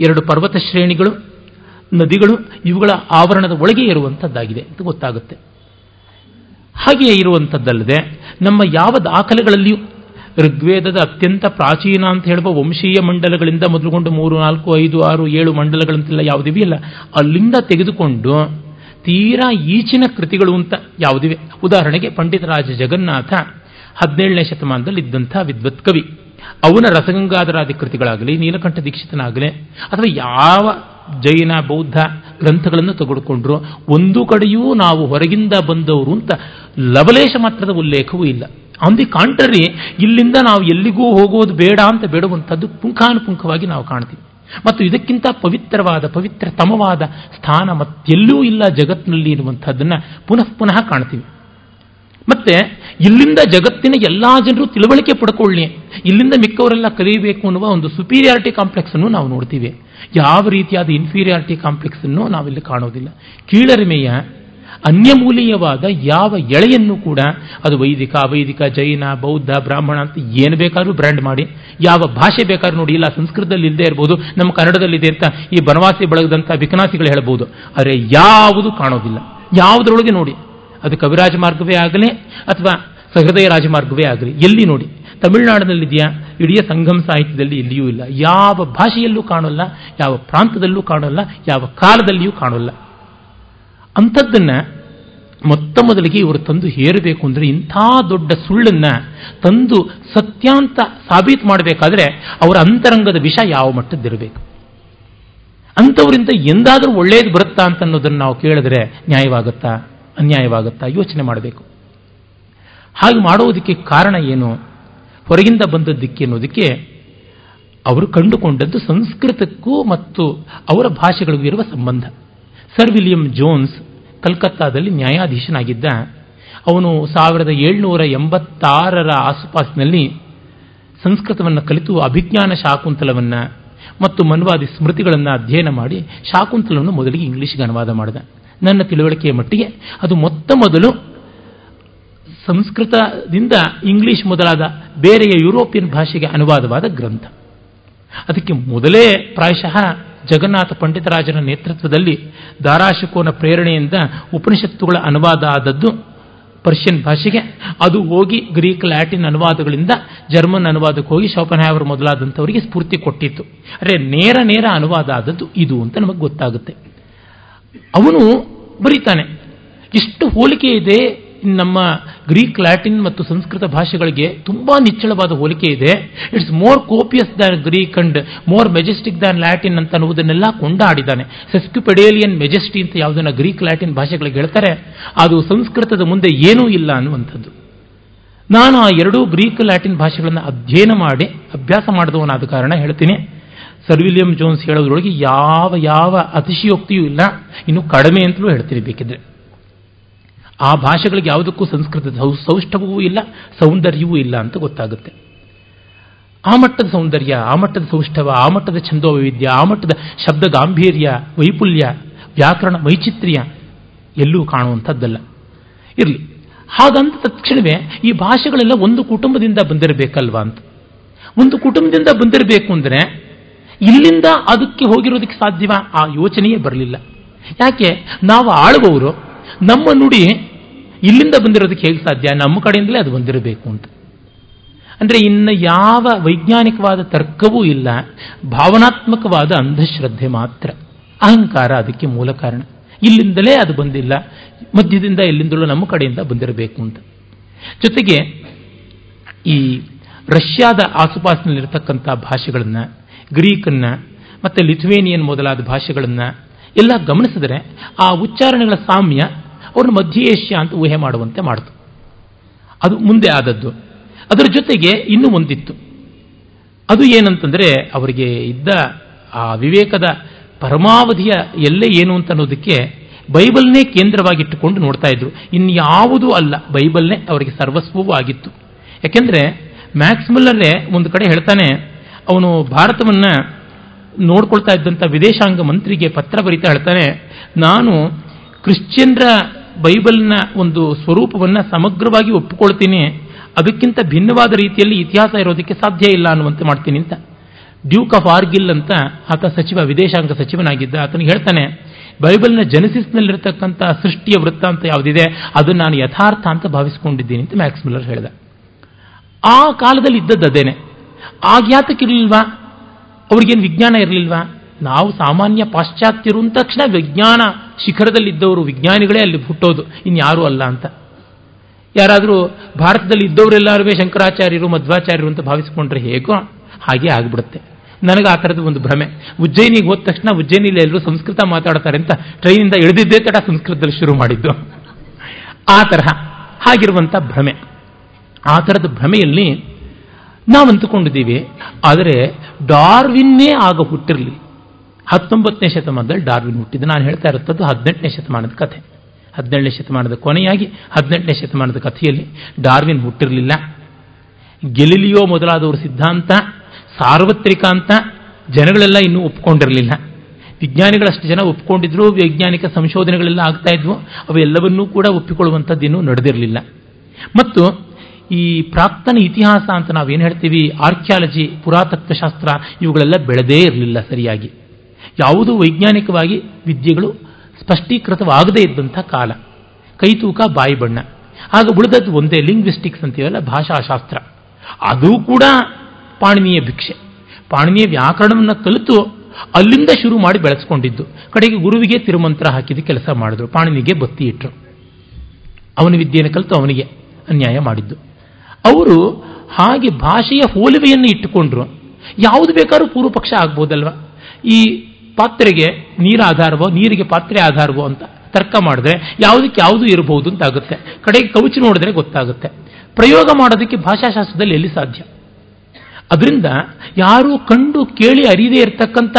ಎರಡು ಪರ್ವತ ಶ್ರೇಣಿಗಳು ನದಿಗಳು ಇವುಗಳ ಆವರಣದ ಒಳಗೆ ಇರುವಂಥದ್ದಾಗಿದೆ ಅಂತ ಗೊತ್ತಾಗುತ್ತೆ. ಹಾಗೆಯೇ ಇರುವಂಥದ್ದಲ್ಲದೆ ನಮ್ಮ ಯಾವ ದಾಖಲೆಗಳಲ್ಲಿಯೂ ಋಗ್ವೇದದ ಅತ್ಯಂತ ಪ್ರಾಚೀನ ಅಂತ ಹೇಳುವ ವಂಶೀಯ ಮಂಡಲಗಳಿಂದ ಮೊದಲುಗೊಂಡು ಮೂರು, ನಾಲ್ಕು, ಐದು, ಆರು, ಏಳು ಮಂಡಲಗಳಂತೆಲ್ಲ ಯಾವುದಿವೆ ಇಲ್ಲ. ಅಲ್ಲಿಂದ ತೆಗೆದುಕೊಂಡು ತೀರಾ ಈಚಿನ ಕೃತಿಗಳು ಅಂತ ಯಾವುದಿವೆ. ಉದಾಹರಣೆಗೆ ಪಂಡಿತರಾಜ ಜಗನ್ನಾಥ ಹದಿನೇಳನೇ ಶತಮಾನದಲ್ಲಿ ಇದ್ದಂಥ ವಿದ್ವತ್ ಕವಿ. ಅವನ ರಸಗಂಗಾಧರಾದಿ ಕೃತಿಗಳಾಗಲಿ, ನೀಲಕಂಠ ದೀಕ್ಷಿತನಾಗಲಿ, ಅಥವಾ ಯಾವ ಜೈನ, ಬೌದ್ಧ ಗ್ರಂಥಗಳನ್ನು ತೆಗೆದುಕೊಂಡ್ರು. ಒಂದು ಕಡೆಯೂ ನಾವು ಹೊರಗಿಂದ ಬಂದವರು ಅಂತ ಲವಲೇಶ ಮಾತ್ರದ ಉಲ್ಲೇಖವೂ ಇಲ್ಲ. ಆನ್ ದಿ ಕಾಂಟ್ರರಿ ಇಲ್ಲಿಂದ ನಾವು ಎಲ್ಲಿಗೂ ಹೋಗೋದು ಬೇಡ ಅಂತ ಬೇಡುವಂಥದ್ದು ಪುಂಖಾನುಪುಂಖವಾಗಿ ನಾವು ಕಾಣ್ತೀವಿ. ಮತ್ತು ಇದಕ್ಕಿಂತ ಪವಿತ್ರವಾದ, ಪವಿತ್ರತಮವಾದ ಸ್ಥಾನ ಮತ್ತೆಲ್ಲೂ ಇಲ್ಲ ಜಗತ್ತಿನಲ್ಲಿ ಇರುವಂಥದ್ದನ್ನು ಪುನಃ ಪುನಃ ಕಾಣ್ತೀವಿ. ಮತ್ತೆ ಇಲ್ಲಿಂದ ಜಗತ್ತಿನ ಎಲ್ಲ ಜನರು ತಿಳುವಳಿಕೆ ಪಡ್ಕೊಳ್ಳಿ. ಇಲ್ಲಿಂದ ಮಿಕ್ಕವರೆಲ್ಲ ಕಲಿಯಬೇಕು ಅನ್ನುವ ಒಂದು ಸುಪೀರಿಯಾರಿಟಿ ಕಾಂಪ್ಲೆಕ್ಸ್ ಅನ್ನು ನಾವು ನೋಡ್ತೀವಿ. ಯಾವ ರೀತಿಯಾದ ಇನ್ಫೀರಿಯಾರಿಟಿ ಕಾಂಪ್ಲೆಕ್ಸ್ ಅನ್ನು ನಾವಿಲ್ಲಿ ಕಾಣೋದಿಲ್ಲ. ಕೀಳರಿಮೆಯ, ಅನ್ಯಮೂಲೀಯವಾದ ಯಾವ ಎಳೆಯನ್ನು ಕೂಡ ಅದು ವೈದಿಕ, ಅವೈದಿಕ, ಜೈನ, ಬೌದ್ಧ, ಬ್ರಾಹ್ಮಣ ಅಂತ ಏನು ಬೇಕಾದ್ರೂ ಬ್ರ್ಯಾಂಡ್ ಮಾಡಿ. ಯಾವ ಭಾಷೆ ಬೇಕಾದ್ರೂ ನೋಡಿ, ಇಲ್ಲ, ಸಂಸ್ಕೃತದಲ್ಲಿ ಇಲ್ಲದೆ ಇರ್ಬೋದು, ನಮ್ಮ ಕನ್ನಡದಲ್ಲಿದೆ ಅಂತ ಈ ಬನವಾಸಿ ಬಳಗದಂಥ ವಿಕನಾಸಿಗಳು ಹೇಳ್ಬೋದು. ಆದರೆ ಯಾವುದು ಕಾಣೋದಿಲ್ಲ. ಯಾವುದರೊಳಗೆ ನೋಡಿ. ಅದು ಕವಿರಾಜ ಮಾರ್ಗವೇ ಆಗಲಿ ಅಥವಾ ಸಹೃದಯ ರಾಜಮಾರ್ಗವೇ ಆಗಲಿ. ಎಲ್ಲಿ ನೋಡಿ. ತಮಿಳುನಾಡಿನಲ್ಲಿದೆಯಾ ಇಡೀ ಸಂಘಂ ಸಾಹಿತ್ಯದಲ್ಲಿ ಎಲ್ಲಿಯೂ ಇಲ್ಲ. ಯಾವ ಭಾಷೆಯಲ್ಲೂ ಕಾಣೋಲ್ಲ, ಯಾವ ಪ್ರಾಂತದಲ್ಲೂ ಕಾಣೋಲ್ಲ, ಯಾವ ಕಾಲದಲ್ಲಿಯೂ ಕಾಣಲ್ಲ. ಅಂಥದ್ದನ್ನು ಮೊತ್ತ ಮೊದಲಿಗೆ ಇವರು ತಂದು ಹೇರಬೇಕು ಅಂದರೆ ಇಂಥ ದೊಡ್ಡ ಸುಳ್ಳನ್ನು ತಂದು ಸತ್ಯಾಂತ ಸಾಬೀತು ಮಾಡಬೇಕಾದ್ರೆ ಅವರ ಅಂತರಂಗದ ವಿಷ ಯಾವ ಮಟ್ಟದ್ದಿರಬೇಕು? ಅಂಥವರಿಂದ ಎಂದಾದರೂ ಒಳ್ಳೆಯದು ಬರುತ್ತಾ ಅಂತ ಅನ್ನೋದನ್ನು ನಾವು ಕೇಳಿದ್ರೆ ನ್ಯಾಯವಾಗುತ್ತಾ, ಅನ್ಯಾಯವಾಗುತ್ತಾ ಯೋಚನೆ ಮಾಡಬೇಕು. ಹಾಗೆ ಮಾಡುವುದಕ್ಕೆ ಕಾರಣ ಏನು? ಹೊರಗಿಂದ ಬಂದದ್ದಕ್ಕೆ ಅನ್ನೋದಕ್ಕೆ ಅವರು ಕಂಡುಕೊಂಡದ್ದು ಸಂಸ್ಕೃತಕ್ಕೂ ಮತ್ತು ಅವರ ಭಾಷೆಗಳಿಗೂ ಇರುವ ಸಂಬಂಧ. ಸರ್ ವಿಲಿಯಂ ಜೋನ್ಸ್ ಕಲ್ಕತ್ತಾದಲ್ಲಿ ನ್ಯಾಯಾಧೀಶನಾಗಿದ್ದ, ಅವನು ಸಾವಿರದ ಏಳ್ನೂರ ಎಂಬತ್ತಾರರ ಆಸುಪಾಸಿನಲ್ಲಿ ಸಂಸ್ಕೃತವನ್ನು ಕಲಿತು, ಅಭಿಜ್ಞಾನ ಶಾಕುಂತಲವನ್ನು ಮತ್ತು ಮನ್ವಾದಿ ಸ್ಮೃತಿಗಳನ್ನು ಅಧ್ಯಯನ ಮಾಡಿ ಶಾಕುಂತಲವನ್ನು ಮೊದಲಿಗೆ ಇಂಗ್ಲಿಷ್ಗೆ ಅನುವಾದ ಮಾಡಿದ. ನನ್ನ ತಿಳುವಳಿಕೆಯ ಮಟ್ಟಿಗೆ ಅದು ಮೊತ್ತ ಮೊದಲು ಸಂಸ್ಕೃತದಿಂದ ಇಂಗ್ಲಿಷ್ ಮೊದಲಾದ ಬೇರೆಯ ಯುರೋಪಿಯನ್ ಭಾಷೆಗೆ ಅನುವಾದವಾದ ಗ್ರಂಥ. ಅದಕ್ಕೆ ಮೊದಲೇ ಪ್ರಾಯಶಃ ಜಗನ್ನಾಥ ಪಂಡಿತರಾಜನ ನೇತೃತ್ವದಲ್ಲಿ ದಾರಾಶಿಕೋನ ಪ್ರೇರಣೆಯಿಂದ ಉಪನಿಷತ್ತುಗಳ ಅನುವಾದ ಆದದ್ದು ಪರ್ಷಿಯನ್ ಭಾಷೆಗೆ. ಅದು ಹೋಗಿ ಗ್ರೀಕ್, ಲ್ಯಾಟಿನ್ ಅನುವಾದಗಳಿಂದ ಜರ್ಮನ್ ಅನುವಾದಕ್ಕೆ ಹೋಗಿ ಶೋಪನ್ಹ್ಯಾವರ್ ಮೊದಲಾದಂಥವರಿಗೆ ಸ್ಫೂರ್ತಿ ಕೊಟ್ಟಿತ್ತು. ಅರೆ ನೇರ ನೇರ ಅನುವಾದ ಆದದ್ದು ಇದು ಅಂತ ನಮಗೆ ಗೊತ್ತಾಗುತ್ತೆ. ಅವನು ಬರೀತಾನೆ, ಇಷ್ಟು ಹೋಲಿಕೆ ಇದೆ ನಮ್ಮ ಗ್ರೀಕ್, ಲ್ಯಾಟಿನ್ ಮತ್ತು ಸಂಸ್ಕೃತ ಭಾಷೆಗಳಿಗೆ ತುಂಬಾ ನಿಚ್ಚಳವಾದ ಹೋಲಿಕೆ ಇದೆ. It's more copious than Greek and more majestic than Latin ಅಂತ ಅನ್ನುವುದನ್ನೆಲ್ಲ ಕೊಂಡಾಡಿದ್ದಾನೆ. ಸೆಸ್ಕ್ಯುಪೆಡೇಲಿಯನ್ ಮೆಜೆಸ್ಟಿ ಅಂತ ಯಾವುದನ್ನ ಗ್ರೀಕ್, ಲ್ಯಾಟಿನ್ ಭಾಷೆಗಳಿಗೆ ಹೇಳ್ತಾರೆ. ಅದು ಸಂಸ್ಕೃತದ ಮುಂದೆ ಏನೂ ಇಲ್ಲ ಅನ್ನುವಂಥದ್ದು. ನಾನು ಆ ಎರಡೂ ಗ್ರೀಕ್, ಲ್ಯಾಟಿನ್ ಭಾಷೆಗಳನ್ನು ಅಧ್ಯಯನ ಮಾಡಿ ಅಭ್ಯಾಸ ಮಾಡಿದವನಾದ ಕಾರಣ ಹೇಳ್ತೀನಿ. ಸರ್ ವಿಲಿಯಂ ಜೋನ್ಸ್ ಹೇಳೋದ್ರೊಳಗೆ ಯಾವ ಯಾವ ಅತಿಶಯೋಕ್ತಿಯೂ ಇಲ್ಲ. ಇನ್ನು ಕಡಿಮೆ ಅಂತಲೂ ಹೇಳ್ತೀನಿ ಬೇಕಿದ್ರೆ ಆ ಭಾಷೆಗಳಿಗೆ ಯಾವುದಕ್ಕೂ ಸಂಸ್ಕೃತದ ಸೌಷ್ಠವೂ ಇಲ್ಲ, ಸೌಂದರ್ಯವೂ ಇಲ್ಲ ಅಂತ ಗೊತ್ತಾಗುತ್ತೆ. ಆ ಮಟ್ಟದ ಸೌಂದರ್ಯ, ಆ ಮಟ್ಟದ ಸೌಷ್ಠವ, ಆ ಮಟ್ಟದ ಛಂದೋ ವೈವಿಧ್ಯ ಆ ಮಟ್ಟದ ಶಬ್ದ ಗಾಂಭೀರ್ಯ, ವೈಪುಲ್ಯ, ವ್ಯಾಕರಣ ವೈಚಿತ್ರ್ಯ ಎಲ್ಲೂ ಕಾಣುವಂಥದ್ದಲ್ಲ. ಇರಲಿ, ಹಾಗಂತ ತಕ್ಷಣವೇ ಈ ಭಾಷೆಗಳೆಲ್ಲ ಒಂದು ಕುಟುಂಬದಿಂದ ಬಂದಿರಬೇಕಲ್ವಾ ಅಂತ. ಒಂದು ಕುಟುಂಬದಿಂದ ಬಂದಿರಬೇಕು ಅಂದರೆ ಇಲ್ಲಿಂದ ಅದಕ್ಕೆ ಹೋಗಿರೋದಕ್ಕೆ ಸಾಧ್ಯವ? ಆ ಯೋಚನೆಯೇ ಬರಲಿಲ್ಲ. ಯಾಕೆ? ನಾವು ಆಳುವವರು ನಮ್ಮ ನುಡಿ ಇಲ್ಲಿಂದ ಬಂದಿರೋದಕ್ಕೆ ಹೇಗೆ ಸಾಧ್ಯ? ನಮ್ಮ ಕಡೆಯಿಂದಲೇ ಅದು ಬಂದಿರಬೇಕು ಅಂತ. ಅಂದರೆ ಇನ್ನು ಯಾವ ವೈಜ್ಞಾನಿಕವಾದ ತರ್ಕವೂ ಇಲ್ಲ. ಭಾವನಾತ್ಮಕವಾದ ಅಂಧಶ್ರದ್ಧೆ ಮಾತ್ರ. ಅಹಂಕಾರ ಅದಕ್ಕೆ ಮೂಲ ಕಾರಣ. ಇಲ್ಲಿಂದಲೇ ಅದು ಬಂದಿಲ್ಲ. ಮಧ್ಯದಿಂದ ಎಲ್ಲಿಂದಲೂ ನಮ್ಮ ಕಡೆಯಿಂದ ಬಂದಿರಬೇಕು ಅಂತ. ಜೊತೆಗೆ ಈ ರಷ್ಯಾದ ಆಸುಪಾಸಿನಲ್ಲಿರ್ತಕ್ಕಂಥ ಭಾಷೆಗಳನ್ನು, ಗ್ರೀಕನ್ನು, ಮತ್ತು ಲಿಥುವೇನಿಯನ್ ಮೊದಲಾದ ಭಾಷೆಗಳನ್ನು ಎಲ್ಲ ಗಮನಿಸಿದರೆ ಆ ಉಚ್ಚಾರಣೆಗಳ ಸಾಮ್ಯ ಅವ್ರನ್ನ ಮಧ್ಯ ಏಷ್ಯಾ ಅಂತ ಊಹೆ ಮಾಡುವಂತೆ ಮಾಡಿತು. ಅದು ಮುಂದೆ ಆದದ್ದು. ಅದರ ಜೊತೆಗೆ ಇನ್ನೂ ಒಂದಿತ್ತು ಅದು ಏನಂತಂದರೆ ಅವರಿಗೆ ಇದ್ದ ಆ ವಿವೇಕದ ಪರಮಾವಧಿಯ ಎಲ್ಲೇ ಏನು ಅಂತ ಅನ್ನೋದಕ್ಕೆ ಬೈಬಲ್ನೇ ಕೇಂದ್ರವಾಗಿಟ್ಟುಕೊಂಡು ನೋಡ್ತಾ ಇದ್ರು. ಇನ್ಯಾವುದೂ ಅಲ್ಲ. ಬೈಬಲ್ನೇ ಅವರಿಗೆ ಸರ್ವಸ್ವವೂ ಆಗಿತ್ತು. ಯಾಕೆಂದರೆ ಮ್ಯಾಕ್ಸ್ ಮುಲ್ಲರೇ ಒಂದು ಕಡೆ ಹೇಳ್ತಾನೆ, ಅವನು ಭಾರತವನ್ನು ನೋಡ್ಕೊಳ್ತಾ ಇದ್ದಂಥ ವಿದೇಶಾಂಗ ಮಂತ್ರಿಗೆ ಪತ್ರ ಬರಿತಾ ಹೇಳ್ತಾನೆ, ನಾನು ಕ್ರಿಶ್ಚಿಯನ್ರ ಬೈಬಲ್ನ ಒಂದು ಸ್ವರೂಪವನ್ನು ಸಮಗ್ರವಾಗಿ ಒಪ್ಪಿಕೊಳ್ತೀನಿ. ಅದಕ್ಕಿಂತ ಭಿನ್ನವಾದ ರೀತಿಯಲ್ಲಿ ಇತಿಹಾಸ ಇರೋದಕ್ಕೆ ಸಾಧ್ಯ ಇಲ್ಲ ಅನ್ನುವಂತೆ ಮಾಡ್ತೀನಿ ಅಂತ. ಡ್ಯೂಕ್ ಆಫ್ ಆರ್ಗಿಲ್ ಅಂತ ಆತ ಸಚಿವ, ವಿದೇಶಾಂಗ ಸಚಿವನಾಗಿದ್ದ. ಆತನಿಗೆ ಹೇಳ್ತಾನೆ, ಬೈಬಲ್ನ ಜನಸಿಸ್ನಲ್ಲಿರತಕ್ಕಂಥ ಸೃಷ್ಟಿಯ ವೃತ್ತಾಂತ ಯಾವುದಿದೆ? ಅದನ್ನು ನಾನು ಯಥಾರ್ಥ ಅಂತ ಭಾವಿಸಿಕೊಂಡಿದ್ದೀನಿ ಅಂತ ಮ್ಯಾಕ್ಸ್ ಮಿಲ್ಲರ್ ಹೇಳಿದ. ಆ ಕಾಲದಲ್ಲಿ ಇದ್ದದ್ದು ಅದೇನೆ. ಆಗ್ಯಾತಕ್ಕಿರಲಿಲ್ವಾ ಅವ್ರಿಗೇನು ವಿಜ್ಞಾನ ಇರಲಿಲ್ವಾ? ನಾವು ಸಾಮಾನ್ಯ ಪಾಶ್ಚಾತ್ಯರು ಅಂದ ತಕ್ಷಣ ವಿಜ್ಞಾನ ಶಿಖರದಲ್ಲಿದ್ದವರು ವಿಜ್ಞಾನಿಗಳೇ ಅಲ್ಲಿ ಹುಟ್ಟೋದು. ಇನ್ಯಾರೂ ಅಲ್ಲ ಅಂತ. ಯಾರಾದರೂ ಭಾರತದಲ್ಲಿ ಇದ್ದವರೆಲ್ಲರೂ ಶಂಕರಾಚಾರ್ಯರು, ಮಧ್ವಾಚಾರ್ಯರು ಅಂತ ಭಾವಿಸಿಕೊಂಡ್ರೆ ಹೇಗೋ ಹಾಗೆ ಆಗಿಬಿಡುತ್ತೆ. ನನಗೆ ಆ ಥರದ ಒಂದು ಭ್ರಮೆ. ಉಜ್ಜಯಿನಿಗೆ ಹೋದ ತಕ್ಷಣ ಉಜ್ಜಯಿನಿಲಿ ಎಲ್ಲರೂ ಸಂಸ್ಕೃತ ಮಾತಾಡ್ತಾರೆ ಅಂತ ಟ್ರೈನಿಂದ ಇಳಿದಿದ್ದೇ ತಡ ಸಂಸ್ಕೃತದಲ್ಲಿ ಶುರು ಮಾಡಿದ್ದು. ಆ ತರಹ ಹಾಗಿರುವಂಥ ಭ್ರಮೆ. ಆ ಥರದ ಭ್ರಮೆಯಲ್ಲಿ ನಾವು ಅಂದುಕೊಂಡಿದ್ದೀವಿ ಆದರೆ ಡಾರ್ವಿನ್ನೇ ಆಗ ಹುಟ್ಟಿರಲಿ. ಹತ್ತೊಂಬತ್ತನೇ ಶತಮಾನದಲ್ಲಿ ಡಾರ್ವಿನ್ ಹುಟ್ಟಿದ್ದು. ನಾನು ಹೇಳ್ತಾ ಇರುತ್ತದ್ದು ಹದಿನೆಂಟನೇ ಶತಮಾನದ ಕಥೆ. ಹದಿನೇಳನೇ ಶತಮಾನದ ಕೊನೆಯಾಗಿ ಹದಿನೆಂಟನೇ ಶತಮಾನದ ಕಥೆಯಲ್ಲಿ ಡಾರ್ವಿನ್ ಹುಟ್ಟಿರಲಿಲ್ಲ. ಗೆಲಿಲಿಯೋ ಮೊದಲಾದವರು ಸಿದ್ಧಾಂತ, ಸಾರ್ವತ್ರಿಕ ಅಂತ ಜನಗಳೆಲ್ಲ ಇನ್ನೂ ಒಪ್ಕೊಂಡಿರಲಿಲ್ಲ. ವಿಜ್ಞಾನಿಗಳಷ್ಟು ಜನ ಒಪ್ಕೊಂಡಿದ್ರು, ವೈಜ್ಞಾನಿಕ ಸಂಶೋಧನೆಗಳೆಲ್ಲ ಆಗ್ತಾ ಇದ್ವು, ಅವೆಲ್ಲವನ್ನೂ ಕೂಡ ಒಪ್ಪಿಕೊಳ್ಳುವಂಥದ್ದು ಇನ್ನೂ ನಡೆದಿರಲಿಲ್ಲ. ಮತ್ತು ಈ ಪ್ರಾಕ್ತನ ಇತಿಹಾಸ ಅಂತ ನಾವೇನು ಹೇಳ್ತೀವಿ, ಆರ್ಕಿಯಾಲಜಿ, ಪುರಾತತ್ವಶಾಸ್ತ್ರ, ಇವುಗಳೆಲ್ಲ ಬೆಳೆದೇ ಇರಲಿಲ್ಲ ಸರಿಯಾಗಿ. ಯಾವುದೂ ವೈಜ್ಞಾನಿಕವಾಗಿ ವಿದ್ಯೆಗಳು ಸ್ಪಷ್ಟೀಕೃತವಾಗದೇ ಇದ್ದಂಥ ಕಾಲ. ಕೈತೂಕ ಬಾಯಿ ಬಣ್ಣ. ಆಗ ಉಳಿದದ್ದು ಒಂದೇ ಲಿಂಗ್ವಿಸ್ಟಿಕ್ಸ್ ಅಂತೀವಲ್ಲ, ಭಾಷಾಶಾಸ್ತ್ರ. ಅದೂ ಕೂಡ ಪಾಣಿನಿಯ ಭಿಕ್ಷೆ. ಪಾಣಿನಿಯ ವ್ಯಾಕರಣವನ್ನು ಕಲಿತು ಅಲ್ಲಿಂದ ಶುರು ಮಾಡಿ ಬೆಳೆಸ್ಕೊಂಡಿದ್ದು. ಕಡೆಗೆ ಗುರುವಿಗೆ ತಿರುಮಂತ್ರ ಹಾಕಿದ ಕೆಲಸ ಮಾಡಿದ್ರು. ಪಾಣಿನಿಗೆ ಬತ್ತಿ ಇಟ್ಟರು ಅವನ ವಿದ್ಯೆಯನ್ನು ಕಲಿತು ಅವನಿಗೆ ಅನ್ಯಾಯ ಮಾಡಿದ್ದು. ಅವರು ಹಾಗೆ ಭಾಷೆಯ ಹೋಲುವೆಯನ್ನು ಇಟ್ಟುಕೊಂಡ್ರು. ಯಾವುದು ಬೇಕಾದ್ರೂ ಪೂರ್ವ ಪಕ್ಷ ಆಗ್ಬೋದಲ್ವಾ? ಈ ಪಾತ್ರೆಗೆ ನೀರ ಆಧಾರವೋ ನೀರಿಗೆ ಪಾತ್ರೆ ಆಧಾರವೋ ಅಂತ ತರ್ಕ ಮಾಡಿದ್ರೆ ಯಾವುದಕ್ಕೆ ಯಾವುದು ಇರಬಹುದು ಅಂತ ಆಗುತ್ತೆ ಕಡೆಗೆ ಕವಚ ನೋಡಿದ್ರೆ ಗೊತ್ತಾಗುತ್ತೆ. ಪ್ರಯೋಗ ಮಾಡೋದಕ್ಕೆ ಭಾಷಾಶಾಸ್ತ್ರದಲ್ಲಿ ಎಲ್ಲಿ ಸಾಧ್ಯ? ಅದರಿಂದ ಯಾರು ಕಂಡು ಕೇಳಿ ಅರಿದೇ ಇರತಕ್ಕಂಥ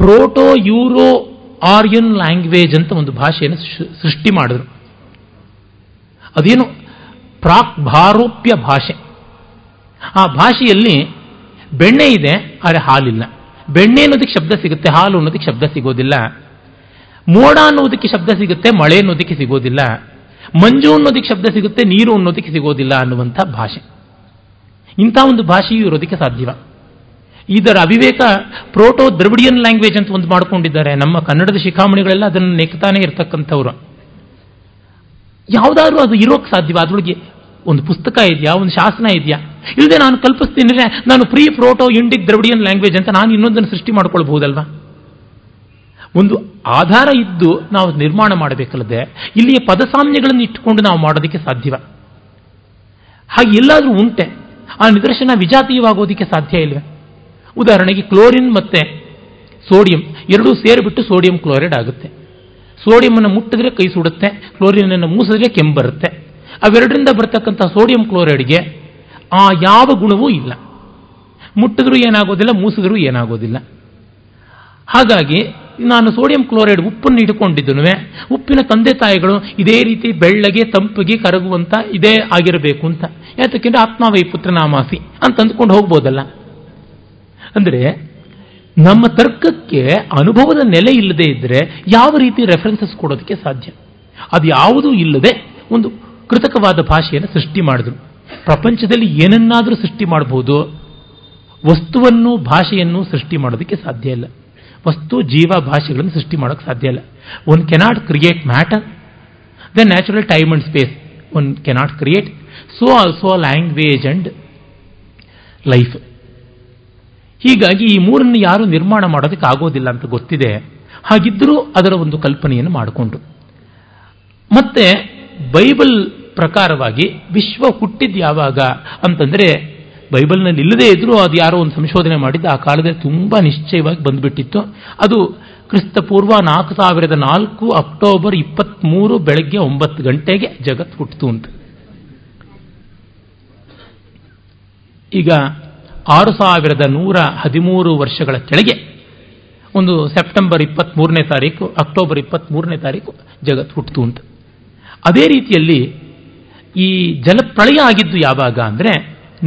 ಪ್ರೋಟೋ ಯೂರೋ ಆರ್ಯನ್ ಲ್ಯಾಂಗ್ವೇಜ್ ಅಂತ ಒಂದು ಭಾಷೆಯನ್ನು ಸೃಷ್ಟಿ ಮಾಡಿದ್ರು. ಅದೇನು ಪ್ರಾಕ್ ಭಾರೋಪ್ಯ ಭಾಷೆ. ಆ ಭಾಷೆಯಲ್ಲಿ ಬೆಣ್ಣೆ ಇದೆ, ಆದರೆ ಹಾಲಿಲ್ಲ. ಬೆಣ್ಣೆ ಅನ್ನೋದಕ್ಕೆ ಶಬ್ದ ಸಿಗುತ್ತೆ, ಹಾಲು ಅನ್ನೋದಕ್ಕೆ ಶಬ್ದ ಸಿಗೋದಿಲ್ಲ. ಮೋಡ ಅನ್ನೋದಕ್ಕೆ ಶಬ್ದ ಸಿಗುತ್ತೆ, ಮಳೆ ಅನ್ನೋದಕ್ಕೆ ಸಿಗೋದಿಲ್ಲ. ಮಂಜು ಅನ್ನೋದಕ್ಕೆ ಶಬ್ದ ಸಿಗುತ್ತೆ, ನೀರು ಅನ್ನೋದಕ್ಕೆ ಸಿಗೋದಿಲ್ಲ ಅನ್ನುವಂಥ ಭಾಷೆ. ಇಂಥ ಒಂದು ಭಾಷೆಯು ಇರೋದಕ್ಕೆ ಸಾಧ್ಯವ. ಇದರ ಅವಿವೇಕ ಪ್ರೋಟೋ ದ್ರವಿಡಿಯನ್ ಲ್ಯಾಂಗ್ವೇಜ್ ಅಂತ ಒಂದು ಮಾಡ್ಕೊಂಡಿದ್ದಾರೆ. ನಮ್ಮ ಕನ್ನಡದ ಶಿಖಾಮಣಿಗಳೆಲ್ಲ ಅದನ್ನು ನೆಕ್ತಾನೆ ಇರತಕ್ಕಂಥವ್ರು. ಯಾವುದಾದ್ರೂ ಅದು ಇರೋಕ್ಕೆ ಸಾಧ್ಯವ. ಒಂದು ಪುಸ್ತಕ ಇದೆಯಾ? ಒಂದು ಶಾಸನ ಇದೆಯಾ? ಇಲ್ಲದೆ ನಾನು ಕಲ್ಪಿಸ್ತೀನಿ ನಾನು pre proto Indic Dravidian language ಅಂತ ನಾನು ಇನ್ನೊಂದನ್ನು ಸೃಷ್ಟಿ ಮಾಡ್ಕೊಳ್ಬಹುದಲ್ವಾ? ಒಂದು ಆಧಾರ ಇದ್ದು ನಾವು ನಿರ್ಮಾಣ ಮಾಡಬೇಕಲ್ಲದೆ, ಇಲ್ಲಿಯ ಪದಸಾಮ್ಯಗಳನ್ನು ಇಟ್ಟುಕೊಂಡು ನಾವು ಮಾಡೋದಕ್ಕೆ ಸಾಧ್ಯವ. ಹಾಗೆ ಎಲ್ಲಾದರೂ ಉಂಟೆ, ಆ ನಿದರ್ಶನ ವಿಜಾತೀಯವಾಗೋದಕ್ಕೆ ಸಾಧ್ಯ ಇಲ್ವೇ? ಉದಾಹರಣೆಗೆ ಕ್ಲೋರಿನ್ ಮತ್ತೆ ಸೋಡಿಯಂ, ಎರಡೂ ಸೇರಿಬಿಟ್ಟು ಸೋಡಿಯಂ ಕ್ಲೋರೈಡ್ ಆಗುತ್ತೆ. ಸೋಡಿಯಂನ್ನು ಮುಟ್ಟಿದ್ರೆ ಕೈ ಸುಡುತ್ತೆ, ಕ್ಲೋರಿನನ್ನು ಮೂಸಿದ್ರೆ ಕೆಮ್ಮು ಬರುತ್ತೆ. ಅವೆರಡರಿಂದ ಬರ್ತಕ್ಕಂಥ ಸೋಡಿಯಂ ಕ್ಲೋರೈಡ್ಗೆ ಆ ಯಾವ ಗುಣವೂ ಇಲ್ಲ. ಮುಟ್ಟಿದ್ರೂ ಏನಾಗೋದಿಲ್ಲ, ಮೂಸಿದ್ರೂ ಏನಾಗೋದಿಲ್ಲ. ಹಾಗಾಗಿ ನಾನು ಸೋಡಿಯಂ ಕ್ಲೋರೈಡ್ ಉಪ್ಪನ್ನು ಇಟ್ಕೊಂಡಿದ್ದನು ಉಪ್ಪಿನ ತಂದೆ ತಾಯಿಗಳು ಇದೇ ರೀತಿ ಬೆಳ್ಳಗೆ, ತಂಪಿಗೆ ಕರಗುವಂತ ಇದೇ ಆಗಿರಬೇಕು ಅಂತ. ಯಾತಕ್ಕೆಂದ್ರೆ ಆತ್ಮಾವೈ ಪುತ್ರ ನಾಮಾಸಿ ಅಂತ ಅಂದ್ಕೊಂಡು ಹೋಗ್ಬೋದಲ್ಲ. ಅಂದರೆ ನಮ್ಮ ತರ್ಕಕ್ಕೆ ಅನುಭವದ ನೆಲೆ ಇಲ್ಲದೆ ಇದ್ದರೆ ಯಾವ ರೀತಿ ರೆಫರೆನ್ಸಸ್ ಕೊಡೋದಕ್ಕೆ ಸಾಧ್ಯ? ಅದು ಯಾವುದೂ ಇಲ್ಲದೆ ಒಂದು ಕೃತಕವಾದ ಭಾಷೆಯನ್ನು ಸೃಷ್ಟಿ ಮಾಡಿದ್ರು. ಪ್ರಪಂಚದಲ್ಲಿ ಏನನ್ನಾದರೂ ಸೃಷ್ಟಿ ಮಾಡಬಹುದು. ವಸ್ತುವನ್ನು, ಭಾಷೆಯನ್ನು ಸೃಷ್ಟಿ ಮಾಡೋದಕ್ಕೆ ಸಾಧ್ಯ ಇಲ್ಲ. ವಸ್ತು, ಜೀವ, ಭಾಷೆಗಳನ್ನು ಸೃಷ್ಟಿ ಮಾಡೋಕ್ಕೆ ಸಾಧ್ಯ ಇಲ್ಲ. One cannot create matter the natural time and space one cannot create so also language and life ಹೀಗಾಗಿ ಈ ಮೂರನ್ನು ಯಾರು ನಿರ್ಮಾಣ ಮಾಡೋದಕ್ಕೆ ಆಗೋದಿಲ್ಲ ಅಂತ ಗೊತ್ತಿದೆ. ಹಾಗಿದ್ದರೂ ಅದರ ಒಂದು ಕಲ್ಪನೆಯನ್ನು ಮಾಡಿಕೊಂಡು ಮತ್ತೆ ಬೈಬಲ್ ಪ್ರಕಾರವಾಗಿ ವಿಶ್ವ ಹುಟ್ಟಿದ್ದು ಯಾವಾಗ ಅಂತಂದರೆ ಬೈಬಲ್ನಲ್ಲಿ ಇಲ್ಲದೇ ಇದ್ರೂ ಅದು ಯಾರೋ ಒಂದು ಸಂಶೋಧನೆ ಮಾಡಿದ್ದು ಆ ಕಾಲದಲ್ಲಿ ತುಂಬ ನಿಶ್ಚಯವಾಗಿ ಬಂದುಬಿಟ್ಟಿತ್ತು. ಅದು ಕ್ರಿಸ್ತಪೂರ್ವ ನಾಲ್ಕು ಸಾವಿರದ ನಾಲ್ಕು ಅಕ್ಟೋಬರ್ ಇಪ್ಪತ್ತ್ಮೂರು ಬೆಳಗ್ಗೆ ಒಂಬತ್ತು ಗಂಟೆಗೆ ಜಗತ್ ಹುಟ್ಟಿತು ಅಂತ. ಈಗ ಆರು ಸಾವಿರದ ನೂರ ಹದಿಮೂರು ವರ್ಷಗಳ ಕೆಳಗೆ ಒಂದು ಸೆಪ್ಟೆಂಬರ್ ಇಪ್ಪತ್ತ್ಮೂರನೇ ತಾರೀಕು, ಅಕ್ಟೋಬರ್ ಇಪ್ಪತ್ತ್ಮೂರನೇ ತಾರೀಕು ಜಗತ್ತು ಹುಟ್ಟಿತು ಅಂತ. ಅದೇ ರೀತಿಯಲ್ಲಿ ಈ ಜಲಪ್ರಳಯ ಆಗಿದ್ದು ಯಾವಾಗ ಅಂದರೆ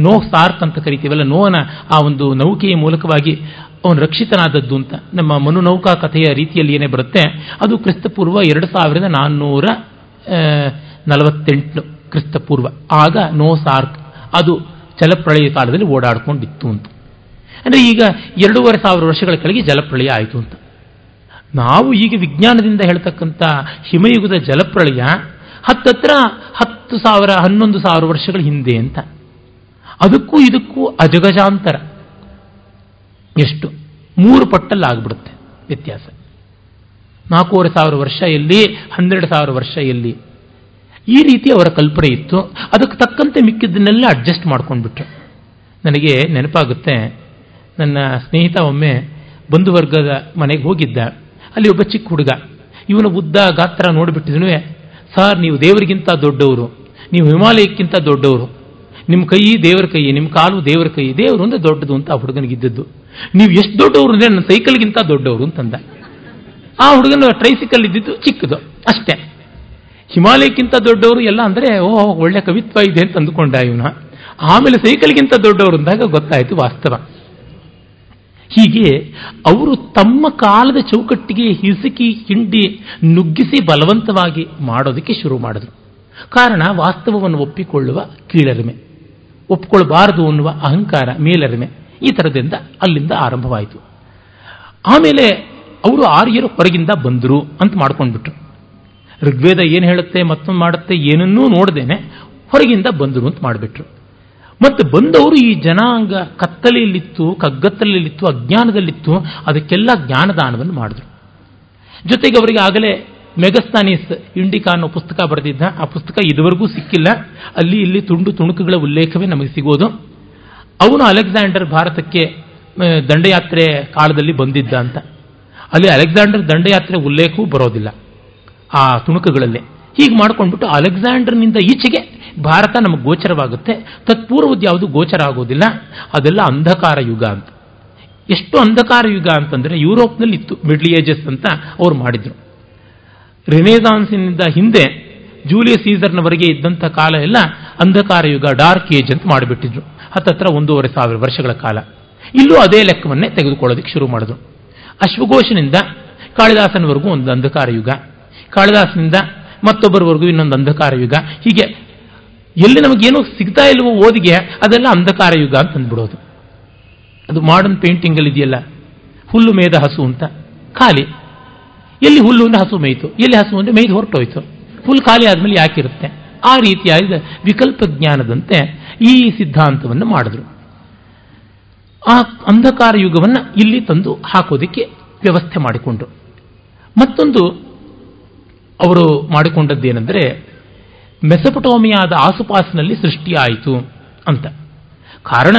ನೋ ಸಾರ್ತ್ ಅಂತ ಕರಿತೀವಲ್ಲ ನೋವನ ಆ ಒಂದು ನೌಕೆಯ ಮೂಲಕವಾಗಿ ಅವನು ರಕ್ಷಿತನಾದದ್ದು ಅಂತ. ನಮ್ಮ ಮನುನೌಕಾ ಕಥೆಯ ರೀತಿಯಲ್ಲಿ ಏನೇ ಬರುತ್ತೆ, ಅದು ಕ್ರಿಸ್ತಪೂರ್ವ ಎರಡು ಸಾವಿರದ ನಾನ್ನೂರ ನಲವತ್ತೆಂಟು ಕ್ರಿಸ್ತಪೂರ್ವ. ಆಗ ನೋ ಸಾರ್ಕ್ ಅದು ಜಲಪ್ರಳಯ ಕಾಲದಲ್ಲಿ ಓಡಾಡ್ಕೊಂಡಿತ್ತು ಅಂತ. ಅಂದರೆ ಈಗ ಎರಡೂವರೆ ಸಾವಿರ ವರ್ಷಗಳ ಕೆಳಗೆ ಜಲಪ್ರಳಯ ಆಯಿತು ಅಂತ. ನಾವು ಈಗ ವಿಜ್ಞಾನದಿಂದ ಹೇಳ್ತಕ್ಕಂಥ ಹಿಮಯುಗದ ಜಲಪ್ರಳಯ ಹತ್ತತ್ರ ಹತ್ತು ಸಾವಿರ, ಹನ್ನೊಂದು ಸಾವಿರ ವರ್ಷಗಳ ಹಿಂದೆ ಅಂತ. ಅದಕ್ಕೂ ಇದಕ್ಕೂ ಅಜಗಜಾಂತರ. ಎಷ್ಟು? ಮೂರು ಪಟ್ಟಲ್ಲಿ ಆಗ್ಬಿಡುತ್ತೆ ವ್ಯತ್ಯಾಸ. ನಾಲ್ಕೂವರೆ ಸಾವಿರ ವರ್ಷ ಎಲ್ಲಿ, ಹನ್ನೆರಡು ಸಾವಿರ ವರ್ಷ ಎಲ್ಲಿ. ಈ ರೀತಿ ಅವರ ಕಲ್ಪನೆ ಇತ್ತು. ಅದಕ್ಕೆ ತಕ್ಕಂತೆ ಮಿಕ್ಕಿದ್ದನ್ನೆಲ್ಲ ಅಡ್ಜಸ್ಟ್ ಮಾಡ್ಕೊಂಡ್ಬಿಟ್ರು. ನನಗೆ ನೆನಪಾಗುತ್ತೆ, ನನ್ನ ಸ್ನೇಹಿತ ಒಮ್ಮೆ ಬಂಧುವರ್ಗದ ಮನೆಗೆ ಹೋಗಿದ್ದ. ಅಲ್ಲಿ ಒಬ್ಬ ಚಿಕ್ಕ ಹುಡುಗ. ಇವನ ಉದ್ದ ಗಾತ್ರ ನೋಡಿಬಿಟ್ಟಿದ್ನು ಸರ್, ನೀವು ದೇವರಿಗಿಂತ ದೊಡ್ಡವರು, ನೀವು ಹಿಮಾಲಯಕ್ಕಿಂತ ದೊಡ್ಡವರು. ನಿಮ್ಮ ಕೈ ದೇವರ ಕೈ, ನಿಮ್ಮ ಕಾಲು ದೇವರ ಕೈ, ದೇವರು ಅಂದ್ರೆ ದೊಡ್ಡದು ಅಂತ ಆ ಹುಡುಗನಿಗಿದ್ದದ್ದು. ನೀವು ಎಷ್ಟು ದೊಡ್ಡವರು ಅಂದರೆ ನನ್ನ ಸೈಕಲ್ಗಿಂತ ದೊಡ್ಡವರು ಅಂತಂದ. ಆ ಹುಡುಗನ ಟ್ರೈಸಿಕಲ್ ಇದ್ದಿದ್ದು ಚಿಕ್ಕದು, ಅಷ್ಟೇ. ಹಿಮಾಲಯಕ್ಕಿಂತ ದೊಡ್ಡವರು ಎಲ್ಲ ಅಂದರೆ, ಓಹ್, ಒಳ್ಳೆ ಕವಿತ್ವ ಇದೆ ಅಂತ ಅಂದುಕೊಂಡ ಇವನ. ಆಮೇಲೆ ಸೈಕಲ್ಗಿಂತ ದೊಡ್ಡವರು ಅಂದಾಗ ಗೊತ್ತಾಯಿತು ವಾಸ್ತವ. ಹೀಗೆ ಅವರು ತಮ್ಮ ಕಾಲದ ಚೌಕಟ್ಟಿಗೆ ಹಿಸುಕಿ, ಹಿಂಡಿ, ನುಗ್ಗಿಸಿ ಬಲವಂತವಾಗಿ ಮಾಡೋದಕ್ಕೆ ಶುರು ಮಾಡಿದ್ರು. ಕಾರಣ ವಾಸ್ತವವನ್ನು ಒಪ್ಪಿಕೊಳ್ಳುವ ಕೀಳರಿಮೆ, ಒಪ್ಪಿಕೊಳ್ಳಬಾರದು ಅನ್ನುವ ಅಹಂಕಾರ ಮೇಲರಿಮೆ ಈ ಥರದಿಂದ ಅಲ್ಲಿಂದ ಆರಂಭವಾಯಿತು. ಆಮೇಲೆ ಅವರು ಆರ್ಯರು ಹೊರಗಿಂದ ಬಂದರು ಅಂತ ಮಾಡ್ಕೊಂಡ್ಬಿಟ್ರು. ಋಗ್ವೇದ ಏನು ಹೇಳುತ್ತೆ, ಮತ್ತೊಂದು ಮಾಡುತ್ತೆ, ಏನನ್ನೂ ನೋಡದೇನೆ ಹೊರಗಿಂದ ಬಂದರು ಅಂತ ಮಾಡಿಬಿಟ್ರು. ಮತ್ತು ಬಂದವರು ಈ ಜನಾಂಗ ಕತ್ತಲೆಯಲ್ಲಿತ್ತು, ಕಗ್ಗತ್ತಲೆಯಲ್ಲಿತ್ತು, ಅಜ್ಞಾನದಲ್ಲಿತ್ತು, ಅದಕ್ಕೆಲ್ಲ ಜ್ಞಾನದಾನವನ್ನು ಮಾಡಿದ್ರು. ಜೊತೆಗೆ ಅವರಿಗೆ ಆಗಲೇ ಮೆಗಸ್ತಾನೀಸ್ ಇಂಡಿಕಾ ಅನ್ನೋ ಪುಸ್ತಕ ಬರೆದಿದ್ದ, ಆ ಪುಸ್ತಕ ಇದುವರೆಗೂ ಸಿಕ್ಕಿಲ್ಲ. ಅಲ್ಲಿ ಇಲ್ಲಿ ತುಂಡು ತುಣುಕುಗಳ ಉಲ್ಲೇಖವೇ ನಮಗೆ ಸಿಗೋದು. ಅವನು ಅಲೆಕ್ಸಾಂಡರ್ ಭಾರತಕ್ಕೆ ದಂಡಯಾತ್ರೆ ಕಾಲದಲ್ಲಿ ಬಂದಿದ್ದ ಅಂತ. ಅಲ್ಲಿ ಅಲೆಕ್ಸಾಂಡರ್ ದಂಡಯಾತ್ರೆ ಉಲ್ಲೇಖವೂ ಬರೋದಿಲ್ಲ ಆ ತುಣುಕುಗಳಲ್ಲಿ. ಹೀಗೆ ಮಾಡ್ಕೊಂಡ್ಬಿಟ್ಟು ಅಲೆಕ್ಸಾಂಡರ್ನಿಂದ ಈಚೆಗೆ ಭಾರತ ನಮಗೆ ಗೋಚರವಾಗುತ್ತೆ. ತತ್ಪೂರ್ವದ ಯಾವುದು ಗೋಚರ ಆಗೋದಿಲ್ಲ. ಅದೆಲ್ಲ ಅಂಧಕಾರ ಯುಗ ಅಂತ. ಎಷ್ಟು ಅಂಧಕಾರ ಯುಗ ಅಂತಂದ್ರೆ ಯುರೋಪ್ನಲ್ಲಿ ಇತ್ತು, ಮಿಡ್ಲ್ ಏಜಸ್ ಅಂತ ಅವ್ರು ಮಾಡಿದ್ರು. ರಿನೇಸಾನ್ಸಿನಿಂದ ಹಿಂದೆ ಜೂಲಿಯಸ್ ಸೀಸರ್ನವರೆಗೆ ಇದ್ದಂಥ ಕಾಲ ಎಲ್ಲ ಅಂಧಕಾರ ಯುಗ, ಡಾರ್ಕ್ ಏಜ್ ಅಂತ ಮಾಡಿಬಿಟ್ಟಿದ್ರು. ಹತ್ತತ್ರ ಒಂದೂವರೆ ಸಾವಿರ ವರ್ಷಗಳ ಕಾಲ. ಇಲ್ಲೂ ಅದೇ ಲೆಕ್ಕವನ್ನೇ ತೆಗೆದುಕೊಳ್ಳೋದಕ್ಕೆ ಶುರು ಮಾಡಿದ್ರು. ಅಶ್ವಘೋಷನಿಂದ ಕಾಳಿದಾಸನವರೆಗೂ ಒಂದು ಅಂಧಕಾರ ಯುಗ. ಕಾಳಿದಾಸನಿಂದ ಮತ್ತೊಬ್ಬರವರೆಗೂ ಇನ್ನೊಂದು ಅಂಧಕಾರ ಯುಗ. ಹೀಗೆ ಎಲ್ಲಿ ನಮಗೇನು ಸಿಗ್ತಾ ಇಲ್ವೋ ಓದಿಗೆ, ಅದೆಲ್ಲ ಅಂಧಕಾರ ಯುಗ ಅಂತ ಅಂದ್ಬಿಡೋದು. ಅದು ಮಾಡರ್ನ್ ಪೇಂಟಿಂಗ್ ಅಲ್ಲಿ ಇದೆಯಲ್ಲ, ಹುಲ್ಲು ಮೇದ ಹಸು ಅಂತ, ಖಾಲಿ. ಎಲ್ಲಿ ಹುಲ್ಲು ಅಂದ್ರೆ ಹಸು ಮೇಯ್ತು, ಎಲ್ಲಿ ಹಸು ಅಂದ್ರೆ ಮೇಯ್ದು ಹೊರಟೋಯ್ತು. ಹುಲ್ಲು ಖಾಲಿ ಆದ್ಮೇಲೆ ಯಾಕಿರುತ್ತೆ ಆ ರೀತಿಯಾದ ವಿಕಲ್ಪ ಜ್ಞಾನದಂತೆ ಈ ಸಿದ್ಧಾಂತವನ್ನು ಮಾಡಿದ್ರು. ಆ ಅಂಧಕಾರ ಯುಗವನ್ನು ಇಲ್ಲಿ ತಂದು ಹಾಕೋದಕ್ಕೆ ವ್ಯವಸ್ಥೆ ಮಾಡಿಕೊಂಡ್ರು. ಮತ್ತೊಂದು ಅವರು ಮಾಡಿಕೊಂಡದ್ದೇನೆಂದರೆ ಮೆಸಪಟೋಮಿಯಾದ ಆಸುಪಾಸಿನಲ್ಲಿ ಸೃಷ್ಟಿಯಾಯಿತು ಅಂತ. ಕಾರಣ,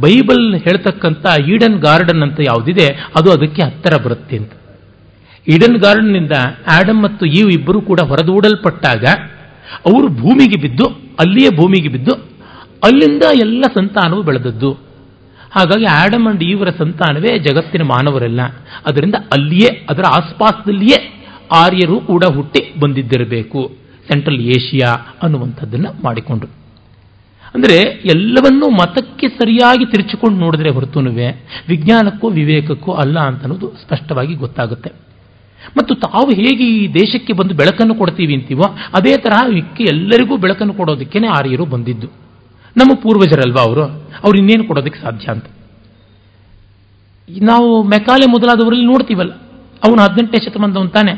ಬೈಬಲ್ ಹೇಳ್ತಕ್ಕಂಥ ಈಡನ್ ಗಾರ್ಡನ್ ಅಂತ ಯಾವುದಿದೆ, ಅದು ಅದಕ್ಕೆ ಹತ್ತಿರ ಬರುತ್ತೆ ಅಂತ. ಈಡನ್ ಗಾರ್ಡನ್ನಿಂದ ಆಡಮ್ ಮತ್ತು ಈವ್ ಇಬ್ಬರು ಕೂಡ ಹೊರದೂಡಲ್ಪಟ್ಟಾಗ ಅವರು ಭೂಮಿಗೆ ಬಿದ್ದು, ಅಲ್ಲಿಯೇ ಭೂಮಿಗೆ ಬಿದ್ದು, ಅಲ್ಲಿಂದ ಎಲ್ಲ ಸಂತಾನವು ಬೆಳೆದದ್ದು. ಹಾಗಾಗಿ ಆಡಮ್ ಅಂಡ್ ಈವರ ಸಂತಾನವೇ ಜಗತ್ತಿನ ಮಾನವರೆಲ್ಲ. ಅದರಿಂದ ಅಲ್ಲಿಯೇ, ಅದರ ಆಸ್ಪಾಸದಲ್ಲಿಯೇ ಆರ್ಯರು ಕೂಡ ಹುಟ್ಟಿ ಬಂದಿದ್ದಿರಬೇಕು. ಸೆಂಟ್ರಲ್ ಏಷಿಯಾ ಅನ್ನುವಂಥದ್ದನ್ನು ಮಾಡಿಕೊಂಡ್ರು. ಅಂದರೆ ಎಲ್ಲವನ್ನೂ ಮತಕ್ಕೆ ಸರಿಯಾಗಿ ತಿರುಚಿಕೊಂಡು ನೋಡಿದ್ರೆ ಹೊರತುನುವೆ ವಿಜ್ಞಾನಕ್ಕೂ ವಿವೇಕಕ್ಕೂ ಅಲ್ಲ ಅಂತ ಅನ್ನೋದು ಸ್ಪಷ್ಟವಾಗಿ ಗೊತ್ತಾಗುತ್ತೆ. ಮತ್ತು ತಾವು ಹೇಗೆ ಈ ದೇಶಕ್ಕೆ ಬಂದು ಬೆಳಕನ್ನು ಕೊಡ್ತೀವಿ ಅಂತೀವೋ ಅದೇ ತರಹ ಇಕ್ಕೆ ಎಲ್ಲರಿಗೂ ಬೆಳಕನ್ನು ಕೊಡೋದಕ್ಕೇನೆ ಆರ್ಯರು ಬಂದಿದ್ದು. ನಮ್ಮ ಪೂರ್ವಜರಲ್ವಾ ಅವರು? ಅವ್ರು ಇನ್ನೇನು ಕೊಡೋದಕ್ಕೆ ಸಾಧ್ಯ ಅಂತ. ನಾವು ಮೆಕಾಲೆ ಮೊದಲಾದವರಲ್ಲಿ ನೋಡ್ತೀವಲ್ಲ, ಅವನು ಹದಿನೆಂಟನೇ ಶತಮಾನದವನು ತಾನೆ.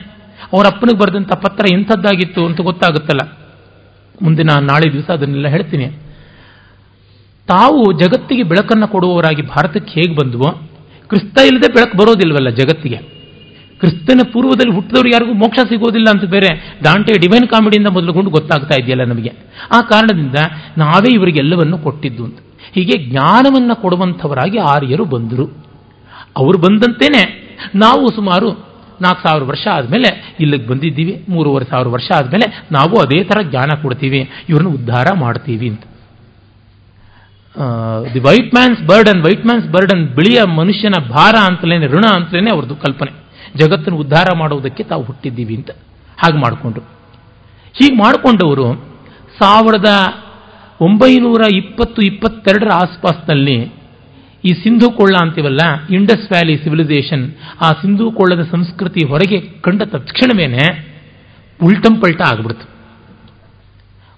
ಅವರ ಅಪ್ಪನಿಗೆ ಬರೆದಂಥ ಪತ್ರ ಎಂಥದ್ದಾಗಿತ್ತು ಅಂತ ಗೊತ್ತಾಗುತ್ತಲ್ಲ. ಮುಂದಿನ ನಾಳೆ ದಿವಸ ಅದನ್ನೆಲ್ಲ ಹೇಳ್ತೀನಿ. ತಾವು ಜಗತ್ತಿಗೆ ಬೆಳಕನ್ನು ಕೊಡುವವರಾಗಿ ಭಾರತಕ್ಕೆ ಹೇಗೆ ಬಂದವೋ, ಕ್ರಿಸ್ತ ಇಲ್ಲದೆ ಬೆಳಕು ಬರೋದಿಲ್ವಲ್ಲ ಜಗತ್ತಿಗೆ. ಕ್ರಿಸ್ತನ ಪೂರ್ವದಲ್ಲಿ ಹುಟ್ಟಿದವರು ಯಾರಿಗೂ ಮೋಕ್ಷ ಸಿಗೋದಿಲ್ಲ ಅಂತ ಬೇರೆ ದಾಂಟೆ ಡಿವೈನ್ ಕಾಮಿಡಿಯಿಂದ ಮೊದಲುಗೊಂಡು ಗೊತ್ತಾಗ್ತಾ ಇದೆಯಲ್ಲ ನಮಗೆ. ಆ ಕಾರಣದಿಂದ ನಾವೇ ಇವರಿಗೆಲ್ಲವನ್ನು ಕೊಟ್ಟಿದ್ದು ಅಂತ. ಹೀಗೆ ಜ್ಞಾನವನ್ನು ಕೊಡುವಂಥವರಾಗಿ ಆರ್ಯರು ಬಂದರು. ಅವರು ಬಂದಂತೇನೆ ನಾವು ಸುಮಾರು ನಾಲ್ಕು ಸಾವಿರ ವರ್ಷ ಆದಮೇಲೆ ಇಲ್ಲಿಗೆ ಬಂದಿದ್ದೀವಿ. ಮೂರುವರೆ ಸಾವಿರ ವರ್ಷ ಆದಮೇಲೆ ನಾವು ಅದೇ ಥರ ಜ್ಞಾನ ಕೊಡ್ತೀವಿ. ಇವ್ರನ್ನ ಉದ್ಧಾರ ಮಾಡ್ತೀವಿ ಅಂತ. The white man's burden white man's burden ಬಿಳಿಯ ಮನುಷ್ಯನ ಭಾರ ಅಂತಲೇ ಋಣ ಅಂತಲೇ ಅವ್ರದ್ದು ಕಲ್ಪನೆ. ಜಗತ್ತನ್ನು ಉದ್ಧಾರ ಮಾಡುವುದಕ್ಕೆ ತಾವು ಹುಟ್ಟಿದ್ದೀವಿ ಅಂತ. ಹಾಗೆ ಮಾಡಿಕೊಂಡ್ರು. ಹೀಗೆ ಮಾಡಿಕೊಂಡವರು ಸಾವಿರದ ಒಂಬೈನೂರ ಇಪ್ಪತ್ತು, ಇಪ್ಪತ್ತೆರಡರ ಆಸ್ಪಾಸ್ನಲ್ಲಿ ಈ ಸಿಂಧು ಕೊಳ್ಳ ಅಂತೀವಲ್ಲ, ಇಂಡಸ್ ವ್ಯಾಲಿ ಸಿವಿಲೈಸೇಷನ್ ಆ ಸಿಂಧು ಕೊಳ್ಳದ ಸಂಸ್ಕೃತಿ ಹೊರಗೆ ಕಂಡ ತಕ್ಷಣವೇನೆ ಉಲ್ಟಂಪಲ್ಟ ಆಗ್ಬಿಡ್ತು.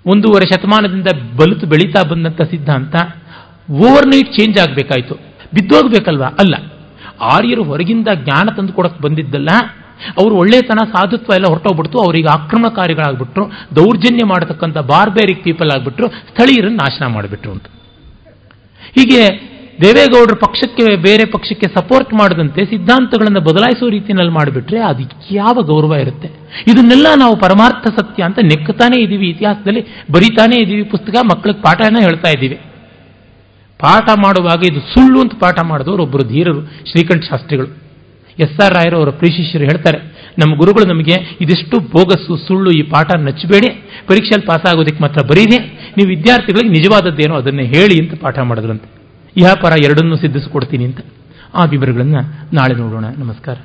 ಒಂದೂವರೆ ಶತಮಾನದಿಂದ ಬಲಿತು ಬೆಳೀತಾ ಬಂದಂಥ ಸಿದ್ಧಾಂತ ಓವರ್ ನೈಟ್ ಚೇಂಜ್ ಆಗಬೇಕಾಯ್ತು. ಬಿದ್ದೋಗ್ಬೇಕಲ್ವಾ? ಅಲ್ಲ. ಆರ್ಯರು ಹೊರಗಿಂದ ಜ್ಞಾನ ತಂದು ಕೊಡಕ್ಕೆ ಬಂದಿದ್ದಲ್ಲ, ಅವರು ಒಳ್ಳೆತನ, ಸಾಧುತ್ವ ಎಲ್ಲ ಹೊರಟೋಗ್ಬಿಡ್ತು, ಅವರಿಗೆ ಆಕ್ರಮಣಕಾರಿಗಳಾಗ್ಬಿಟ್ರು, ದೌರ್ಜನ್ಯ ಮಾಡತಕ್ಕಂಥ ಬಾರ್ಬೇರಿಕ್ ಪೀಪಲ್ ಆಗ್ಬಿಟ್ರು, ಸ್ಥಳೀಯರನ್ನು ನಾಶನ ಮಾಡಿಬಿಟ್ರು ಅಂತ. ಹೀಗೆ ದೇವೇಗೌಡರ ಪಕ್ಷಕ್ಕೆ, ಬೇರೆ ಪಕ್ಷಕ್ಕೆ ಸಪೋರ್ಟ್ ಮಾಡದಂತೆ ಸಿದ್ಧಾಂತಗಳನ್ನು ಬದಲಾಯಿಸುವ ರೀತಿಯಲ್ಲಿ ಮಾಡಿಬಿಟ್ರೆ ಅದಕ್ಕೆ ಯಾವ ಗೌರವ ಇರುತ್ತೆ? ಇದನ್ನೆಲ್ಲ ನಾವು ಪರಮಾರ್ಥ ಸತ್ಯ ಅಂತ ನೆಕ್ಕತಾನೇ ಇದ್ದೀವಿ. ಇತಿಹಾಸದಲ್ಲಿ ಬರಿತಾನೇ ಇದ್ದೀವಿ. ಪುಸ್ತಕ ಮಕ್ಕಳಿಗೆ ಪಾಠನ ಹೇಳ್ತಾ ಇದ್ದೀವಿ. ಪಾಠ ಮಾಡುವಾಗ ಇದು ಸುಳ್ಳು ಅಂತ ಪಾಠ ಮಾಡಿದವರು ಒಬ್ಬರು ಧೀರರು, ಶ್ರೀಕಂಠ ಶಾಸ್ತ್ರಿಗಳು. ಎಸ್ ಆರ್ ರಾಯರು ಅವರ ಪ್ರೀಶಿಷ್ಯರು ಹೇಳ್ತಾರೆ, ನಮ್ಮ ಗುರುಗಳು ನಮಗೆ ಇದಿಷ್ಟು ಬೋಗಸ್ಸು, ಸುಳ್ಳು ಈ ಪಾಠ ನಚ್ಚಬೇಡಿ. ಪರೀಕ್ಷೆಯಲ್ಲಿ ಪಾಸ್ ಆಗೋದಕ್ಕೆ ಮಾತ್ರ ಬರೀದೆ ನೀವು ವಿದ್ಯಾರ್ಥಿಗಳಿಗೆ ನಿಜವಾದದ್ದೇನೋ ಅದನ್ನೇ ಹೇಳಿ ಅಂತ ಪಾಠ ಮಾಡಿದ್ರಂತೆ. ಇಹ ಎರಡನ್ನೂ ಸಿದ್ಧಿಸಿಕೊಡ್ತೀನಿ ಅಂತ ಆ ವಿವರಗಳನ್ನು ನಾಳೆ ನೋಡೋಣ. ನಮಸ್ಕಾರ.